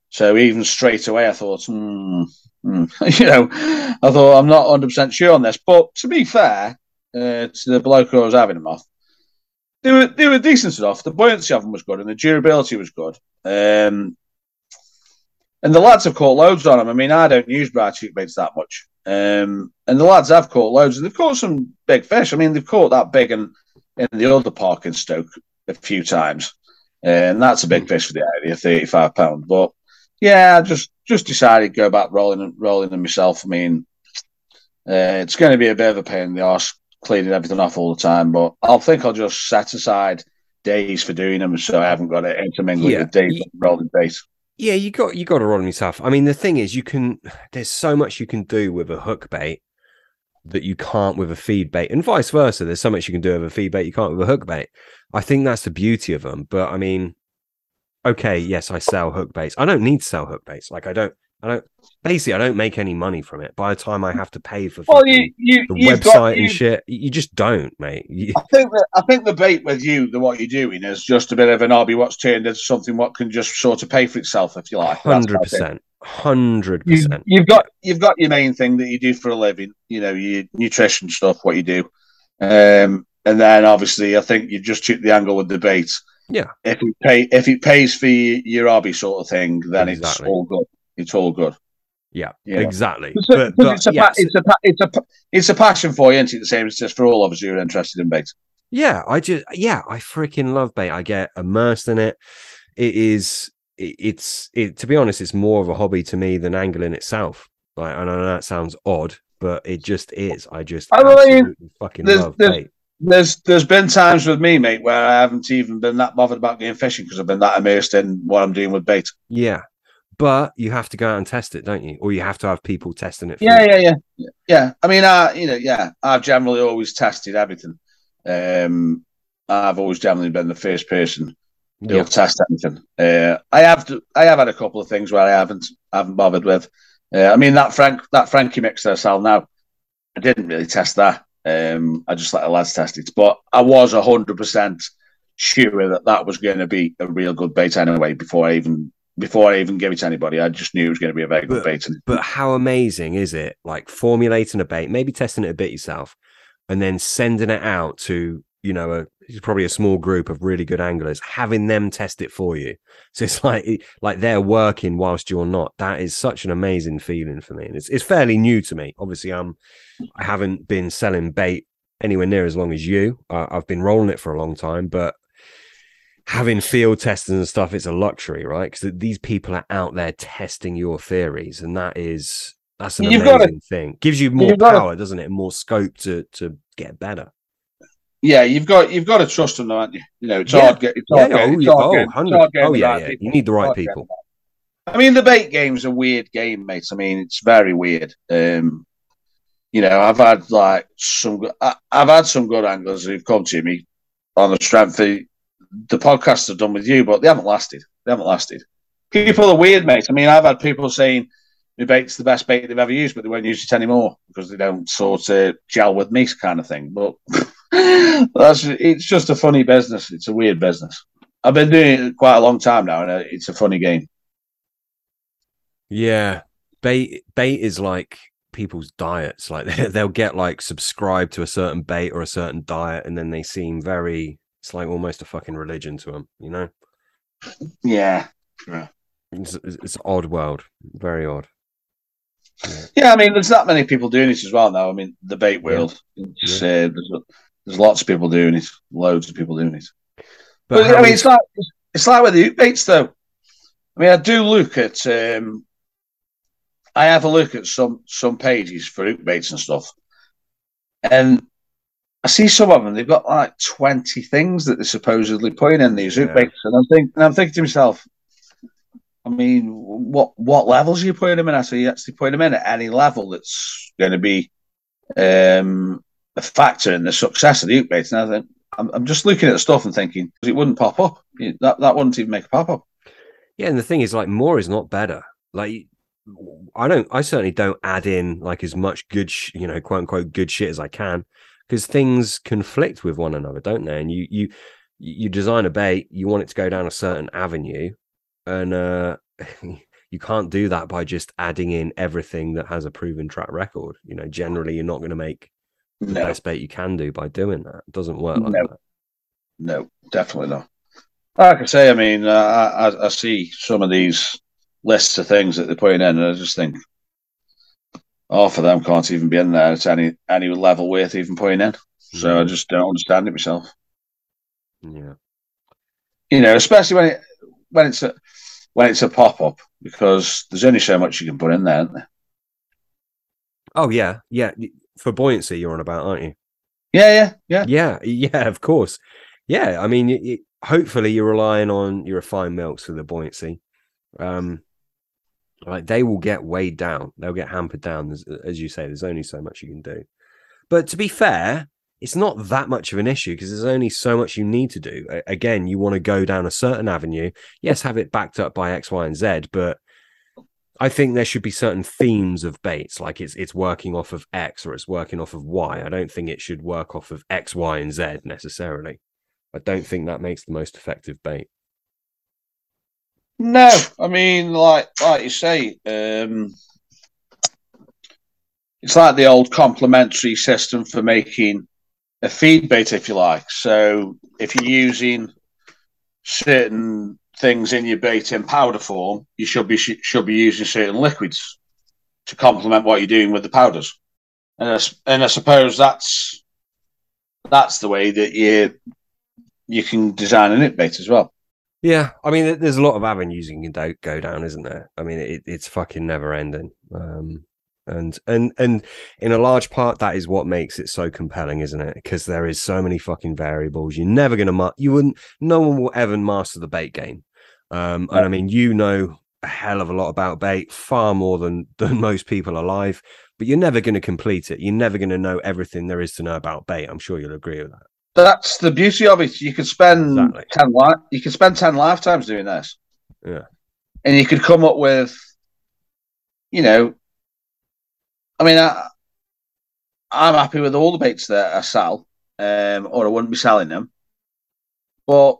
so even straight away, I thought, hmm. you know, I thought I'm not 100 percent sure on this. But to be fair, uh, to the bloke who I was having them off. They were they were decent enough. The buoyancy of them was good, and the durability was good. Um, and the lads have caught loads on them. I mean, I don't use cheek baits that much, um, and the lads have caught loads, and they've caught some big fish. I mean, they've caught that big in, in the other park in Stoke a few times, and that's a big fish for the area, thirty-five pound. But yeah, just just decided to go back rolling and rolling them myself. I mean, uh, it's going to be a bit of a pain in the arse cleaning everything off all the time, but I'll think I'll just set aside days for doing them, so I haven't got it intermingling Yeah. with days rolling bait. Yeah, you got you got to roll them yourself. I mean, the thing is, you can. There's so much you can do with a hook bait that you can't with a feed bait, and vice versa. There's so much you can do with a feed bait you can't with a hook bait. I think that's the beauty of them. But I mean, okay, yes, I sell hook baits. I don't need to sell hook baits. Like I don't. I don't. Basically, I don't make any money from it. By the time I have to pay for Well, you, you the website got, and shit, you just don't, mate. You- I think that I think the bait with you, the what you're doing, is just a bit of an hobby. What's turned into something what can just sort of pay for itself, if you like. Hundred what I think. percent, hundred percent. you've got you've got your main thing that you do for a living. You know, your nutrition stuff, what you do, um, and then obviously I think you just took the angle with the bait. Yeah. If it pay if it pays for your, your hobby sort of thing, then it's all good. It's all good. Yeah, Yeah. exactly. It's a, but it's, a, yeah, it's a it's a it's a passion for you, isn't it? The same as just for all of us who are interested in bait. Yeah, I just yeah, I freaking love bait. I get immersed in it. It is it, it's it to be honest, it's more of a hobby to me than angling itself. Like I know that sounds odd, but it just is. I just I mean, fucking there's- love there's- bait. There's there's been times with me, mate, where I haven't even been that bothered about going fishing because I've been that immersed in what I'm doing with bait. Yeah. But you have to go out and test it, don't you? Or you have to have people testing it for Yeah, you. yeah, yeah, yeah. I mean, I you know, yeah, I've generally always tested everything. Um, I've always generally been the first person Yeah. test anything. Uh, I have to, I have had a couple of things where I haven't haven't bothered with. Uh, I mean, that Frank that Frankie mix I sell now, I didn't really test that. Um, I just let the lads test it, but I was hundred percent sure that that was going to be a real good bait anyway. Before I even before I even gave it to anybody, I just knew it was going to be a very good bait. But how amazing is it? Like formulating a bait, maybe testing it a bit yourself, and then sending it out to you know a probably a small group of really good anglers, having them test it for you. So it's like like they're working whilst you're not. That is such an amazing feeling for me, and it's it's fairly new to me. Obviously, I'm I haven't been selling bait anywhere near as long as you. Uh, I've been rolling it for a long time, but having field testing and stuff, it's a luxury, right? Because these people are out there testing your theories, and that is that's an You've amazing thing. Gives you more power, doesn't it? More scope to to get better. yeah, you've got you've got to trust them, haven't you? You know, it's Yeah. hard. Get, it's hard oh, getting- it's yeah, hard oh, getting- it's hard getting oh, yeah, yeah. people. You need the right people. I mean, the bait game's a weird game, mate. I mean, it's very weird. Um, you know, I've had like some, go- I, I've had some good anglers who've come to me on the strength of the podcasts I've done with you, but they haven't lasted. They haven't lasted. People are weird, mate. I mean, I've had people saying my bait's the best bait they've ever used, but they won't use it anymore because they don't sort of gel with me, kind of thing. But that's it's just a funny business. It's a weird business. I've been doing it quite a long time now, and uh, it's a funny game. Yeah, bait bait is like people's diets. Like they'll get like subscribed to a certain bait or a certain diet, and then they seem very. It's like almost a fucking religion to them, you know. Yeah. It's, it's, it's odd world, very odd. Yeah, I mean, there's not many people doing it as well now. I mean, the bait world. It's, uh, there's, there's lots of people doing it. Loads of people doing it. But, how I mean, is- it's like it's like with the baits, though. I mean, I do look at. Um, I have a look at some some pages for baits and stuff, and I see some of them. They've got like twenty things that they're supposedly putting in these Yeah. baits, and I'm thinking, and I'm thinking to myself, I mean, what what levels are you putting them in? Are you actually putting them in at any level that's going to be um, a factor in the success of the baits? And I think I'm, I'm just looking at the stuff and thinking because it wouldn't pop up. That that wouldn't even make a pop up. Yeah, and the thing is, like, more is not better. Like, I don't, I certainly don't add in like as much good, sh- you know, quote unquote, good shit as I can, because things conflict with one another, don't they? And you, you, you design a bait, you want it to go down a certain avenue, and uh, you can't do that by just adding in everything that has a proven track record. You know, generally, you're not going to make the No, best bait you can do by doing that. It doesn't work like No. that. no, definitely not. Like I say, I mean, uh, I, I, I see some of these lists of things that they're putting in, and I just think, half of them can't even be in there at any any level worth even putting in. So I Mm. just don't understand it myself. Yeah. You know, especially when it when it's a when it's a pop up, because there's only so much you can put in there. There? Oh yeah, yeah. For buoyancy, you're on about, aren't you? Yeah, yeah, yeah. Yeah, yeah, of course. Yeah, I mean, it, it- hopefully you're relying on your refined milks for the buoyancy. Um, like they will get weighed down, they'll get hampered down. There's, as you say, there's only so much you can do. But to be fair, it's not that much of an issue because there's only so much you need to do. Again, you want to go down a certain avenue. Yes, have it backed up by X, Y, and Z, but I think there should be certain themes of baits, like it's it's working off of X or it's working off of Y. I don't think it should work off of X, Y, and Z necessarily. I don't think that makes the most effective bait. No, I mean, like like you say, um, it's like the old complementary system for making a feed bait, if you like. So if you're using certain things in your bait in powder form, you should be should be using certain liquids to complement what you're doing with the powders. And I, and I suppose that's that's the way that you you can design an it bait as well. Yeah, I mean, there's a lot of avenues you can go down, isn't there? I mean, it, it's fucking never ending. Um, and and and in a large part, that is what makes it so compelling, isn't it? Because there is so many fucking variables. You're never gonna, ma- you wouldn't, no one will ever master the bait game. Um, and I mean, you know a hell of a lot about bait, far more than than most people alive. But you're never going to complete it. You're never going to know everything there is to know about bait. I'm sure you'll agree with that. That's the beauty of it. You could spend Exactly. ten li- you could spend ten lifetimes doing this. Yeah. and you could come up with, you know, I mean, I, I'm happy with all the baits that I sell, um, or I wouldn't be selling them. But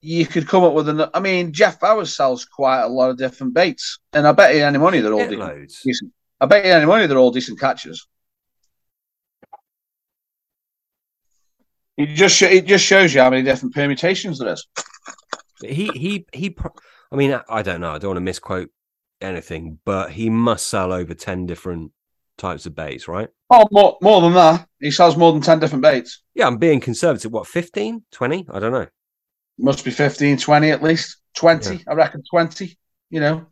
you could come up with an. I mean, Jeff Bowers sells quite a lot of different baits, and I bet you any money they're all decent. I bet you any money they're all decent catches. It just it just shows you how many different permutations there is. He he he. I mean, I- don't know. I don't want to misquote anything, but he must sell over ten different types of baits, right? Oh, more more than that. He sells more than ten different baits. Yeah, I'm being conservative. What, 15, 20? I don't know. Must be 15, 20 at least. 20, I reckon 20, you know.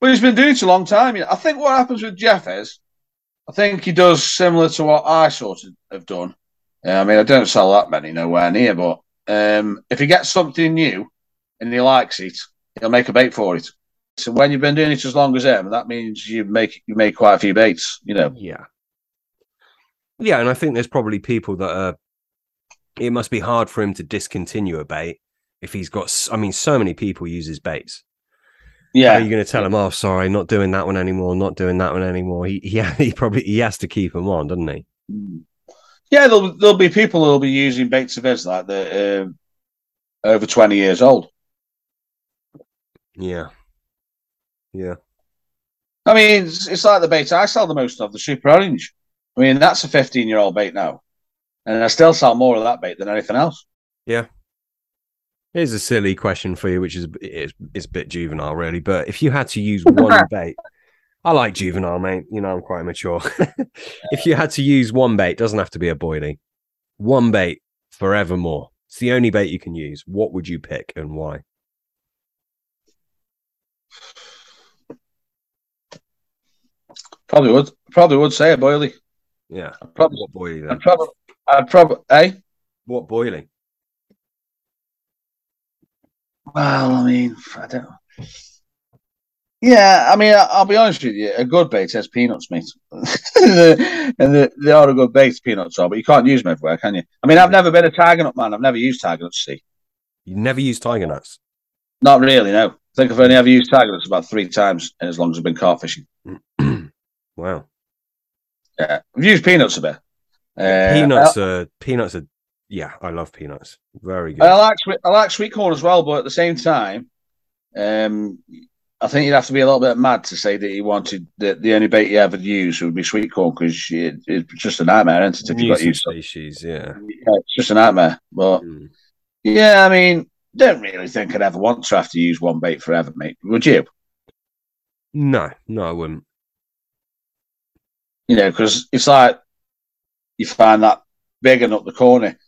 But he's been doing it a long time. You know, I think what happens with Jeff is, I think he does similar to what I sort of have done. Yeah, I mean, I don't sell that many, nowhere near, but um, if he gets something new and he likes it, he'll make a bait for it. So when you've been doing it as long as him, that means you make you make quite a few baits, you know. Yeah. Yeah, and I think there's probably people that are. It must be hard for him to discontinue a bait if he's got. I mean, so many people use his baits. How Yeah, are you going to tell him? Oh, sorry, not doing that one anymore. Not doing that one anymore. He, he, he probably he has to keep them on, doesn't he? Yeah. There'll there'll be people who'll be using baits of his like that um, over twenty years old. Yeah. Yeah. I mean, it's, it's like the bait I sell the most of, the Super Orange. I mean, that's a 15 year old bait now. And I still sell more of that bait than anything else. Yeah. Here's a silly question for you, which is it's, it's a bit juvenile, really. But if you had to use one bait, I like juvenile, mate. You know, I'm quite mature. if you had to use one bait, doesn't have to be a boilie, one bait forevermore. It's the only bait you can use. What would you pick and why? Probably would. Probably would say a boilie. Yeah, Probably- what boilie I'd then? probably, I'd probably, eh? What boilie? Well, I mean, I don't know. Yeah, I mean, I'll be honest with you. A good bait has peanuts, mate, and they, they are a good bait. Peanuts are, but you can't use them everywhere, can you? I mean, I've never been a tiger nut man. I've never used tiger nuts. See, You never use tiger nuts. not really. No, I think I've only ever used tiger nuts about three times, in as long as I've been carp fishing. wow, Yeah, I've used peanuts a bit. Uh, peanuts are peanuts are. Yeah, I love peanuts. Very good. I, I like sweet, I like sweet corn as well, but at the same time, um, I think you'd have to be a little bit mad to say that he wanted that the only bait he ever used would be sweet corn because it, it's just a nightmare, isn't it? If you got used species, yeah. yeah, it's just a nightmare. But Mm. yeah, I mean, don't really think I'd ever want to have to use one bait forever, mate. Would you? No, no, I wouldn't. You know, because it's like you find that big and up the corner,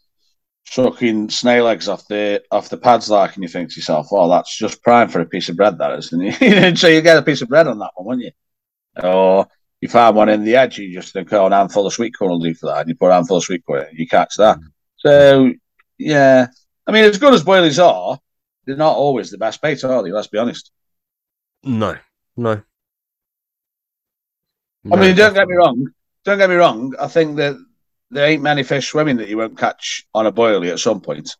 sucking snail eggs off the off the pads, like, and you think to yourself, "Oh, that's just prime for a piece of bread, that isn't it?" so you get a piece of bread on that one, wouldn't you? Or you find one in the edge, you just think, "Oh, an handful of sweet corn will do for that," and you put a handful of sweet corn, in, and you catch that. Mm. So yeah, I mean, as good as boilies are, they're not always the best bait, are they? Let's be honest. No, no. I mean, don't get me wrong. Don't get me wrong. I think that there ain't many fish swimming that you won't catch on a boilie at some point.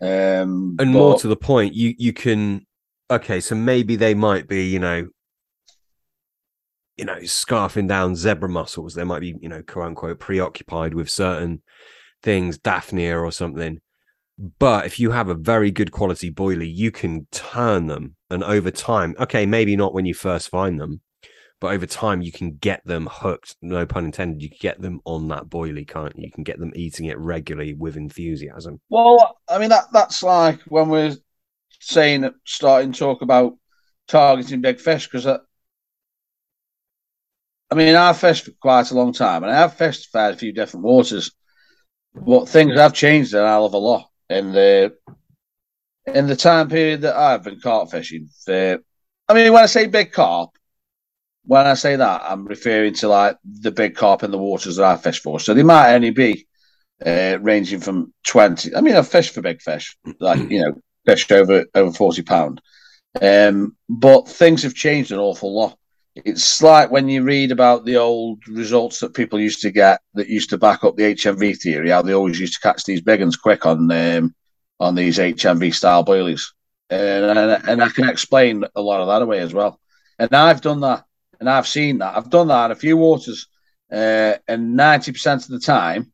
Um, and but- more to the point, you you can okay, so maybe they might be, you know, you know, scarfing down zebra mussels. They might be, you know, quote unquote, preoccupied with certain things, Daphnia or something. But if you have a very good quality boilie, you can turn them, and over time, okay, maybe not when you first find them, but over time you can get them hooked. No pun intended. You can get them on that boilie, can't you? You can get them eating it regularly with enthusiasm. Well, I mean that that's like when we're saying starting talk about targeting big fish because I, uh, I mean I've fished for quite a long time and I've fished fair a few different waters, but things have changed a hell of a lot in the in the time period that I've been carp fishing. For, I mean, when I say big carp, when I say that, I'm referring to like the big carp in the waters that I fish for. So they might only be uh, ranging from 20. I mean, I've fished for big fish, like, you know, fish over over 40 pound. Um, but things have changed an awful lot. It's like when you read about the old results that people used to get that used to back up the HNV theory, how they always used to catch these big ones quick on um, on these HNV style boilies. And, and, and I can explain a lot of that away as well. And I've done that and I've seen that. I've done that in a few waters. Uh, and 90% of the time,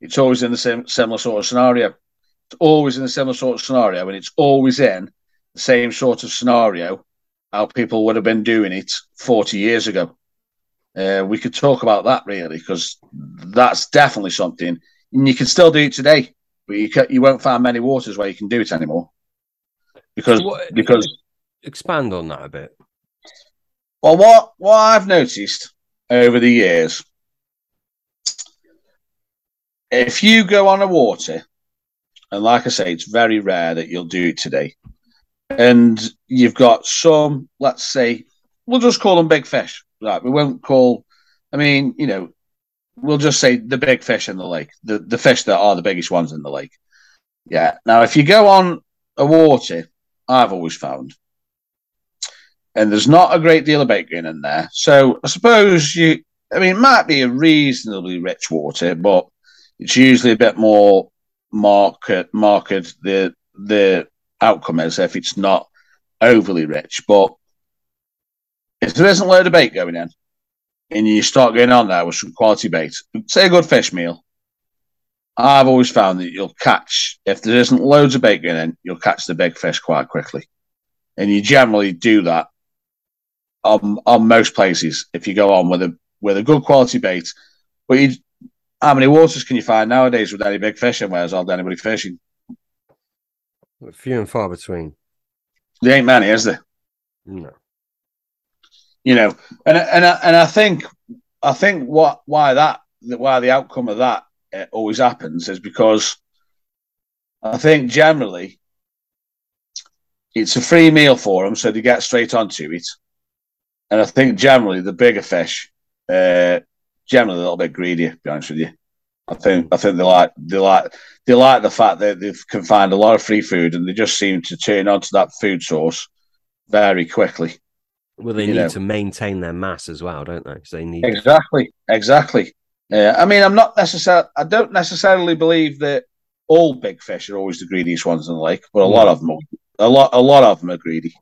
it's always in the same similar sort of scenario. It's always in the similar sort of scenario, and it's always in the same sort of scenario how people would have been doing it 40 years ago. Uh, we could talk about that really because that's definitely something, and you can still do it today, but you can, you won't find many waters where you can do it anymore because What- because expand on that a bit. Well, what what I've noticed over the years, if you go on a water, and like I say, it's very rare that you'll do it today, and you've got some, let's say, we'll just call them big fish, right? We won't call, I mean, you know, we'll just say the big fish in the lake, the the fish that are the biggest ones in the lake. Yeah. Now, if you go on a water, I've always found and there's not a great deal of bait going in there. So I suppose you, I mean, it might be a reasonably rich water, but it's usually a bit more market market the the outcome is if it's not overly rich. But if there isn't a load of bait going in, and you start going on there with some quality bait, say a good fish meal. I've always found that you'll catch if there isn't loads of bait going in, you'll catch the big fish quite quickly, and you generally do that on on most places if you go on with a with a good quality bait. But you, how many waters can you find nowadays with any big fish in? Where's all anybody fishing? Few and far between. There ain't many, is there? No. You know, and and I- and I think I think what why that why the outcome of that uh, always happens is because I think generally it's a free meal for them, so they get straight onto it. And I think generally the bigger fish, uh, generally a little bit greedier. To be honest with you, I think I think they like they like they like the fact that they can find a lot of free food, and they just seem to turn onto that food source very quickly. Well, they You need know. to maintain their mass as well, don't they? So they need. Exactly, exactly. Yeah, I mean, I'm not necessarily. I don't necessarily believe that all big fish are always the greediest ones in the lake, but a lot of them, are, a lot, a lot of them are greedy.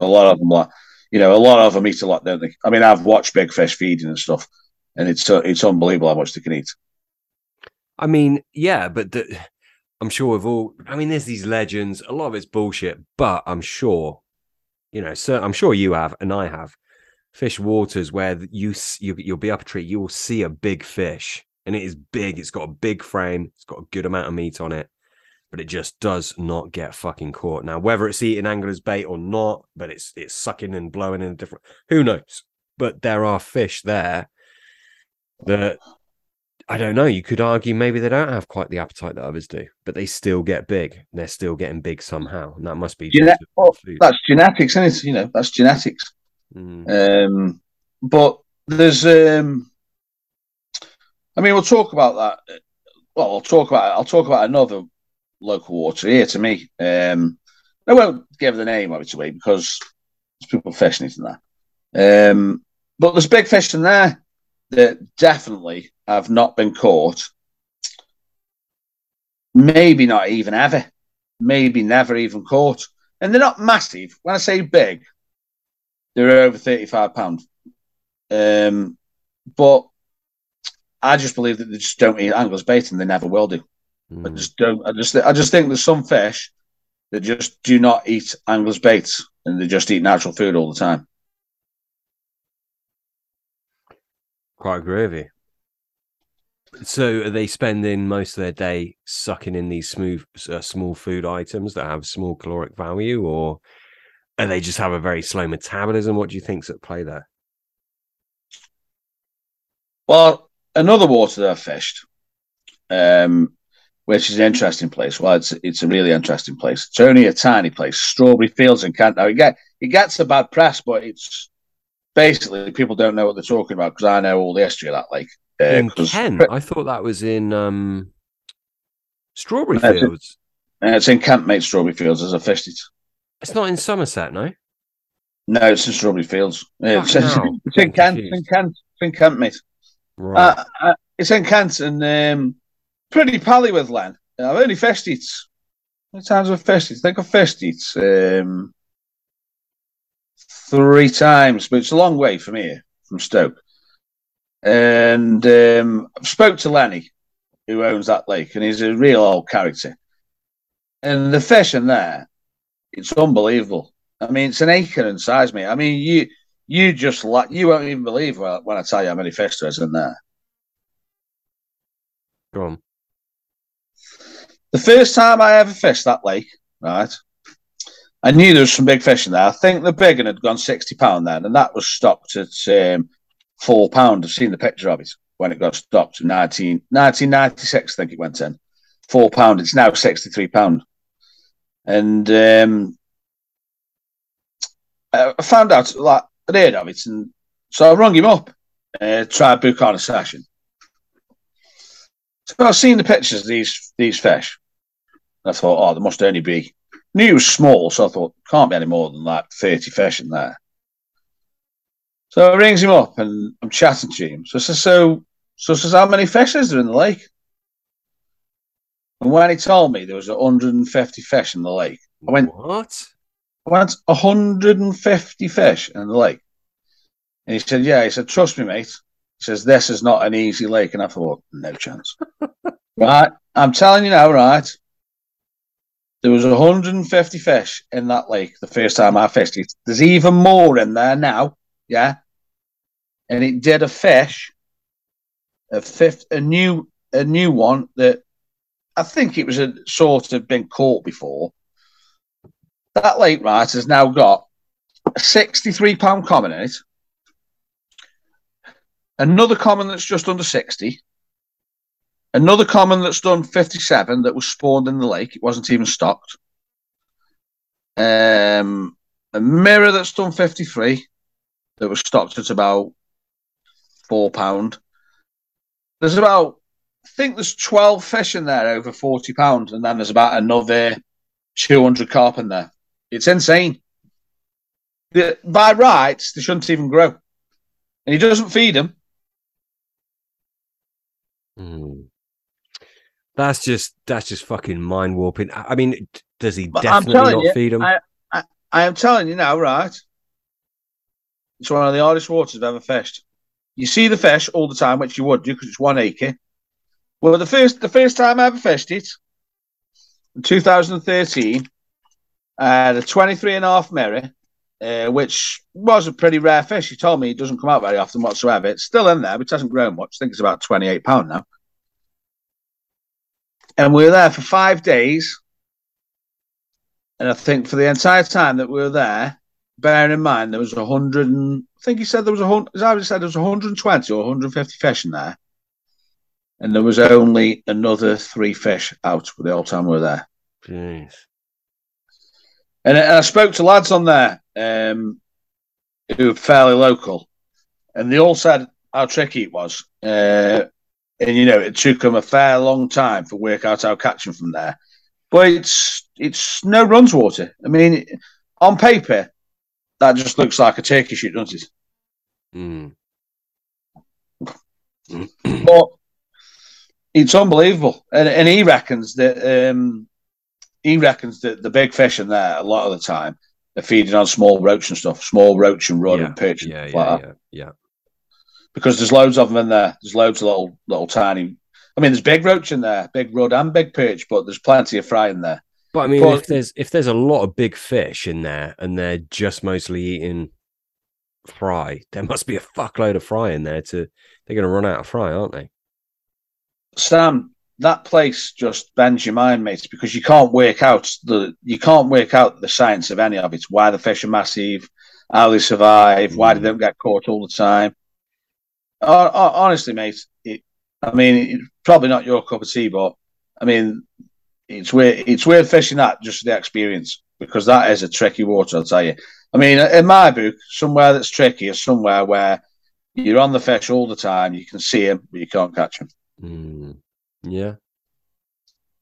A lot of them, are, you know, a lot of them eat a lot, don't they? I mean, I've watched big fish feeding and stuff, and it's uh, it's unbelievable how much they can eat. I mean, yeah, but the, I'm sure we've all. I mean, there's these legends. A lot of it's bullshit, but I'm sure you know, so I'm sure you have, and I have fish waters where you, you you'll be up a tree, you will see a big fish, and it is big. It's got a big frame. It's got a good amount of meat on it, but it just does not get fucking caught. Now, whether it's eating angler's bait or not, but it's it's sucking and blowing in a different. Who knows? But there are fish there that I don't know. You could argue maybe they don't have quite the appetite that others do, but they still get big. They're still getting big somehow, and that must be Gene- well, that's genetics, isn't it? You know, that's genetics. Mm. Um, but there's, um, I mean, we'll talk about that. Well, I'll talk about. I'll talk about another local water here to me. Um, I won't give the name of it away because there's people fishing it in there. Um, but there's big fish in there that definitely have not been caught. Maybe not even ever. Maybe never even caught. And they're not massive. When I say big, they're over thirty-five pound. Um, but I just believe that they just don't eat anglers bait, and they never will do. Mm. I hmm. just don't. I just. I just think there's some fish that just do not eat anglers baits, and they just eat natural food all the time. Quite groovy. So are they spending most of their day sucking in these smooth, uh, small food items that have small caloric value, or are they just have a very slow metabolism? What do you think's at play there? Well, another water that I fished, um, which is an interesting place. Well, it's it's a really interesting place. It's only a tiny place, Strawberry Fields in Kent. Now it get it gets a bad press, but it's basically people don't know what they're talking about because I know all the history of that lake. Uh, in Kent, I thought that was in um, Strawberry Fields. It's in, uh, it's in Kent, mate. Strawberry Fields, as I fished it. It's not in Somerset, no. No, it's in Strawberry Fields. It's, it's, it's in Kent. It's in Kent. It's in Kent, mate. Right. Uh, uh, it's in Kent and um, pretty pally with Len. I've only fished it. How many times have I fished it? I think I've fished it. Um, three times, but it's a long way from here, from Stoke. And um, I spoke to Lenny, who owns that lake, and he's a real old character. And the fish in there, it's unbelievable. I mean, it's an acre in size, mate. I mean, you you just like you won't even believe when I tell you how many fish there's in there. Go on. The first time I ever fished that lake, right? I knew there was some big fish in there. I think the big one had gone sixty pound then, and that was stocked at um, four pound. I've seen the picture of it when it got stocked in 19, 1996, I think it went in. Four pound. It's now sixty three pound, and um, I found out like I'd heard of it, and so I rung him up, uh, to book on a session. So I've seen the pictures of these these fish. I thought, oh, there must only be knew it was small, so I thought can't be any more than like thirty fish in there. So I rings him up and I'm chatting to him. So I says, so so I says, how many fish is there in the lake? And when he told me there was 150 fish in the lake, I went, What? I went 150 fish in the lake. And he said, Yeah, he said, Trust me, mate. Says, This is not an easy lake. And I thought, No chance. right. I'm telling you now, right? There was 150 fish in that lake the first time I fished it. There's even more in there now, yeah. And it did a fish, a fifth, a new, a new one that I think it was a sort of been caught before. That lake right has now got a 63 pound common in it, another common that's just under 60, Another common that's done 57 that was spawned in the lake. It wasn't even stocked. Um, a mirror that's done 53 that was stocked at about four pound. There's about, I think there's 12 fish in there over 40 pounds, and then there's about another 200 carp in there. It's insane. The, by rights, they shouldn't even grow. And he doesn't feed them. Mm. That's just that's just fucking mind warping. I mean, does he but definitely not you, feed him? I, I, I, am telling you now, right? It's one of the hardest waters I've ever fished. You see the fish all the time, which you would do because it's one acre. Well, the first the first time I ever fished it, in 2013, I had a 23 and a half mirror uh, which was a pretty rare fish. He told me it doesn't come out very often whatsoever. It's still in there, but it hasn't grown much. I think it's about twenty-eight pound now. And we were there for five days. And I think for the entire time that we were there, bearing in mind there was a hundred and I think he said there was a hundred. As I said, there was 120 or 150 fish in there, and there was only another three fish out for the whole time we were there. Jeez. And, and I spoke to lads on there um, who are fairly local, and they all said how tricky it was. Uh, and you know, it took them a fair long time to work out how catching from there. But it's it's no runs water. I mean, on paper, that just looks like a turkey shoot, doesn't it? Mm. but it's unbelievable, and, and he reckons that um, he reckons that the big fish in there a lot of the time they're feeding on small roach and stuff, small roach and rod Yeah, and perch, and Yeah, stuff yeah, yeah, yeah. because there's loads of them in there. There's loads of little little tiny. I mean, there's big roach in there, big rod and big perch, but there's plenty of fry in there. But I mean, Well- if there's if there's a lot of big fish in there and they're just mostly eating fry, there must be a fuckload of fry in there. To they're going to run out of fry, aren't they? Sam, that place just bends your mind, mate, because you can't work out the you can't work out the science of any of it. Why the fish are massive, how they survive, why they Mm. don't get caught all the time. Hon- hon- honestly, mate, it, I mean, it's probably not your cup of tea, but I mean, it's weird. It's weird fishing that just for the experience because that is a tricky water. I'll tell you. I mean, in my book, somewhere that's tricky is somewhere where you're on the fish all the time. You can see them, but you can't catch them. Mm. Yeah.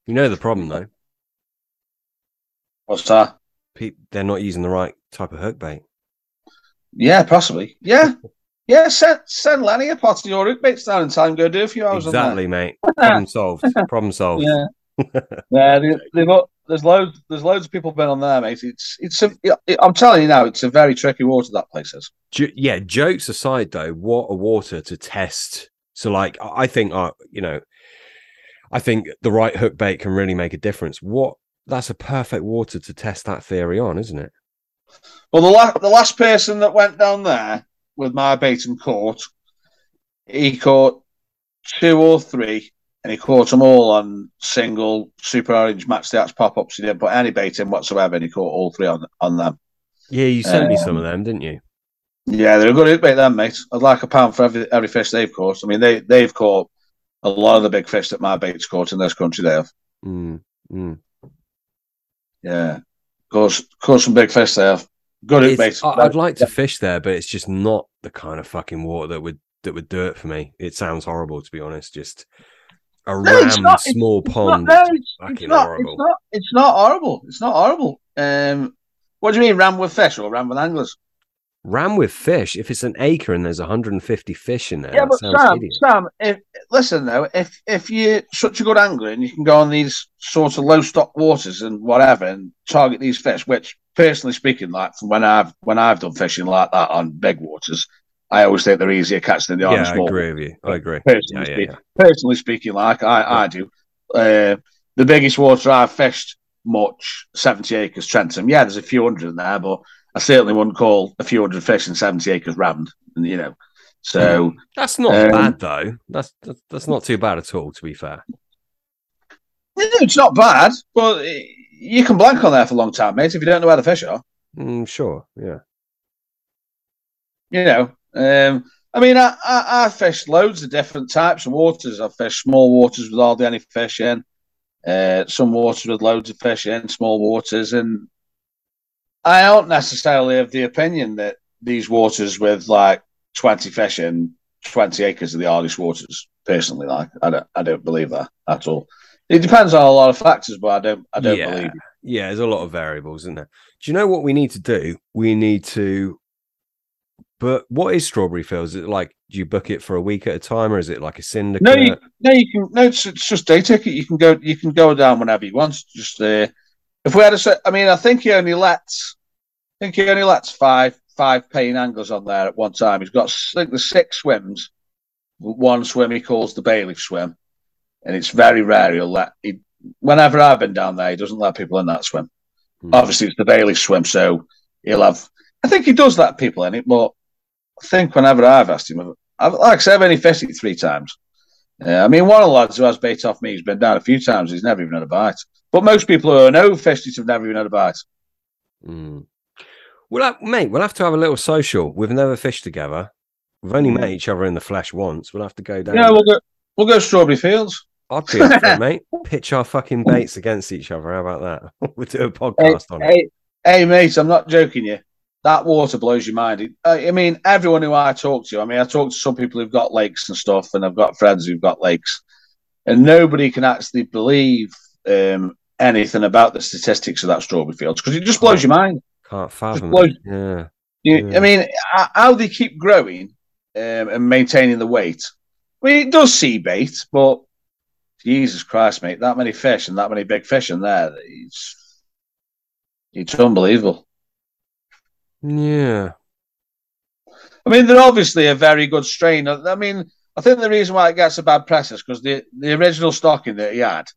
You know the problem though. What's that? Pe- they're not using the right type of hook bait. Yeah, possibly. Yeah. Yeah, send, send Lenny a pot of your hook baits down and tell him go do a few hours Exactly, mate. Problem solved. Problem solved. Yeah. yeah, they, they've got, there's loads there's loads of people been on there, mate. It's it's I am telling you now, it's a very tricky water that place is. Jo- yeah, jokes aside, though, what a water to test. So, like, I I think, uh, you know, I think the right hook bait can really make a difference. What that's a perfect water to test that theory on, isn't it? Well, the la- the last person that went down there with my bait and caught, he caught two or three, and he caught them all on single super orange match the pop ups. He didn't put any bait in whatsoever, and he caught all three on on them. Yeah, you sent me some Um, of them, didn't you? Yeah, they're a good hook bait, then, mate. I'd like a pound for every every fish they've caught. I mean, they they've caught a lot of the big fish that my bait's caught in this country. They have, Mm, mm. yeah, caught caught some big fish. They have good It's- bait. I'd like to fish there, but it's just not the kind of fucking water that would that would do it for me. It sounds horrible, to be honest. Just a No, it's not. It's small It's pond. not, no, it's, fucking it's not, horrible. It's not. It's not horrible. It's not horrible. Um, what do you mean, ram with fish or ram with anglers? Ram with fish. If it's an acre and there's 150 fish in there, Yeah, but Sam. Sam, if, listen though, if if you're such a good angler and you can go on these sort of low stock waters and whatever and target these fish, which personally speaking, like from when I've when I've done fishing like that on big waters, I always think they're easier catch than the Yeah, on I small. agree with you. I agree. Personally, Yeah, yeah, speak- yeah. personally speaking, like I, I do, uh, the biggest water I've fished much, 70 acres, Trentham. Yeah, there's a few hundred in there, but I certainly wouldn't call a few hundred fish and 70 acres rammed, you know. So, That's not Um, bad though. That's, that's not too bad at all. To be fair. it's not bad, but you can blank on there for a long time, mate, if you don't know where the fish are. Mm, sure. Yeah. You know, um, I mean, I, I, I fished loads of different types of waters. I've fished small waters with hardly any fish in, uh, some waters with loads of fish in, small waters, and I don't necessarily have the opinion that these waters with like twenty fish in twenty acres are the hardest waters. Personally, like I don't, I don't believe that at all. It depends on a lot of factors, but I don't, I don't Yeah. believe. It. Yeah, there's a lot of variables, isn't there? Do you know what we need to do? We need to. But what is strawberry fields? Is it like do you book it for a week at a time, or is it like a syndicate? No, you, no, you can. No, it's, it's just day ticket. You can go. You can go down whenever you want. Just uh, if we had a. I mean, I think he only lets. I think he only lets five five paying anglers on there at one time. He's got. I think there's six swims. One swim he calls the bailiff swim, and it's very rare he'll let. He, whenever I've been down there, he doesn't let people in that swim. Hmm. Obviously, it's the bailiff swim, so he'll have I think he does let people in it, but I think whenever I've asked him, I've, like I said, I've only fished it three times. Yeah, I mean, one of the lads who has bait off me, he's been down a few times. He's never even had a bite. But most people who are no fished it have never even had a bite. Mm. We'll have, mate, we'll have to have a little social. We've never fished together. We've only met each other in the flesh once. We'll have to go down. Yeah, we'll go. We'll go strawberry fields. I'd be up for it, mate. Pitch our fucking baits against each other. How about that? we'll do a podcast hey, on it. Hey, hey, mate, I'm not joking you. That water blows your mind. I mean, everyone who I talk to, I mean, I talk to some people who've got lakes and stuff, and I've got friends who've got lakes, and nobody can actually believe um, anything about the statistics of that strawberry fields because it just blows your mind. Can't fathom blows- it. Yeah. You, Yeah. I mean, how they keep growing um, and maintaining the weight. I mean, it does see bait, but Jesus Christ, mate, that many fish and that many big fish in there, it's, it's unbelievable. Yeah. I mean, they're obviously a very good strain. I mean, I think the reason why it gets a bad press is because the, the original stocking that he had,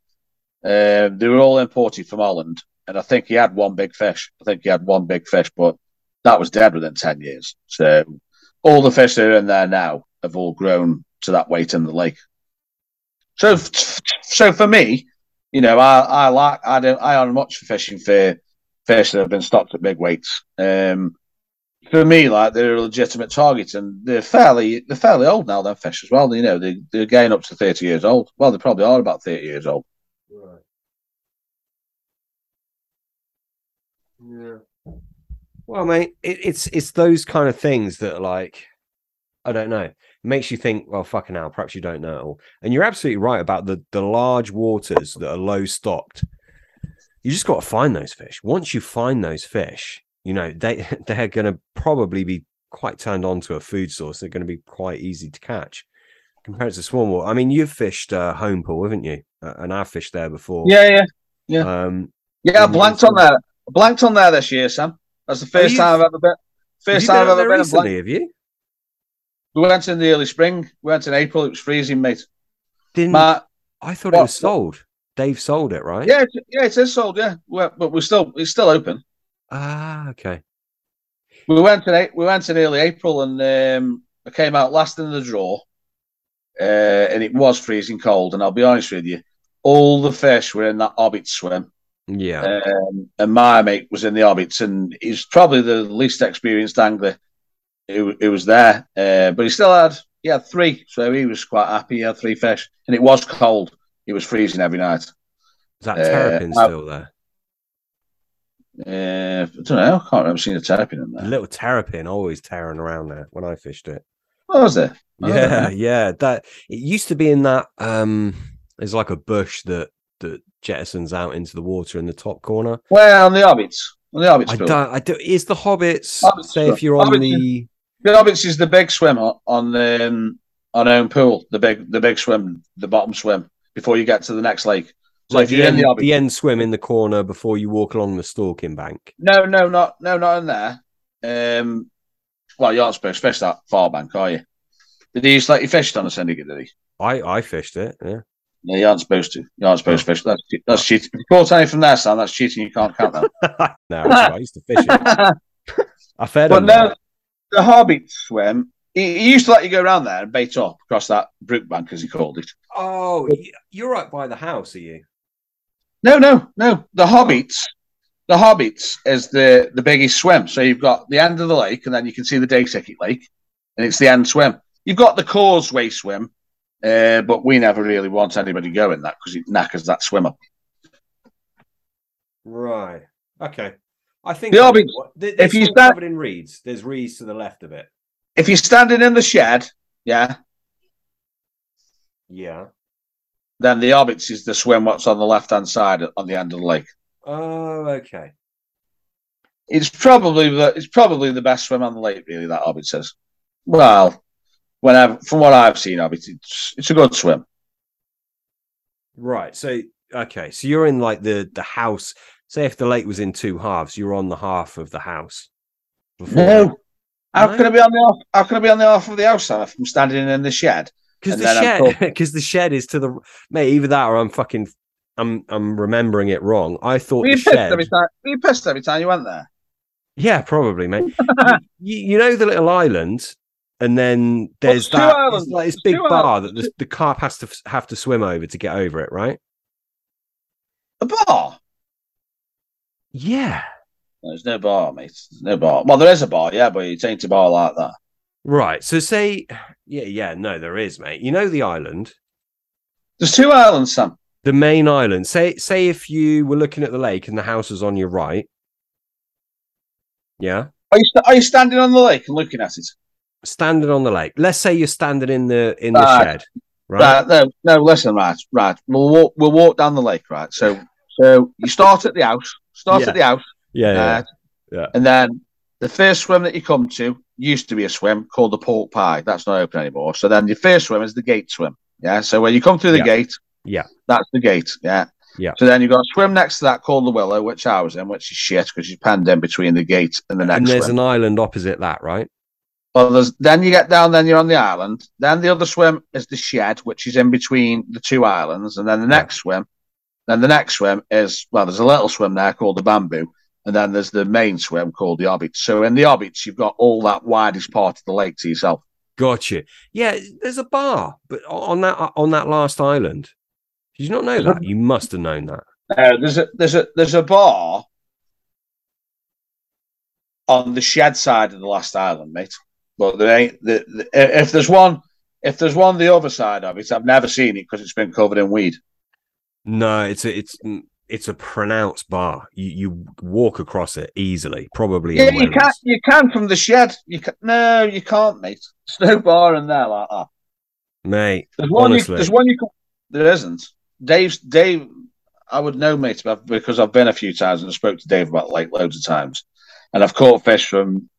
um, they were all imported from Holland. And I think he had one big fish. I think he had one big fish, but that was dead within 10 years. So all the fish that are in there now have all grown to that weight in the lake. So, so for me, you know, I, I like, I don't, I aren't much for fishing for fish that have been stocked at big weights. Um, for me, like they're a legitimate target, and they're fairly they're fairly old now. Them fish as well. You know, they they're getting up to thirty years old. Well, they probably are about thirty years old. Yeah. Well, mate, it, it's it's those kind of things that are like, I don't know, makes you think. Well, fucking hell, perhaps you don't know all. And you're absolutely right about the the large waters that are low stocked. You just got to find those fish. Once you find those fish, you know they they're going to probably be quite turned on to a food source. They're going to be quite easy to catch compared to swarm water. I mean, you've fished uh, home pool, haven't you? Uh, and I've fished there before. Yeah, yeah, yeah. Um, yeah. I blanked on there. Blanked on there this year, Sam. That's the first you- time I've ever been. First time I've ever been. recently, have you? We went in the early spring. We went in April. It was freezing, mate. Didn't Matt, I thought it was sold? Dave sold it, right? yeah, it- yeah, it is sold. Yeah, Well, but we're still it's still open. Ah, okay. We went in we went in early April, and um, I came out last in the draw, uh, and it was freezing cold. And I'll be honest with you, all the fish were in that Hobbit swim, Yeah. um, and my mate was in the Hobbits, and he's probably the least experienced angler who, who was there, uh, but he still had he had three, so he was quite happy. He had three fish, and it was cold. It was freezing every night. Is that uh, terrapin I- still there? Uh, I don't know. I can't remember seeing a terrapin in The there. little terrapin always tearing around there when I fished it. What was there? Yeah, yeah. That it used to be in that um there's like a bush that that jettisons out into the water in the top corner. Well, on the Hobbits. On the Hobbits. I don't I do is the hobbits Hobbits say if you're on Hobbits the The Hobbits is the big swim on the um, on own pool. The big the big swim, the bottom swim before you get to the next lake. So like if the you're in end, the the end swim in the corner before you walk along the stalking bank. no, no, not no, not in there. Um, well, you aren't supposed to fish that far bank, are you? Did he used to let you fish on a syndicate? Did he? I I fished it, yeah. No, you aren't supposed to. You aren't supposed to fish. That's that's cheating. If you caught any from there, Sam, that's cheating. You can't count that. no, I used to fish it. I fed but them. no, the Hobbit swim. He, he used to let you go around there and bait up across that brook bank, as he called it. Oh, you're right by the house, are you? No, no, no. The Hobbits, the Hobbits is the the biggest swim. So you've got the end of the lake, and then you can see the Day Ticket Lake, and it's the end swim. You've got the Causeway swim, uh, but we never really want anybody going that because it knackers that swimmer. Right. Okay. I think The they- if you stand- covered in reeds, there's reeds to the left of it. If you're standing in the shed, yeah, Yeah. then the Hobbits is the swim what's on the left hand side on the end of the lake. Oh, okay. It's probably the it's probably the best swim on the lake. Really, that Hobbit says. Well, whenever from what I've seen of it, it's it's a good swim. Right. So okay. So you're in like the the house. Say if the lake was in two halves, you're on the half of the house. No. How No? can I be on the off? How can I be on the half of the house then if I'm standing in the shed? because the shed because the shed is to the mate. Either that or I'm fucking. I'm I'm remembering it wrong. I thought Were you pissed shed. every time? Were you pissed every time you went there? Yeah, probably, mate. you, you know the little island, and then there's two that it's like this There's big bar islands. that the, the carp has to have to swim over to get over it, right? A bar? Yeah. There's no bar, mate. There's no bar. Well, there is a bar, yeah, but it ain't a bar like that. Right. So say, yeah, yeah, no, there is, mate. You know the island, There's two islands, Sam. the main island. Say, say if you were looking at the lake and the house was on your right. Yeah. Are you, st- are you standing on the lake and looking at it? Standing on the lake. Let's say you're standing in the in the Right. shed, right? No, no. Listen, right, right. We'll walk. We'll walk down the lake, right. So, so you start at the house. Start Yeah. at the house. Yeah, yeah, uh, right? yeah. And then the first swim that you come to used to be a swim called the pork pie. That's not open anymore. So then your first swim is the gate swim. Yeah. So when you come through the Yeah. gate, Yeah. that's the gate. Yeah. Yeah. So then you've got a swim next to that called the willow, which I was in, which is shit because you're penned in between the gate and the next and there's swim. an island opposite that, right? Well, there's, then you get down, then you're on the island. Then the other swim is the shed, which is in between the two islands. And then the next swim, then the next swim is, well, there's a little swim there called the bamboo. And then there's the main swim called the Hobbits. So in the Hobbits, you've got all that widest part of the lake to yourself. Gotcha. Yeah, there's a bar, but on that on that last island. Did you not know that? You must have known that. Uh, there's a there's a there's a bar on the shed side of the last island, mate. But there ain't the, the, if there's one if there's one the other side of it, I've never seen it because it's been covered in weed. No, it's a it's it's a pronounced bar. You you walk across it easily, probably. Yeah, you can you can from the shed. You can no, you can't, mate. There's no bar in there like that. mate. There's one. You, there's one you can. There isn't. Dave's Dave. I would know, mate, because I've been a few times and I spoke to Dave about lake loads of times, and I've caught fish from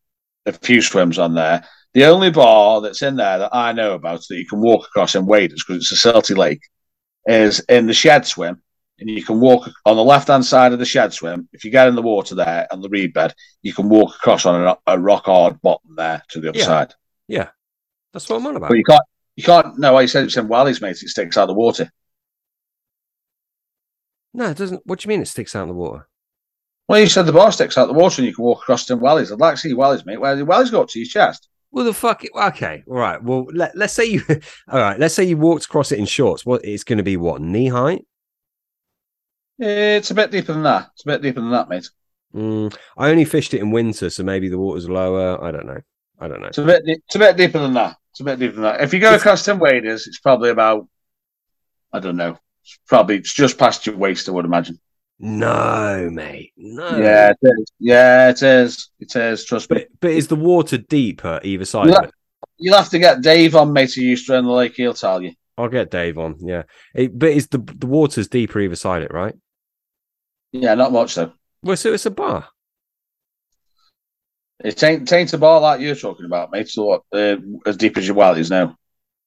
a few swims on there. The only bar that's in there that I know about that you can walk across in waders because it's a silty lake is in the shed swim, and you can walk on the left hand side of the shed swim. If you get in the water there on the reed bed, you can walk across on a, a rock hard bottom there to the other Yeah. side. Yeah, that's what I'm on about. But you can't. You can't. No, I said it's in Wally's, mate. It sticks out of the water. No, it doesn't. What do you mean it sticks out of the water? Well, you said the bar sticks out the water and you can walk across to Wally's. I'd like to see Wally's, mate. Where the Wally's go up to your chest. Well, the fuck. It, okay, all right. Well, let, let's say you. All right, let's say you walked across it in shorts. What it's going to be? What knee height? It's a bit deeper than that. It's a bit deeper than that, mate. Mm, I only fished it in winter, so maybe the water's lower. I don't know. I don't know. It's a bit. It's a bit deeper than that. It's a bit deeper than that. If you go across Tim Waders, it's probably about. I don't know. It's probably it's just past your waist, I would imagine. No, mate. No. Yeah, it is. Yeah, it is. It is. Trust me. But is the water deeper either side Yeah. of it? You'll have to get Dave on, mate, to run the lake. He'll tell you. I'll get Dave on. Yeah, it, but is the the water's deeper either side it, right? Yeah, not much though. Well, so it's a bar. It ain't, it ain't a bar like you're talking about, mate. So what, uh, as deep as your Wally's now.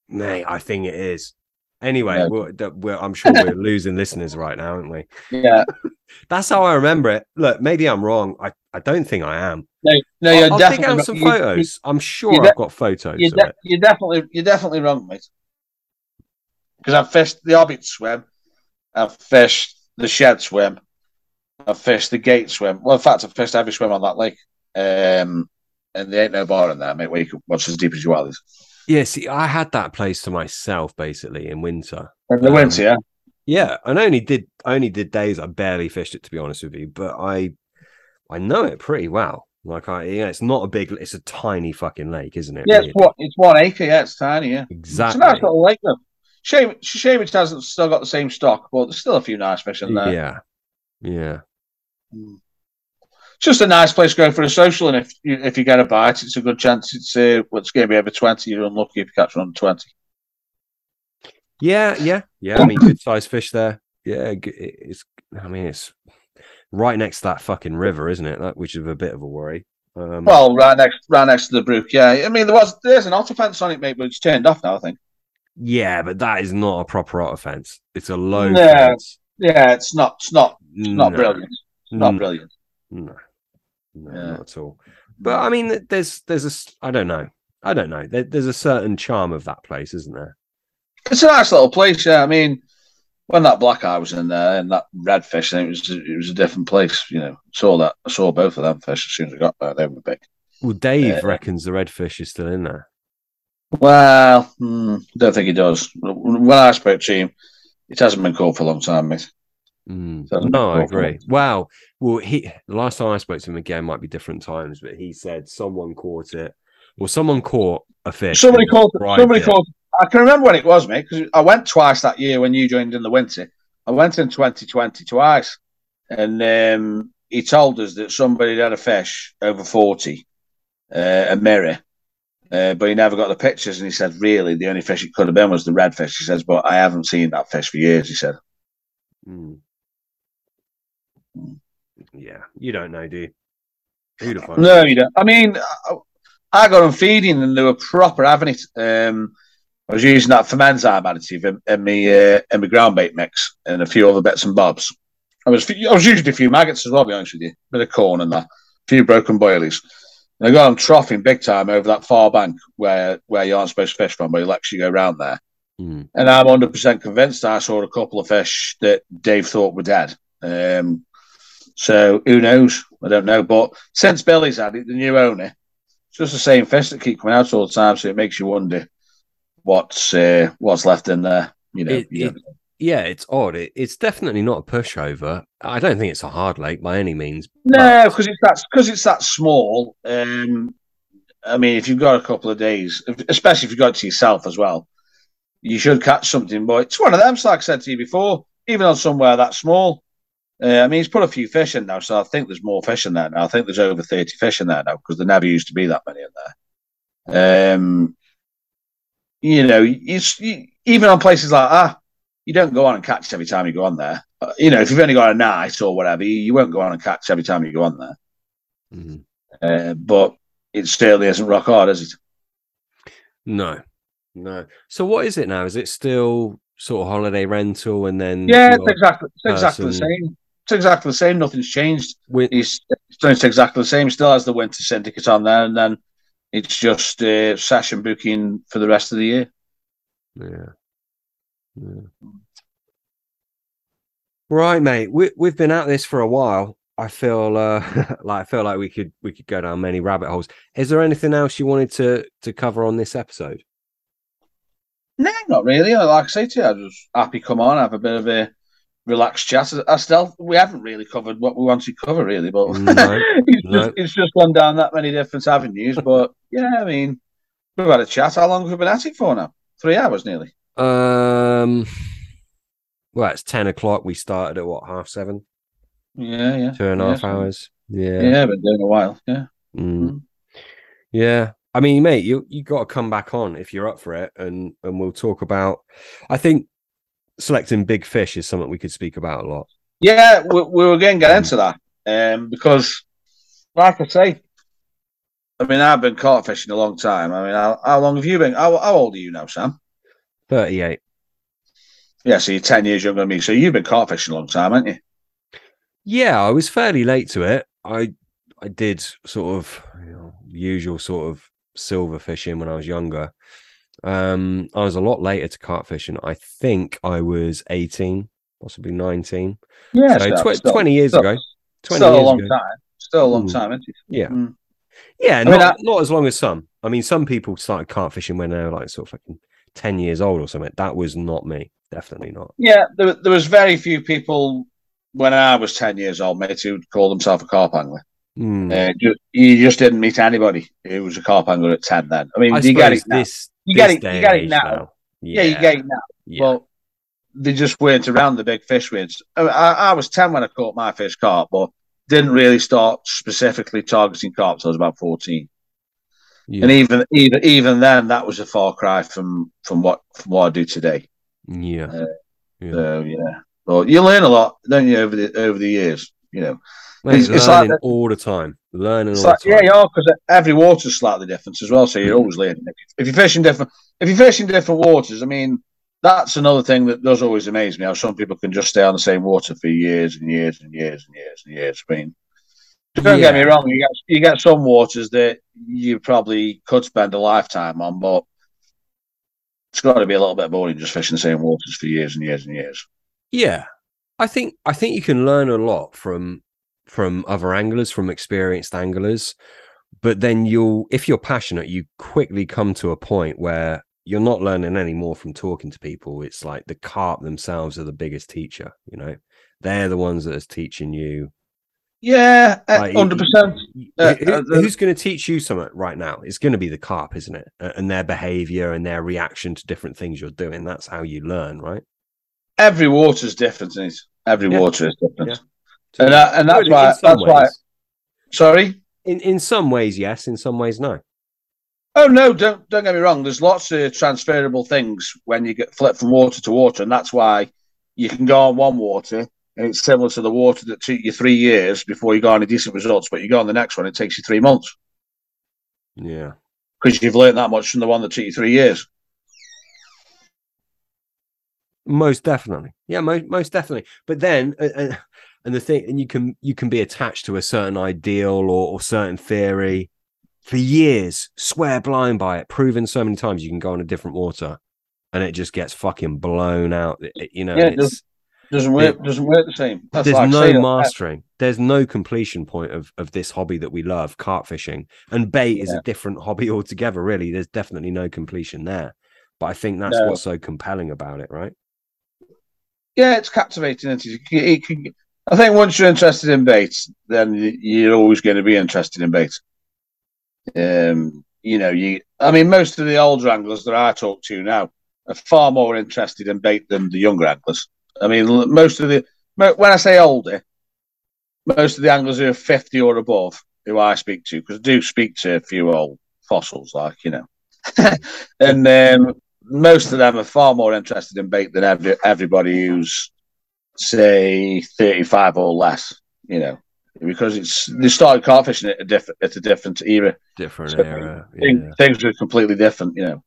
Mate, I think it is. Anyway, Yeah. we're, we're, I'm sure we're losing listeners right now, aren't we? Yeah. That's how I remember it. Look, maybe I'm wrong. I, I don't think I am. No, no, I'll, you're I'll dig definitely out some you- photos. I'm sure de- I've got photos You, of are it. you're definitely, you're definitely wrong, mate. Because I've fished the Hobbit swim, I've fished the shed swim, I've fished the gate swim. Well, in fact, I've fished every swim on that lake. Um, and there ain't no bar in there, mate, where you can watch as deep as you are. Yeah, see, I had that place to myself basically in winter. In the Um, winter, yeah. Yeah, and only did only did days. I barely fished it to be honest with you, but I I know it pretty well. Like I, yeah, it's not a big. It's a tiny fucking lake, isn't it? Yeah, really? it's what it's one acre. Yeah, it's tiny. Yeah, exactly. it's a nice little lake though. Shame, shame it hasn't still got the same stock, but there's still a few nice fish in there. Yeah, yeah. It's just a nice place going for a social, and if you if you get a bite, it's a good chance. It's uh, what's going to be over twenty. You're unlucky if you catch one under twenty. Yeah, yeah, yeah. I mean, good sized fish there. Yeah, it's. I mean, it's right next to that fucking river, isn't it? That which is a bit of a worry. Um, Well, right next, right next to the brook. Yeah, I mean there was there's an otter fence on it, mate, but it's turned off now. I think. yeah, but that is not a proper otter fence. It's a low No, fence. Yeah, it's not. It's not. It's not No, brilliant. It's not no, brilliant. No, no, Yeah. not at all. But I mean, th- there's there's a I don't know. I don't know. There, there's a certain charm of that place, isn't there? It's a nice little place. Yeah, I mean, when that black eye was in there and that red fish, then it was it was a different place. You know, saw that I saw both of them fish as soon as I got there. They were big. Well, Dave uh, reckons the redfish is still in there. Well, hmm, don't think he does. When I spoke to him, it hasn't been caught for a long time, mate. Mm. No, I agree. Wow. Well, he the last time I spoke to him again might be different times, but he said someone caught it. Well, someone caught a fish. Somebody caught. Somebody it. caught. I can remember when it was, mate, because I went twice that year when you joined in the winter. I went in 2020 twice, and um, he told us that somebody had a fish over 40, uh, a mirror, uh, but he never got the pictures. And he said, really, the only fish it could have been was the redfish. He says, but I haven't seen that fish for years. He said. Mm. Yeah, you don't know, do you? Beautiful. No, you don't. I mean, I got them feeding and they were proper having it. Um, I was using that Fermenzyme additive in, in my uh, in my ground bait mix and a few other bits and bobs. I was I was using a few maggots as well. To be honest with you, a bit of corn and that, a few broken boilies. And I got them troughing big time over that far bank where where you aren't supposed to fish from, but you actually go around there. Mm. And I'm 100 percent convinced I saw a couple of fish that Dave thought were dead. Um, so who knows? I don't know. But since Billy's had it, the new owner, it's just the same fish that keep coming out all the time. So it makes you wonder what's uh, what's left in there. You know, it, it, yeah, it's odd. It, it's definitely not a pushover. I don't think it's a hard lake by any means. No, because it's that because it's that small. Um, I mean, if you've got a couple of days, especially if you've got it to yourself as well, you should catch something. But it's one of them. So like I said to you before, even on somewhere that small, uh, I mean, he's put a few fish in now, so I think there's more fish in there now. I think there's over 30 fish in there now because there never used to be that many in there. Um, you know, it's, you, even on places like that, you don't go on and catch every time you go on there. Uh, you know, if you've only got a night or whatever, you, you, won't go on and catch every time you go on there. Mm-hmm. Uh, but it still isn't rock hard, is it? No, no. So what is it now? Is it still sort of holiday rental and then? Yeah, it's exactly, it's exactly the same it's exactly the same. Nothing's changed. With, He's it's exactly the same. Still has the winter syndicate on there, and then it's just uh, session booking for the rest of the year. Yeah. yeah. Right, mate. We we've been at this for a while. I feel uh, like I feel like we could we could go down many rabbit holes. Is there anything else you wanted to to cover on this episode? No, not really. Like I say to you, I was happy come on, have a bit of a relaxed chat. I still we haven't really covered what we wanted to cover really, but no, it's, no. Just, it's just gone down that many different avenues. But yeah, I mean, we've had a chat. How long have we been at it for now? Three hours nearly. Um, well, it's ten o'clock. We started at what half seven. Yeah, yeah, two and a half yeah, hours. Yeah, yeah, been doing a while. Yeah, mm. Mm. yeah. I mean, mate, you you got to come back on if you're up for it, and and we'll talk about. I think selecting big fish is something we could speak about a lot. Yeah, we, we were going to get um, into that um, because, like I say, I mean, I've been caught fishing a long time. I mean, how, how long have you been? How, how, old are you now, Sam? 38. Yeah, so you're 10 years younger than me. So you've been caught fishing a long time, haven't you? Yeah, I was fairly late to it. I I did sort of you know, usual sort of silver fishing when I was younger. Um, I was a lot later to carp fishing. I think I was 18, possibly 19. Yeah, so still, tw- still, 20 years still, ago. 20 still years a long ago. time. Still a long mm. time, isn't it? Yeah. Mm. Yeah, not, mean, I, not as long as some. I mean, some people started carp fishing when they were like sort of fucking 10 years old or something. That was not me. Definitely not. Yeah, there, there was very few people when I was 10 years old, mate, who'd call themselves a carp angler. Mm. Uh, just, you just didn't meet anybody who was a carp angler at 10 then. I mean, I you get it now. This, you got it, you get it now. Yeah. yeah. you got it now. Yeah. Well, they just weren't around the big fish wins. I, I, was 10 when I caught my first carp, but didn't really start specifically targeting carp until I was about 14. Yeah. And even even even then, that was a far cry from from what from what I do today. Yeah. Uh, yeah. So yeah, but you learn a lot, don't you, over the over the years? You know, Mate, it's, it's like all the time. Learning all like, the time. Yeah, yeah, because every water's slightly different as well. So you're always learning. If you're fishing different, if you're fishing different waters, I mean, that's another thing that does always amaze me. How some people can just stay on the same water for years and years and years and years and years. I mean, don't yeah. get me wrong. You get you get some waters that you probably could spend a lifetime on, but it's got to be a little bit boring just fishing the same waters for years and years and years. Yeah, I think I think you can learn a lot from from other anglers, from experienced anglers, but then you'll if you're passionate, you quickly come to a point where you're not learning any more from talking to people. It's like the carp themselves are the biggest teacher. You know, they're the ones that is teaching you. Yeah, Like, hundred percent. Who- Uh, uh, who's going to teach you something right now? It's going to be the carp, isn't it? And their behavior and their reaction to different things you're doing. That's how you learn, right? Every water is different, isn't it? Every Yeah. water is different. Yeah. And, that, and that's Good, why. That's why. Sorry. In in some ways, yes. In some ways, no. Oh no! Don't don't get me wrong. There's lots of transferable things when you get flip from water to water, and that's why you can go on one water and it's similar to the water that took you three years before you got any decent results. But you go on the next one, it takes you three months Yeah. because you've learned that much from the one that took you three years. Most definitely, yeah, most most definitely. But then, uh, uh, and the thing, and you can you can be attached to a certain ideal or, or certain theory for years, swear blind by it, proven so many times. You can go on a different water, and it just gets fucking blown out. It- it- you know, Yeah, it it's, Doesn't work. Doesn't work the same. That's there's like no mastering. There's no completion point of of this hobby that we love, carp fishing. And bait is a different hobby altogether. Really, there's definitely no completion there. But I think that's No. what's so compelling about it, right? Yeah, it's captivating. It? You can- I think once you're interested in baits, then you're always going to be interested in baits. Um, you know, you. I mean, most of the older anglers that I talk to now are far more interested in bait than the younger anglers. I mean, most of the when I say older, most of the anglers who are fifty or above, who I speak to, because I do speak to a few old fossils, like you know, and um, most of them are far more interested in bait than every, everybody who's say 35 or less you know because it's they started carp fishing at a different at a different era Different So, era. Thing- Yeah. things were completely different you know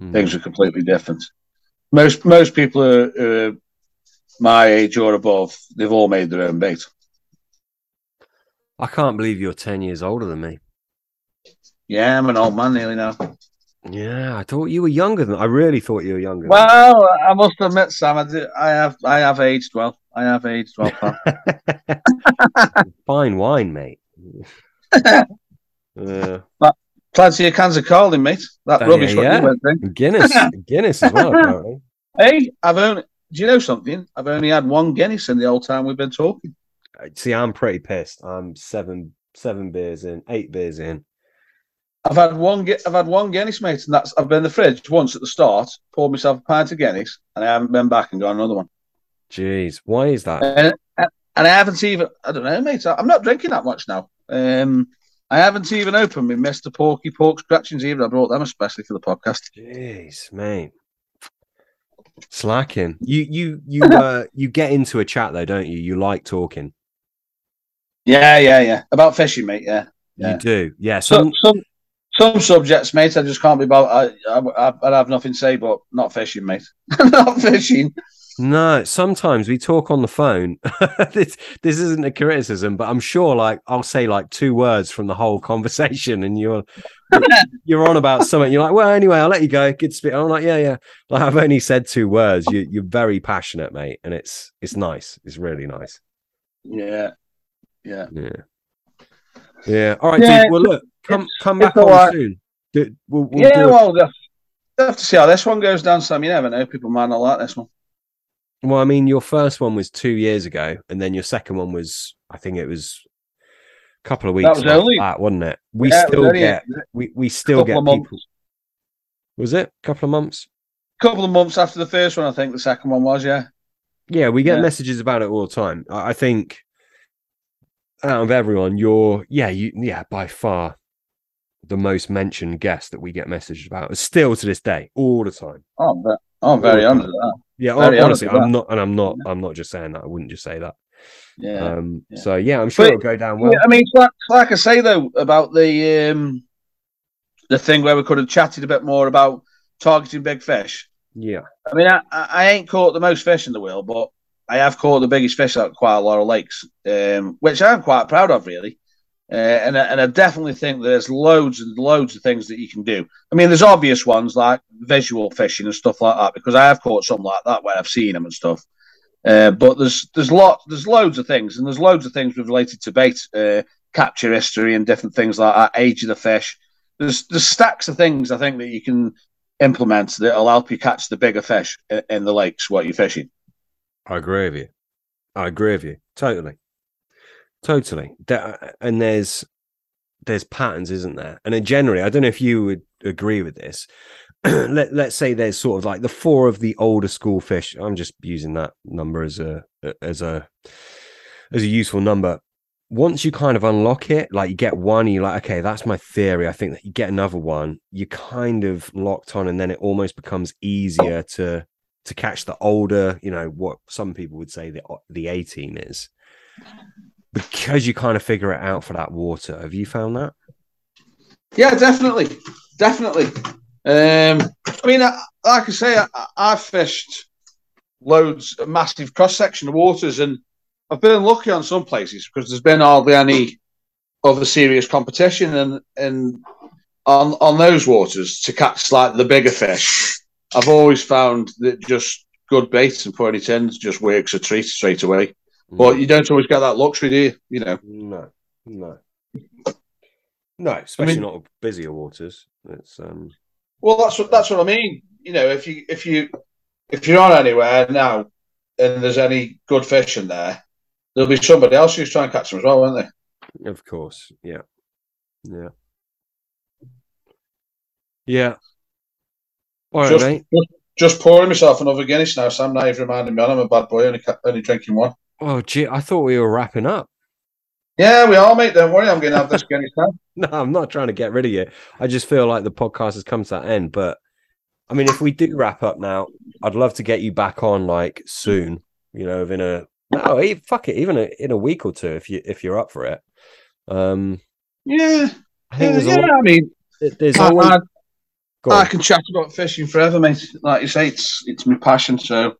Mhm. things were completely different most most people are, are my age or above they've all made their own bait I can't believe you're 10 years older than me. yeah i'm an old man nearly now Yeah, I thought you were younger than I really thought you were younger. than well i must admit sam i, do, I have i have aged well i have aged well Fine wine, mate. Uh, plenty of cans of Carling, mate that Oh, rubbish yeah, yeah. you went through Guinness, Guinness as well, apparently. Hey, I've only. Do you know something? I've only had one Guinness in the whole time we've been talking. See, I'm pretty pissed. I'm seven, seven beers in, eight beers in. I've had one. I've had one Guinness, mate, and that's. I've been in the fridge once at the start, poured myself a pint of Guinness, and I haven't been back and got another one. Jeez, why is that? And, and I haven't even. I don't know, mate. I'm not drinking that much now. Um, I haven't even opened my Mister Porky Pork Scratchings either. I brought them especially for the podcast. Jeez, mate. Slacking. You, you, you, uh, you get into a chat though, don't you? You like talking. Yeah, yeah, yeah. About fishing, mate. Yeah. Yeah. You do. Yeah. Some Some, some subjects, mate. I just can't be about. I I I have nothing to say, but not fishing, mate. not fishing. No, sometimes we talk on the phone. this this isn't a criticism, but I'm sure like I'll say like two words from the whole conversation and you're you're on about something. You're like, well, anyway, I'll let you go. Good to speak. I'm like, yeah, yeah. Like I've only said two words. You you're very passionate, mate, and it's it's nice. It's really nice. Yeah, yeah. Yeah. Yeah. All right, Yeah, dude. Well look, come come back on right. soon. Do- We'll, we'll yeah, well, we'll have to see how this one goes down, Sam. You never know. People might not like this one. Well, I mean, your first one was two years ago, and then your second one was, I think it was a couple of weeks that was only- that, wasn't it? We Yeah, still only get, we, we still get months. people. Was it a couple of months? A couple of months after the first one, I think the second one was. Yeah, Yeah, we get Yeah. messages about it all the time. I, I think out of everyone, you're, yeah, you, yeah, by far the most mentioned guest that we get messages about. Still to this day, all the time. oh, I'm oh, I'm very honoured with that. Yeah, Very honestly, I'm not, and I'm not, I'm not just saying that. I wouldn't just say that. Yeah. Um, yeah. so yeah, I'm sure But- it'll go down well. Yeah, I mean, like, like I say though about the um, the thing where we could have chatted a bit more about targeting big fish. Yeah. I mean, I, I I ain't caught the most fish in the world, but I have caught the biggest fish out of quite a lot of lakes, um, which I'm quite proud of, really. Uh, and, I- and I definitely think there's loads and loads of things that you can do. I mean, there's obvious ones like visual fishing and stuff like that, because I have caught something like that where I've seen them and stuff. Uh, but there's there's lot there's loads of things, and there's loads of things related to bait uh, capture history and different things like that, age of the fish. There's there's stacks of things I think that you can implement that'll help you catch the bigger fish in the lakes what you're fishing. I agree with you. I agree with you totally, totally. Uh, and there's there's patterns, isn't there? And generally, I don't know if you would agree with this. Let let's say there's sort of like the four of the older school fish. I'm just using that number as a as a as a useful number. Once you kind of unlock it, like you get one, you're like, okay, that's my theory. I think that you get another one, you're kind of locked on, and then it almost becomes easier to to catch the older, you know, what some people would say the the 18 is because you kind of figure it out for that water. Have you found that? Yeah, definitely, definitely. Um, I mean, like I say, I, I've fished loads, a massive cross section of waters, and I've been lucky on some places because there's been hardly any other serious competition, and and on on those waters to catch like the bigger fish, I've always found that just good baits and putting it in just works a treat straight away. But mm. you don't always get that luxury, do you? You know. No, no, no. Especially I mean, not busier waters. It's um. Well, that's what that's what I mean. You know, if you if you if you're on anywhere now and there's any good fish in there, there'll be somebody else who's trying to catch them as well, won't there? Of course, yeah, yeah, yeah. All right, just, mate. Just, just pouring myself another Guinness now. Sam now you've reminded me I'm a bad boy, only only drinking one. Oh, gee, I thought we were wrapping up. Yeah, we are, mate. Don't worry, I'm going to have this now. no, I'm not trying to get rid of you. I just feel like the podcast has come to that end. But I mean, if we do wrap up now, I'd love to get you back on like soon. You know, within a no, fuck it, even a, in a week or two if you if you're up for it. Um, yeah, I yeah, yeah. I mean, there's always. I, I, I can chat about fishing forever, mate. Like you say, it's it's my passion. So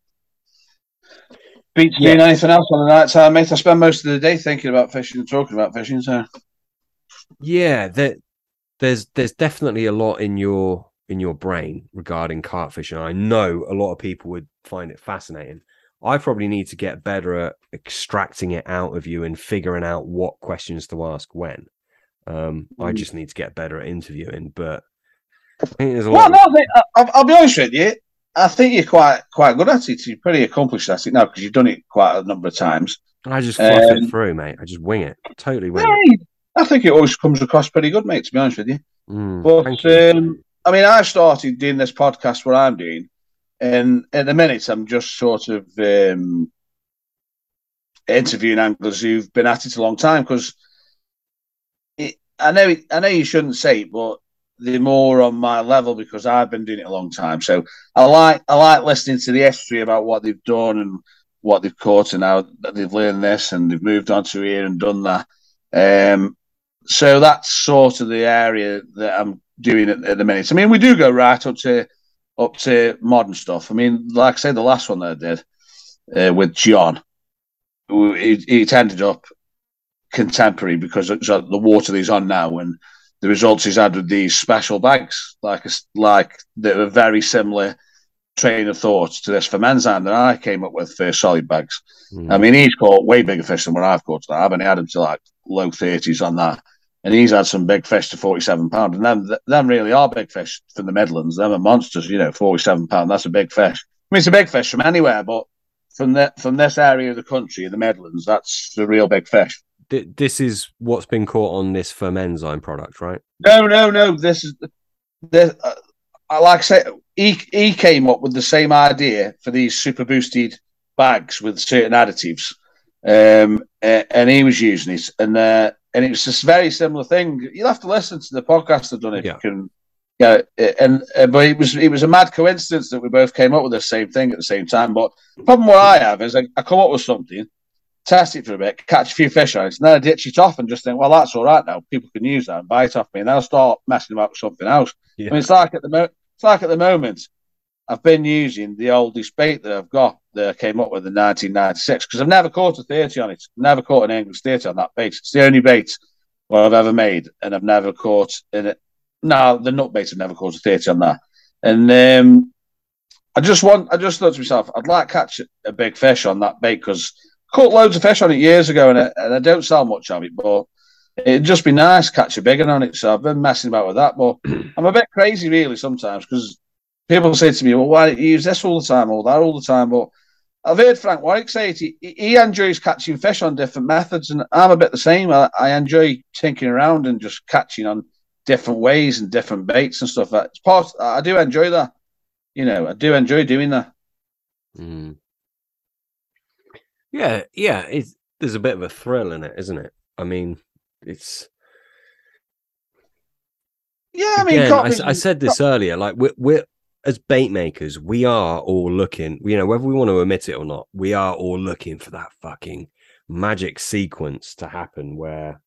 beats yeah. doing anything else on the night time, mate. I spend most of the day thinking about fishing and talking about fishing. So yeah, there, there's there's definitely a lot in your in your brain regarding carp fishing. I know a lot of people would find it fascinating. I probably need to get better at extracting it out of you and figuring out what questions to ask when. Um, mm. I just need to get better at interviewing, but I think there's a well, lot. No, of... I'll, I'll, be honest with you. I think you're quite quite good at it. You're pretty accomplished at it now because you've done it quite a number of times. I just fluff um, it through, mate. I just wing it, totally wing yeah, it. I think it always comes across pretty good, mate. To be honest with you, mm, but you. Um, I mean, I started doing this podcast. What I'm doing, and at the minute, I'm just sort of um, interviewing anglers who've been at it a long time because I know I know you shouldn't say it, but they're more on my level because I've been doing it a long time. So I like I like listening to the history about what they've done and what they've caught and how they've learned this and they've moved on to here and done that. Um, so that's sort of the area that I'm doing at, at, the minute. I mean, we do go right up to up to modern stuff. I mean, like I said, the last one that I did uh, with John, it, it ended up contemporary because it's the water he's on now and the results he's had with these special bags, like like that were very similar train of thought to this for men's hand that I came up with for solid bags. Mm. I mean, he's caught way bigger fish than what I've caught. I've only had him to like low thirties on that, and he's had some big fish to forty-seven pound. And them, them really are big fish from the Midlands. Them are monsters, you know, forty-seven pound. That's a big fish. I mean, it's a big fish from anywhere, but from the, from this area of the country, the Midlands, that's a real big fish this is what's been caught on this Fermenzyme product, right? No, no, no. This is the uh, like I said, he he came up with the same idea for these super boosted bags with certain additives, um, and he was using it, and uh, and it was this very similar thing. You'll have to listen to the podcast I've done if yeah. you can. Yeah, and uh, but it was it was a mad coincidence that we both came up with the same thing at the same time. But the problem what I have is I, I come up with something, test it for a bit, catch a few fish on it, and then I ditch it off and just think, well, that's all right now. People can use that and buy it off me, and then I'll start messing about with something else. Yeah. I mean, it's like at the mo- it's like at the moment, I've been using the oldest bait that I've got that I came up with in 1996 because I've never caught a 30 on it, never caught an English 30 on that bait. It's the only bait what I've ever made, and I've never caught in it. No, the nut bait I've never caught a 30 on that, and um, I just want. I just thought to myself, I'd like to catch a big fish on that bait because caught loads of fish on it years ago, and, it, and I don't sell much of it, but it'd just be nice to catch a big one on it. So I've been messing about with that, but I'm a bit crazy really sometimes because people say to me, "Well, why don't you use this all the time, all that all the time?" But I've heard Frank Warwick say it. He, he enjoys catching fish on different methods, and I'm a bit the same. I, I enjoy tinkering around and just catching on different ways and different baits and stuff. It's part. I do enjoy that. You know, I do enjoy doing that. Mm. Yeah, yeah. It's, there's a bit of a thrill in it, isn't it? I mean, it's. Yeah, I mean, Again, I, I, said this earlier. Like we're, we're as bait makers, we are all looking. You know, whether we want to admit it or not, we are all looking for that fucking magic sequence to happen where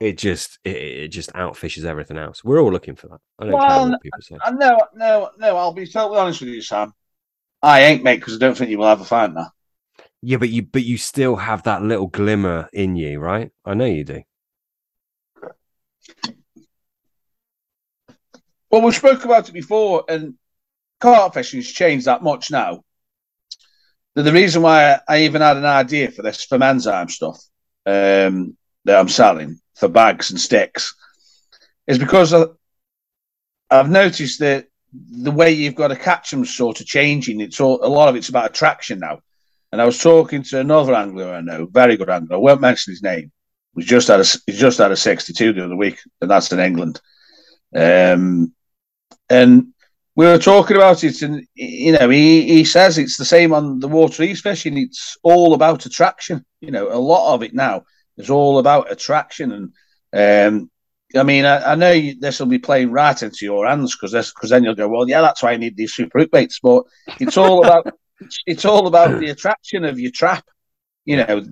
it just it, it just outfishes everything else. We're all looking for that. I don't well, care what people say. No, no, no. I'll be totally honest with you, Sam. I ain't mate because I don't think you will ever find that. Yeah, but you but you still have that little glimmer in you, right? I know you do. Well, we spoke about it before, and carp fishing's changed that much now. The reason why I even had an idea for this Fermenzyme stuff um, that I'm selling for bags and sticks is because I, I've noticed that the way you've got to catch them sort of changing. It's all, a lot of it's about attraction now. And I was talking to another angler I know, very good angler. I won't mention his name. He's just had a he's just had a 62 the other week, and that's in England. Um, and we were talking about it, and you know, he, he says it's the same on the water he's fishing. It's all about attraction. You know, a lot of it now is all about attraction, and um, I mean, I, I know this will be playing right into your hands because because then you'll go, well, yeah, that's why I need these super baits. But it's all about it's, it's all about the attraction of your trap. You know,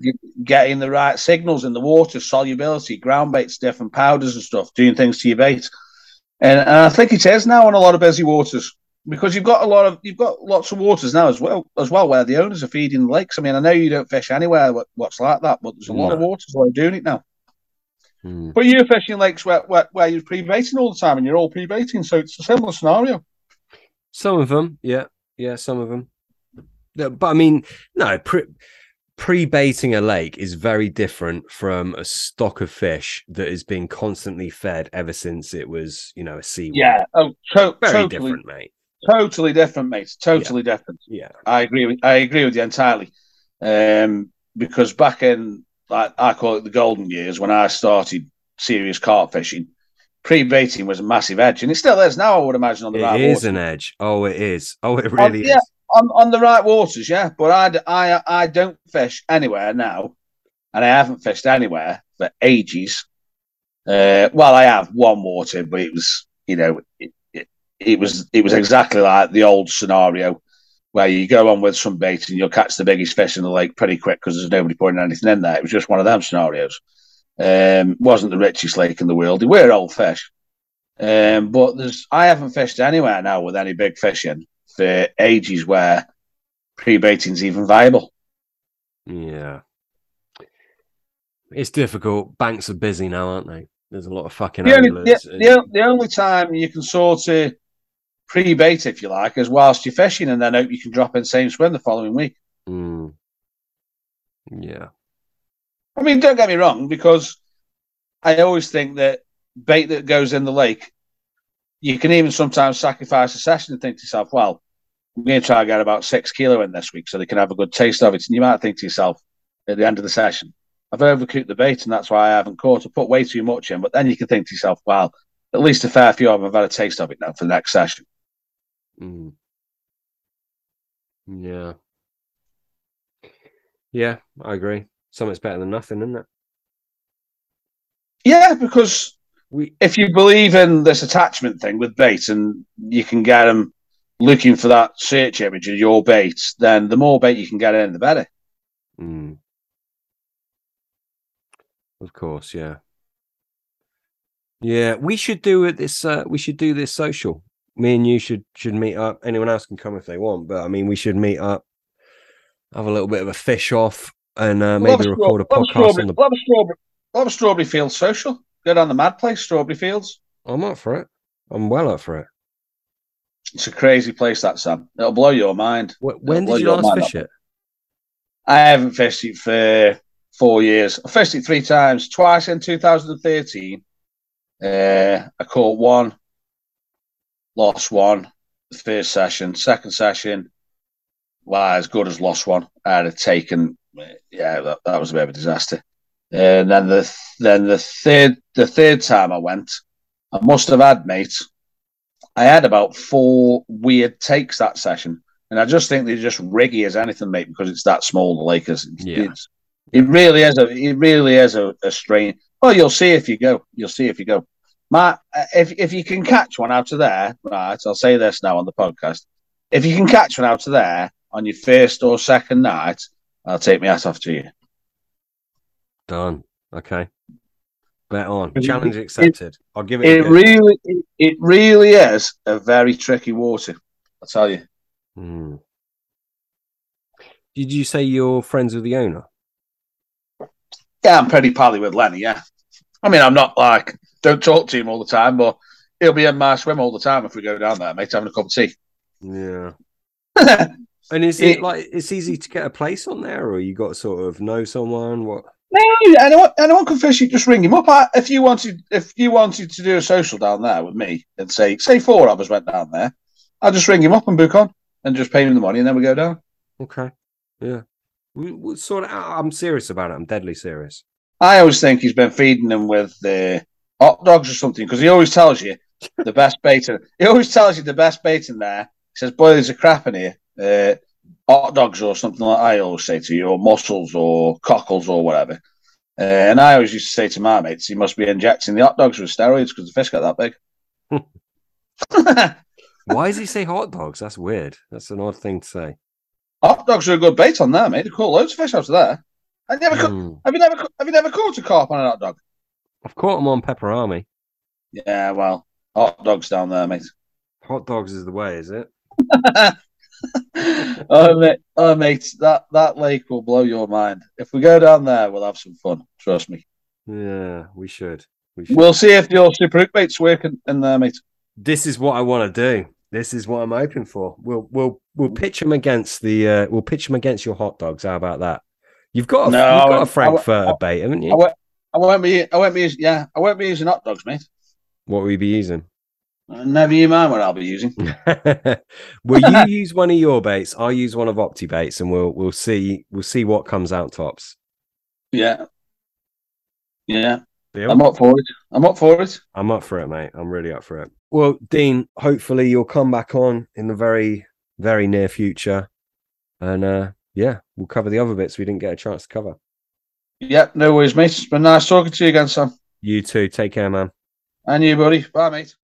getting the right signals in the water, solubility, ground baits, different powders and stuff, doing things to your bait. And, and I think it is now on a lot of busy waters because you've got a lot of you've got lots of waters now as well as well where the owners are feeding the lakes. I mean, I know you don't fish anywhere what's like that, but there's a lot of waters where you're doing it now. Hmm. But you're fishing lakes where, where, where you're pre-baiting all the time and you're all pre-baiting, so it's a similar scenario. Some of them, yeah, yeah, some of them. But I mean, no, pre- pre-baiting a lake is very different from a stock of fish that has been constantly fed ever since it was, you know, a sea. Yeah, oh, to- very totally, different, mate. Totally different, mate. Totally yeah. different. Yeah, I agree. With, I agree with you entirely. Um, because back in like I call it the golden years when I started serious carp fishing. Pre-baiting was a massive edge, and it still is now. I would imagine on the it right. It is water. an edge. Oh, it is. Oh, it really on, yeah, is. On, on the right waters, yeah. But I, I, I don't fish anywhere now, and I haven't fished anywhere for ages. Uh, well, I have one water, but it was, you know, it, it, it was it was exactly like the old scenario where you go on with some bait and you'll catch the biggest fish in the lake pretty quick because there's nobody putting anything in there. It was just one of them scenarios. Um, wasn't the richest lake in the world. They were old fish. Um, but there's I haven't fished anywhere now with any big fishing for ages where pre-baiting's even viable. Yeah. It's difficult. Banks are busy now, aren't they? There's a lot of fucking the only, anglers. The, the, the only time you can sort of pre-bait, if you like, is whilst you're fishing, and then hope you can drop in same swim the following week. Mm. Yeah. I mean, don't get me wrong, because I always think that bait that goes in the lake, you can even sometimes sacrifice a session and think to yourself, well, I'm going to try and get about six kilo in this week so they can have a good taste of it. And you might think to yourself at the end of the session, I've overcooked the bait and that's why I haven't caught. I put way too much in. But then you can think to yourself, well, at least a fair few of them have had a taste of it now for the next session. Mm. Yeah. Yeah, I agree. Something's better than nothing, isn't it? Yeah, because we, if you believe in this attachment thing with bait and you can get them looking for that search image of your bait, then the more bait you can get in, the better. Mm. Of course, yeah. Yeah, we should do it. This uh, we should do this social me and you should should meet up. Anyone else can come if they want, but I mean, we should meet up, have a little bit of a fish off, and uh, maybe record a podcast on the. Love a strawberry, love a strawberry field social. Go down the Mad Place, Strawberry Fields. I'm up for it. I'm well up for it. It's a crazy place, that Sam. It'll blow your mind. Wh- When blow did you last fish that it? I haven't fished it for four years. I fished it three times. Twice in 2013. Uh, I caught one, lost one. The first session, second session, well, as good as lost one. I'd have taken. Yeah, that, that was a bit of a disaster. And then the then the third the third time I went, I must have had mate. I had about four weird takes that session, and I just think they're just riggy as anything, mate, because it's that small. The Lakers, Yeah. it's, it really is a it really is a, a strain. Well, you'll see if you go. You'll see if you go. Matt, uh, if if you can catch one out of there, right? I'll say this now on the podcast. If you can catch one out of there on your first or second night, I'll take my hat off to you. Done. Okay. Bet on. Challenge accepted. I'll give it. It really, it, it really is a very tricky water. I'll tell you. Hmm. Did you say you're friends with the owner? Yeah, I'm pretty pally with Lenny. Yeah, I mean, I'm not like don't talk to him all the time, but he'll be in my swim all the time if we go down there, mate, having a cup of tea. Yeah. And is it It- like it's easy to get a place on there, or you got to sort of know someone? What? No, anyone, anyone can fish. You just ring him up. I, if you wanted, if you wanted to do a social down there with me, and say, say four of us went down there, I'll just ring him up and book on, and just pay him the money, and then we go down. Okay. Yeah. We, we'll sort of. I'm serious about it. I'm deadly serious. I always think he's been feeding them with uh, hot dogs or something because he always tells you the best bait. In, he always tells you the best bait in there. He says, "Boy, there's a crap in here. Uh, hot dogs or something like I always say to you, or mussels or cockles or whatever." Uh, and I always used to say to my mates, "He must be injecting the hot dogs with steroids because the fish got that big." Why does he say hot dogs? That's weird. That's an odd thing to say. hot dogs are a good bait on there, mate. They caught loads of fish out of there. I never caught, Hmm. have you never have you never caught a carp on a hot dog? I've caught them on Pepperami. Yeah, well, hot dogs down there, mate. Hot dogs is the way, is it? oh, mate, oh, mate, that, that lake will blow your mind. If we go down there, we'll have some fun. Trust me. Yeah, we should. We should. We'll see if your super hook bait's working in there, mate. this is what I want to do. This is what I'm hoping for. We'll we'll we'll pitch them against the uh, we'll pitch them against your hot dogs. How about that? You've got a, No, you've got a won't- I Frankfurter bait, haven't I you? won't, I won't be, I won't be, using, yeah, I won't be using hot dogs, mate. What will you be using? Never you mind what I'll be using. Will you use one of your baits? I'll use one of Opti baits, and we'll we'll see we'll see what comes out tops. Yeah, yeah, Deal? I'm up for it. I'm up for it. I'm up for it, mate. I'm really up for it. Well, Dean, hopefully you'll come back on in the very, very near future. And uh yeah, we'll cover the other bits we didn't get a chance to cover. Yeah, no worries, mate. It's been nice talking to you again, Sam. You too. Take care, man. And you, buddy. Bye, mate.